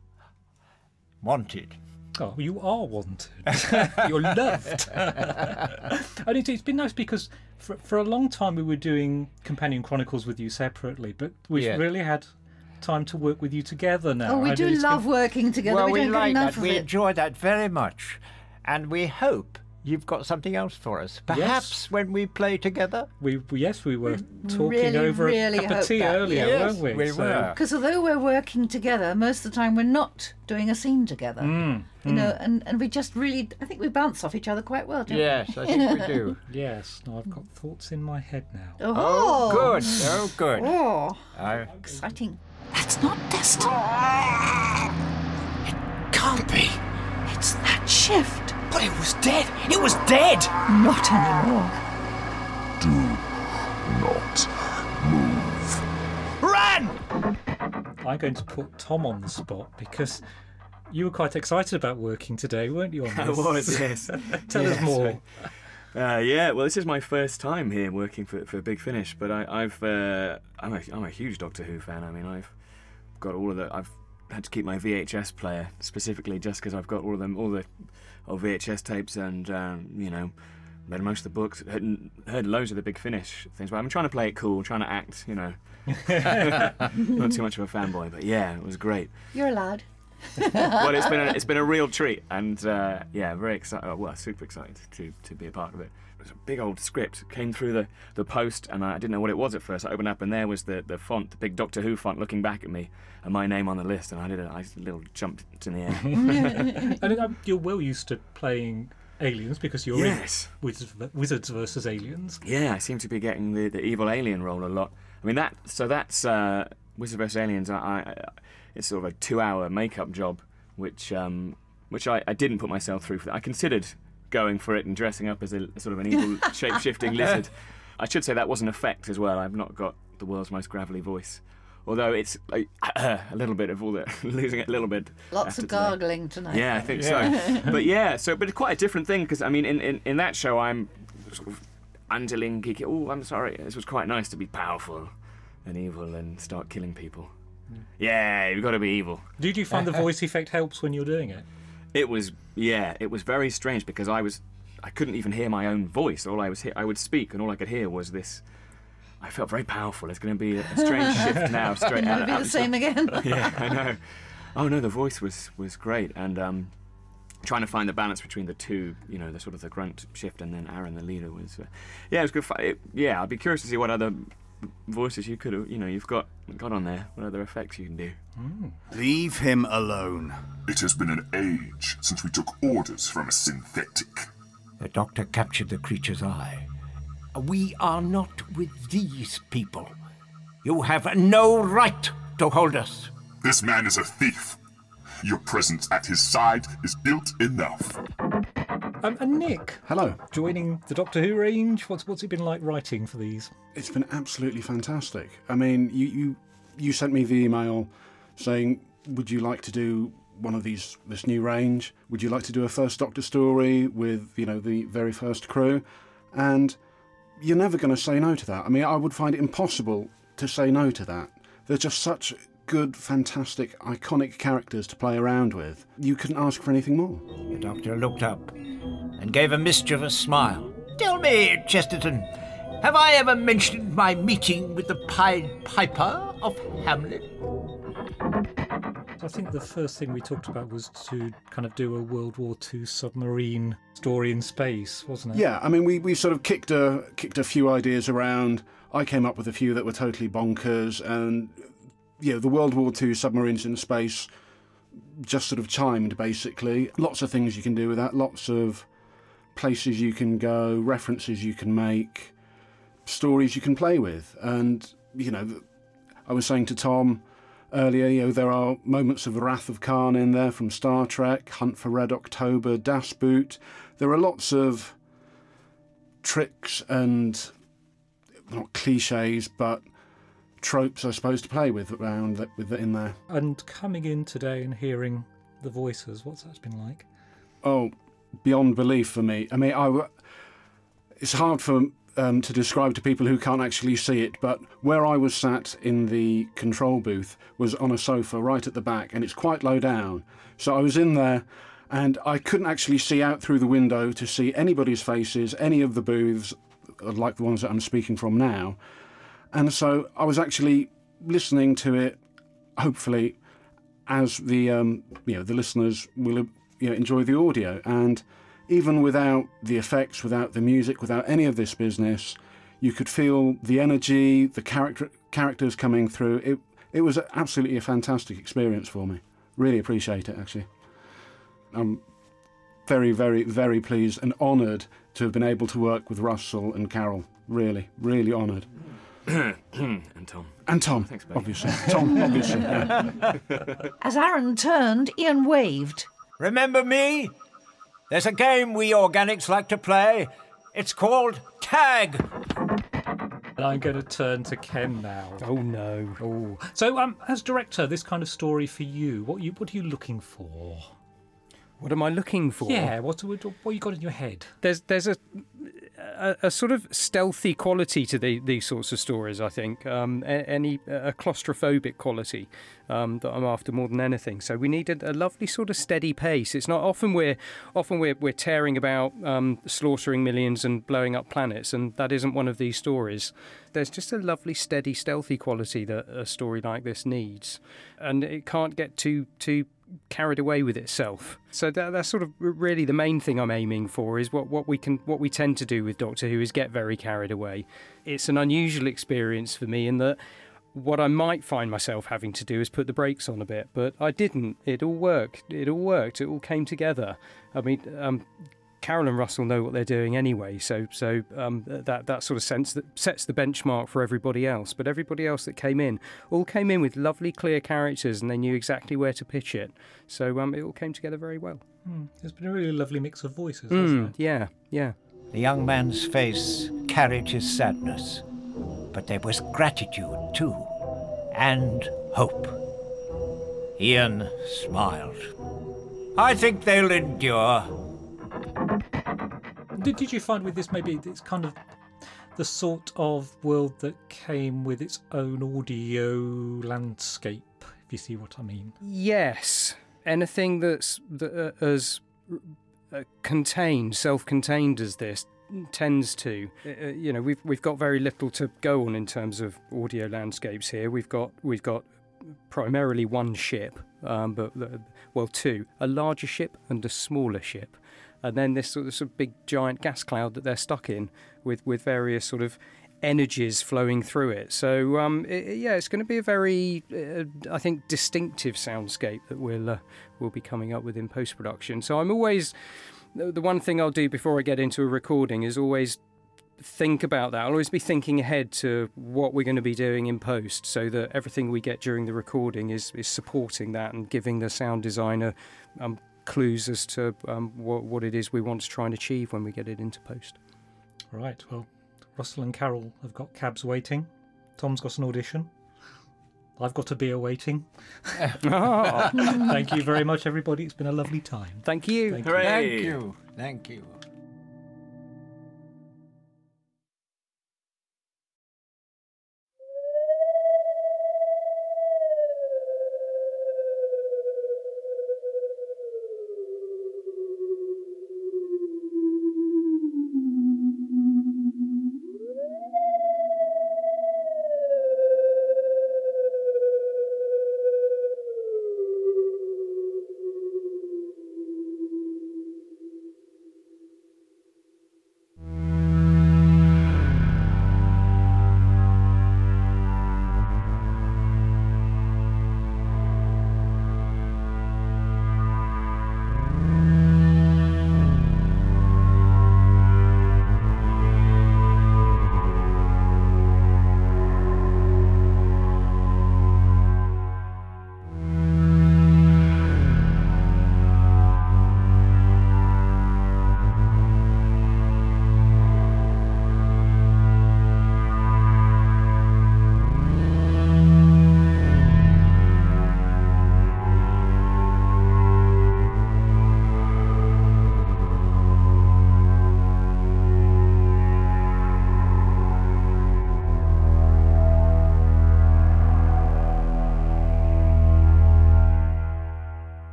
wanted. Oh, you are wanted. (laughs) You're loved. (laughs) and it, it's been nice because for, for a long time we were doing Companion Chronicles with you separately, but Yeah. really had time to work with you together now. Oh, we And do it's love been- working together. well, we, we don't like get enough that. of We it. enjoy that very much, and we hope you've got something else for us. Perhaps when we play together. We, we yes, we were talking really, over really a cup of tea that, earlier, yes. weren't we? We So- were. Because although we're working together, most of the time we're not doing a scene together. Mm, You mm. know, and, and we just really, I think we bounce off each other quite well, don't Yes, we? I think we do. (laughs) Yes, Now I've got thoughts in my head now. Oh, Oh, good. Oh, good. Oh, I- exciting. That's not destiny. It can't be. It's that shift. But it was dead. It was dead. Not anymore. Do not move. Run! I'm going to put Tom on the spot because you were quite excited about working today, weren't you? On I was, (laughs) yes. Tell us more. Uh, yeah, well, this is my first time here working for, for Big Finish, but I, I've uh, I'm a I'm a huge Doctor Who fan. I mean, I've got all of the I've had to keep my VHS player specifically just because I've got all of them all the old VHS tapes and um, you know read most of the books, heard, heard loads of the Big Finish things. But I'm trying to play it cool, trying to act, you know, (laughs) not too much of a fanboy. But yeah, it was great. You're allowed. well, it's been a, it's been a real treat, and uh, yeah, very excited. Well, super excited to, to be a part of it. It was a big old script came through the, the post, and I didn't know what it was at first. I opened up, and there was the, the font, the big Doctor Who font, looking back at me, and my name on the list, and I did a, I just a little jump in the air. (laughs) (laughs) and um, you're well used to playing aliens because you're Yes. in Wizards, Wizards versus Aliens. Yeah, I seem to be getting the, the evil alien role a lot. I mean that so that's uh, Wizard vs Aliens. I, I, it's sort of a two-hour makeup job, which um, which I, I didn't put myself through. For that. I considered going for it and dressing up as a sort of an evil (laughs) shape-shifting lizard. I should say that was an effect as well. I've not got the world's most gravelly voice. Although it's a, (clears throat) a little bit of all the (laughs) losing it a little bit. Lots after of today. gargling tonight. Yeah, I think Yeah. so. (laughs) but yeah, so but it's quite a different thing because I mean, in, in, in that show, I'm sort of underling, geeky. Oh, I'm sorry. This was quite nice to be powerful and evil and start killing people. Hmm. Yeah, you've got to be evil. Did you find the voice effect helps when you're doing it? It was yeah, it was very strange because I was I couldn't even hear my own voice. All I was he- I would speak and all I could hear was this. I felt very powerful. It's going to be a strange shift (laughs) now. Straight Never out. be the same again. (laughs) yeah, I know. Oh no, the voice was was great, and um, trying to find the balance between the two, you know, the sort of the grunt shift and then Aaron, the leader, was uh, yeah, it was good. Fun. It, yeah, I'd be curious to see what other voices you could have, you know, you've got got on there. What other effects you can do? Hmm. Leave him alone. It has been an age since we took orders from a synthetic. The doctor captured the creature's eye. We are not with these people. You have no right to hold us. This man is a thief. Your presence at his side is guilt enough. Um, and Nick, Hello. joining the Doctor Who range. What's what's it been like writing for these? It's been absolutely fantastic. I mean, you you you sent me the email saying, "Would you like to do one of these this new range? Would you like to do a first Doctor story with you know the very first crew?" And you're never going to say no to that. I mean, I would find it impossible to say no to that. They're just such good, fantastic, iconic characters to play around with. You couldn't ask for anything more. The doctor looked up and gave a mischievous smile. Tell me, Chesterton, have I ever mentioned my meeting with the Pied Piper of Hamelin? I think the first thing we talked about was to kind of do a World War II submarine story in space, wasn't it? Yeah, I mean, we we sort of kicked a kicked a few ideas around. I came up with a few that were totally bonkers, and you know, the World War II submarines in space just sort of chimed basically. Lots of things you can do with that. Lots of places you can go, references you can make, stories you can play with, and you know, I was saying to Tom earlier, you know, there are moments of Wrath of Khan in there from Star Trek, Hunt for Red October, Das Boot. There are lots of tricks and not cliches, but tropes, I suppose, to play with around that with in there. And coming in today and hearing the voices, what's that been like? Oh, beyond belief for me. I mean, I. It's hard for um, to describe to people who can't actually see it, but where I was sat in the control booth was on a sofa right at the back, and it's quite low down. So I was in there, and I couldn't actually see out through the window to see anybody's faces, any of the booths, uh, like the ones that I'm speaking from now. And so I was actually listening to it, hopefully, as the um, you know the listeners will you know enjoy the audio. And even without the effects, without the music, without any of this business, you could feel the energy, the character characters coming through. It it was absolutely a fantastic experience for me. Really appreciate it actually. I'm very, very, very pleased and honoured to have been able to work with Russell and Carol. Really, really honoured. (clears throat) and Tom. And Tom, Thanks, mate. obviously. Tom, obviously. yeah. (laughs) As Aaron turned, Ian waved. Remember me? There's a game we organics like to play. It's called Tag. And I'm going to turn to Ken now. Oh no. Oh, so um, as director, this kind of story for you, what you what are you looking for? What am I looking for? Yeah, what what, what you got in your head? There's there's a a, sort of stealthy quality to the, these sorts of stories. I think um, any a claustrophobic quality um, that I'm after more than anything. So we need a, a lovely sort of steady pace. It's not often we're often we're, we're tearing about um, slaughtering millions and blowing up planets, and that isn't one of these stories. There's just a lovely steady stealthy quality that a story like this needs, and it can't get too too carried away with itself. So that, that's sort of really the main thing I'm aiming for is what, what we can what we tend to do with Doctor Who is get very carried away. It's an unusual experience for me in that what I might find myself having to do is put the brakes on a bit, but I didn't. It all worked. It all worked. It all came together. I mean, um, Carol and Russell know what they're doing anyway, so so um, that that sort of sense that sets the benchmark for everybody else. But everybody else that came in all came in with lovely, clear characters, and they knew exactly where to pitch it. So um, it all came together very well. Hmm, There's been a really lovely mix of voices, hasn't Mm, yeah, yeah. The young man's face carried his sadness, but there was gratitude too, and hope. Ian smiled. I think they'll endure. Did, did you find with this maybe it's kind of the sort of world that came with its own audio landscape, if you see what I mean? Yes, anything that's that, uh, as uh, contained, self-contained as this tends to. Uh, uh, you know, we've we've got very little to go on in terms of audio landscapes here. We've got we've got primarily one ship, um, but uh, well, two: a larger ship and a smaller ship, and then this sort of, big giant gas cloud that they're stuck in with with various sort of energies flowing through it. So um, i yeah, it's going to be a very, uh, I think, distinctive soundscape that we'll uh, we'll be coming up with in post production. So I'm always the one thing I'll do before I get into a recording is always think about that. I'll always be thinking ahead to what we're going to be doing in post, so that everything we get during the recording is is supporting that and giving the sound designer. Um, clues as to um, what, what it is we want to try and achieve when we get it into post. Right, well, Russell and Carol have got cabs waiting. Tom's got an audition. I've got a beer waiting. (laughs) Thank you very much, everybody. It's been a lovely time. Thank you. Thank Thank you. Thank you.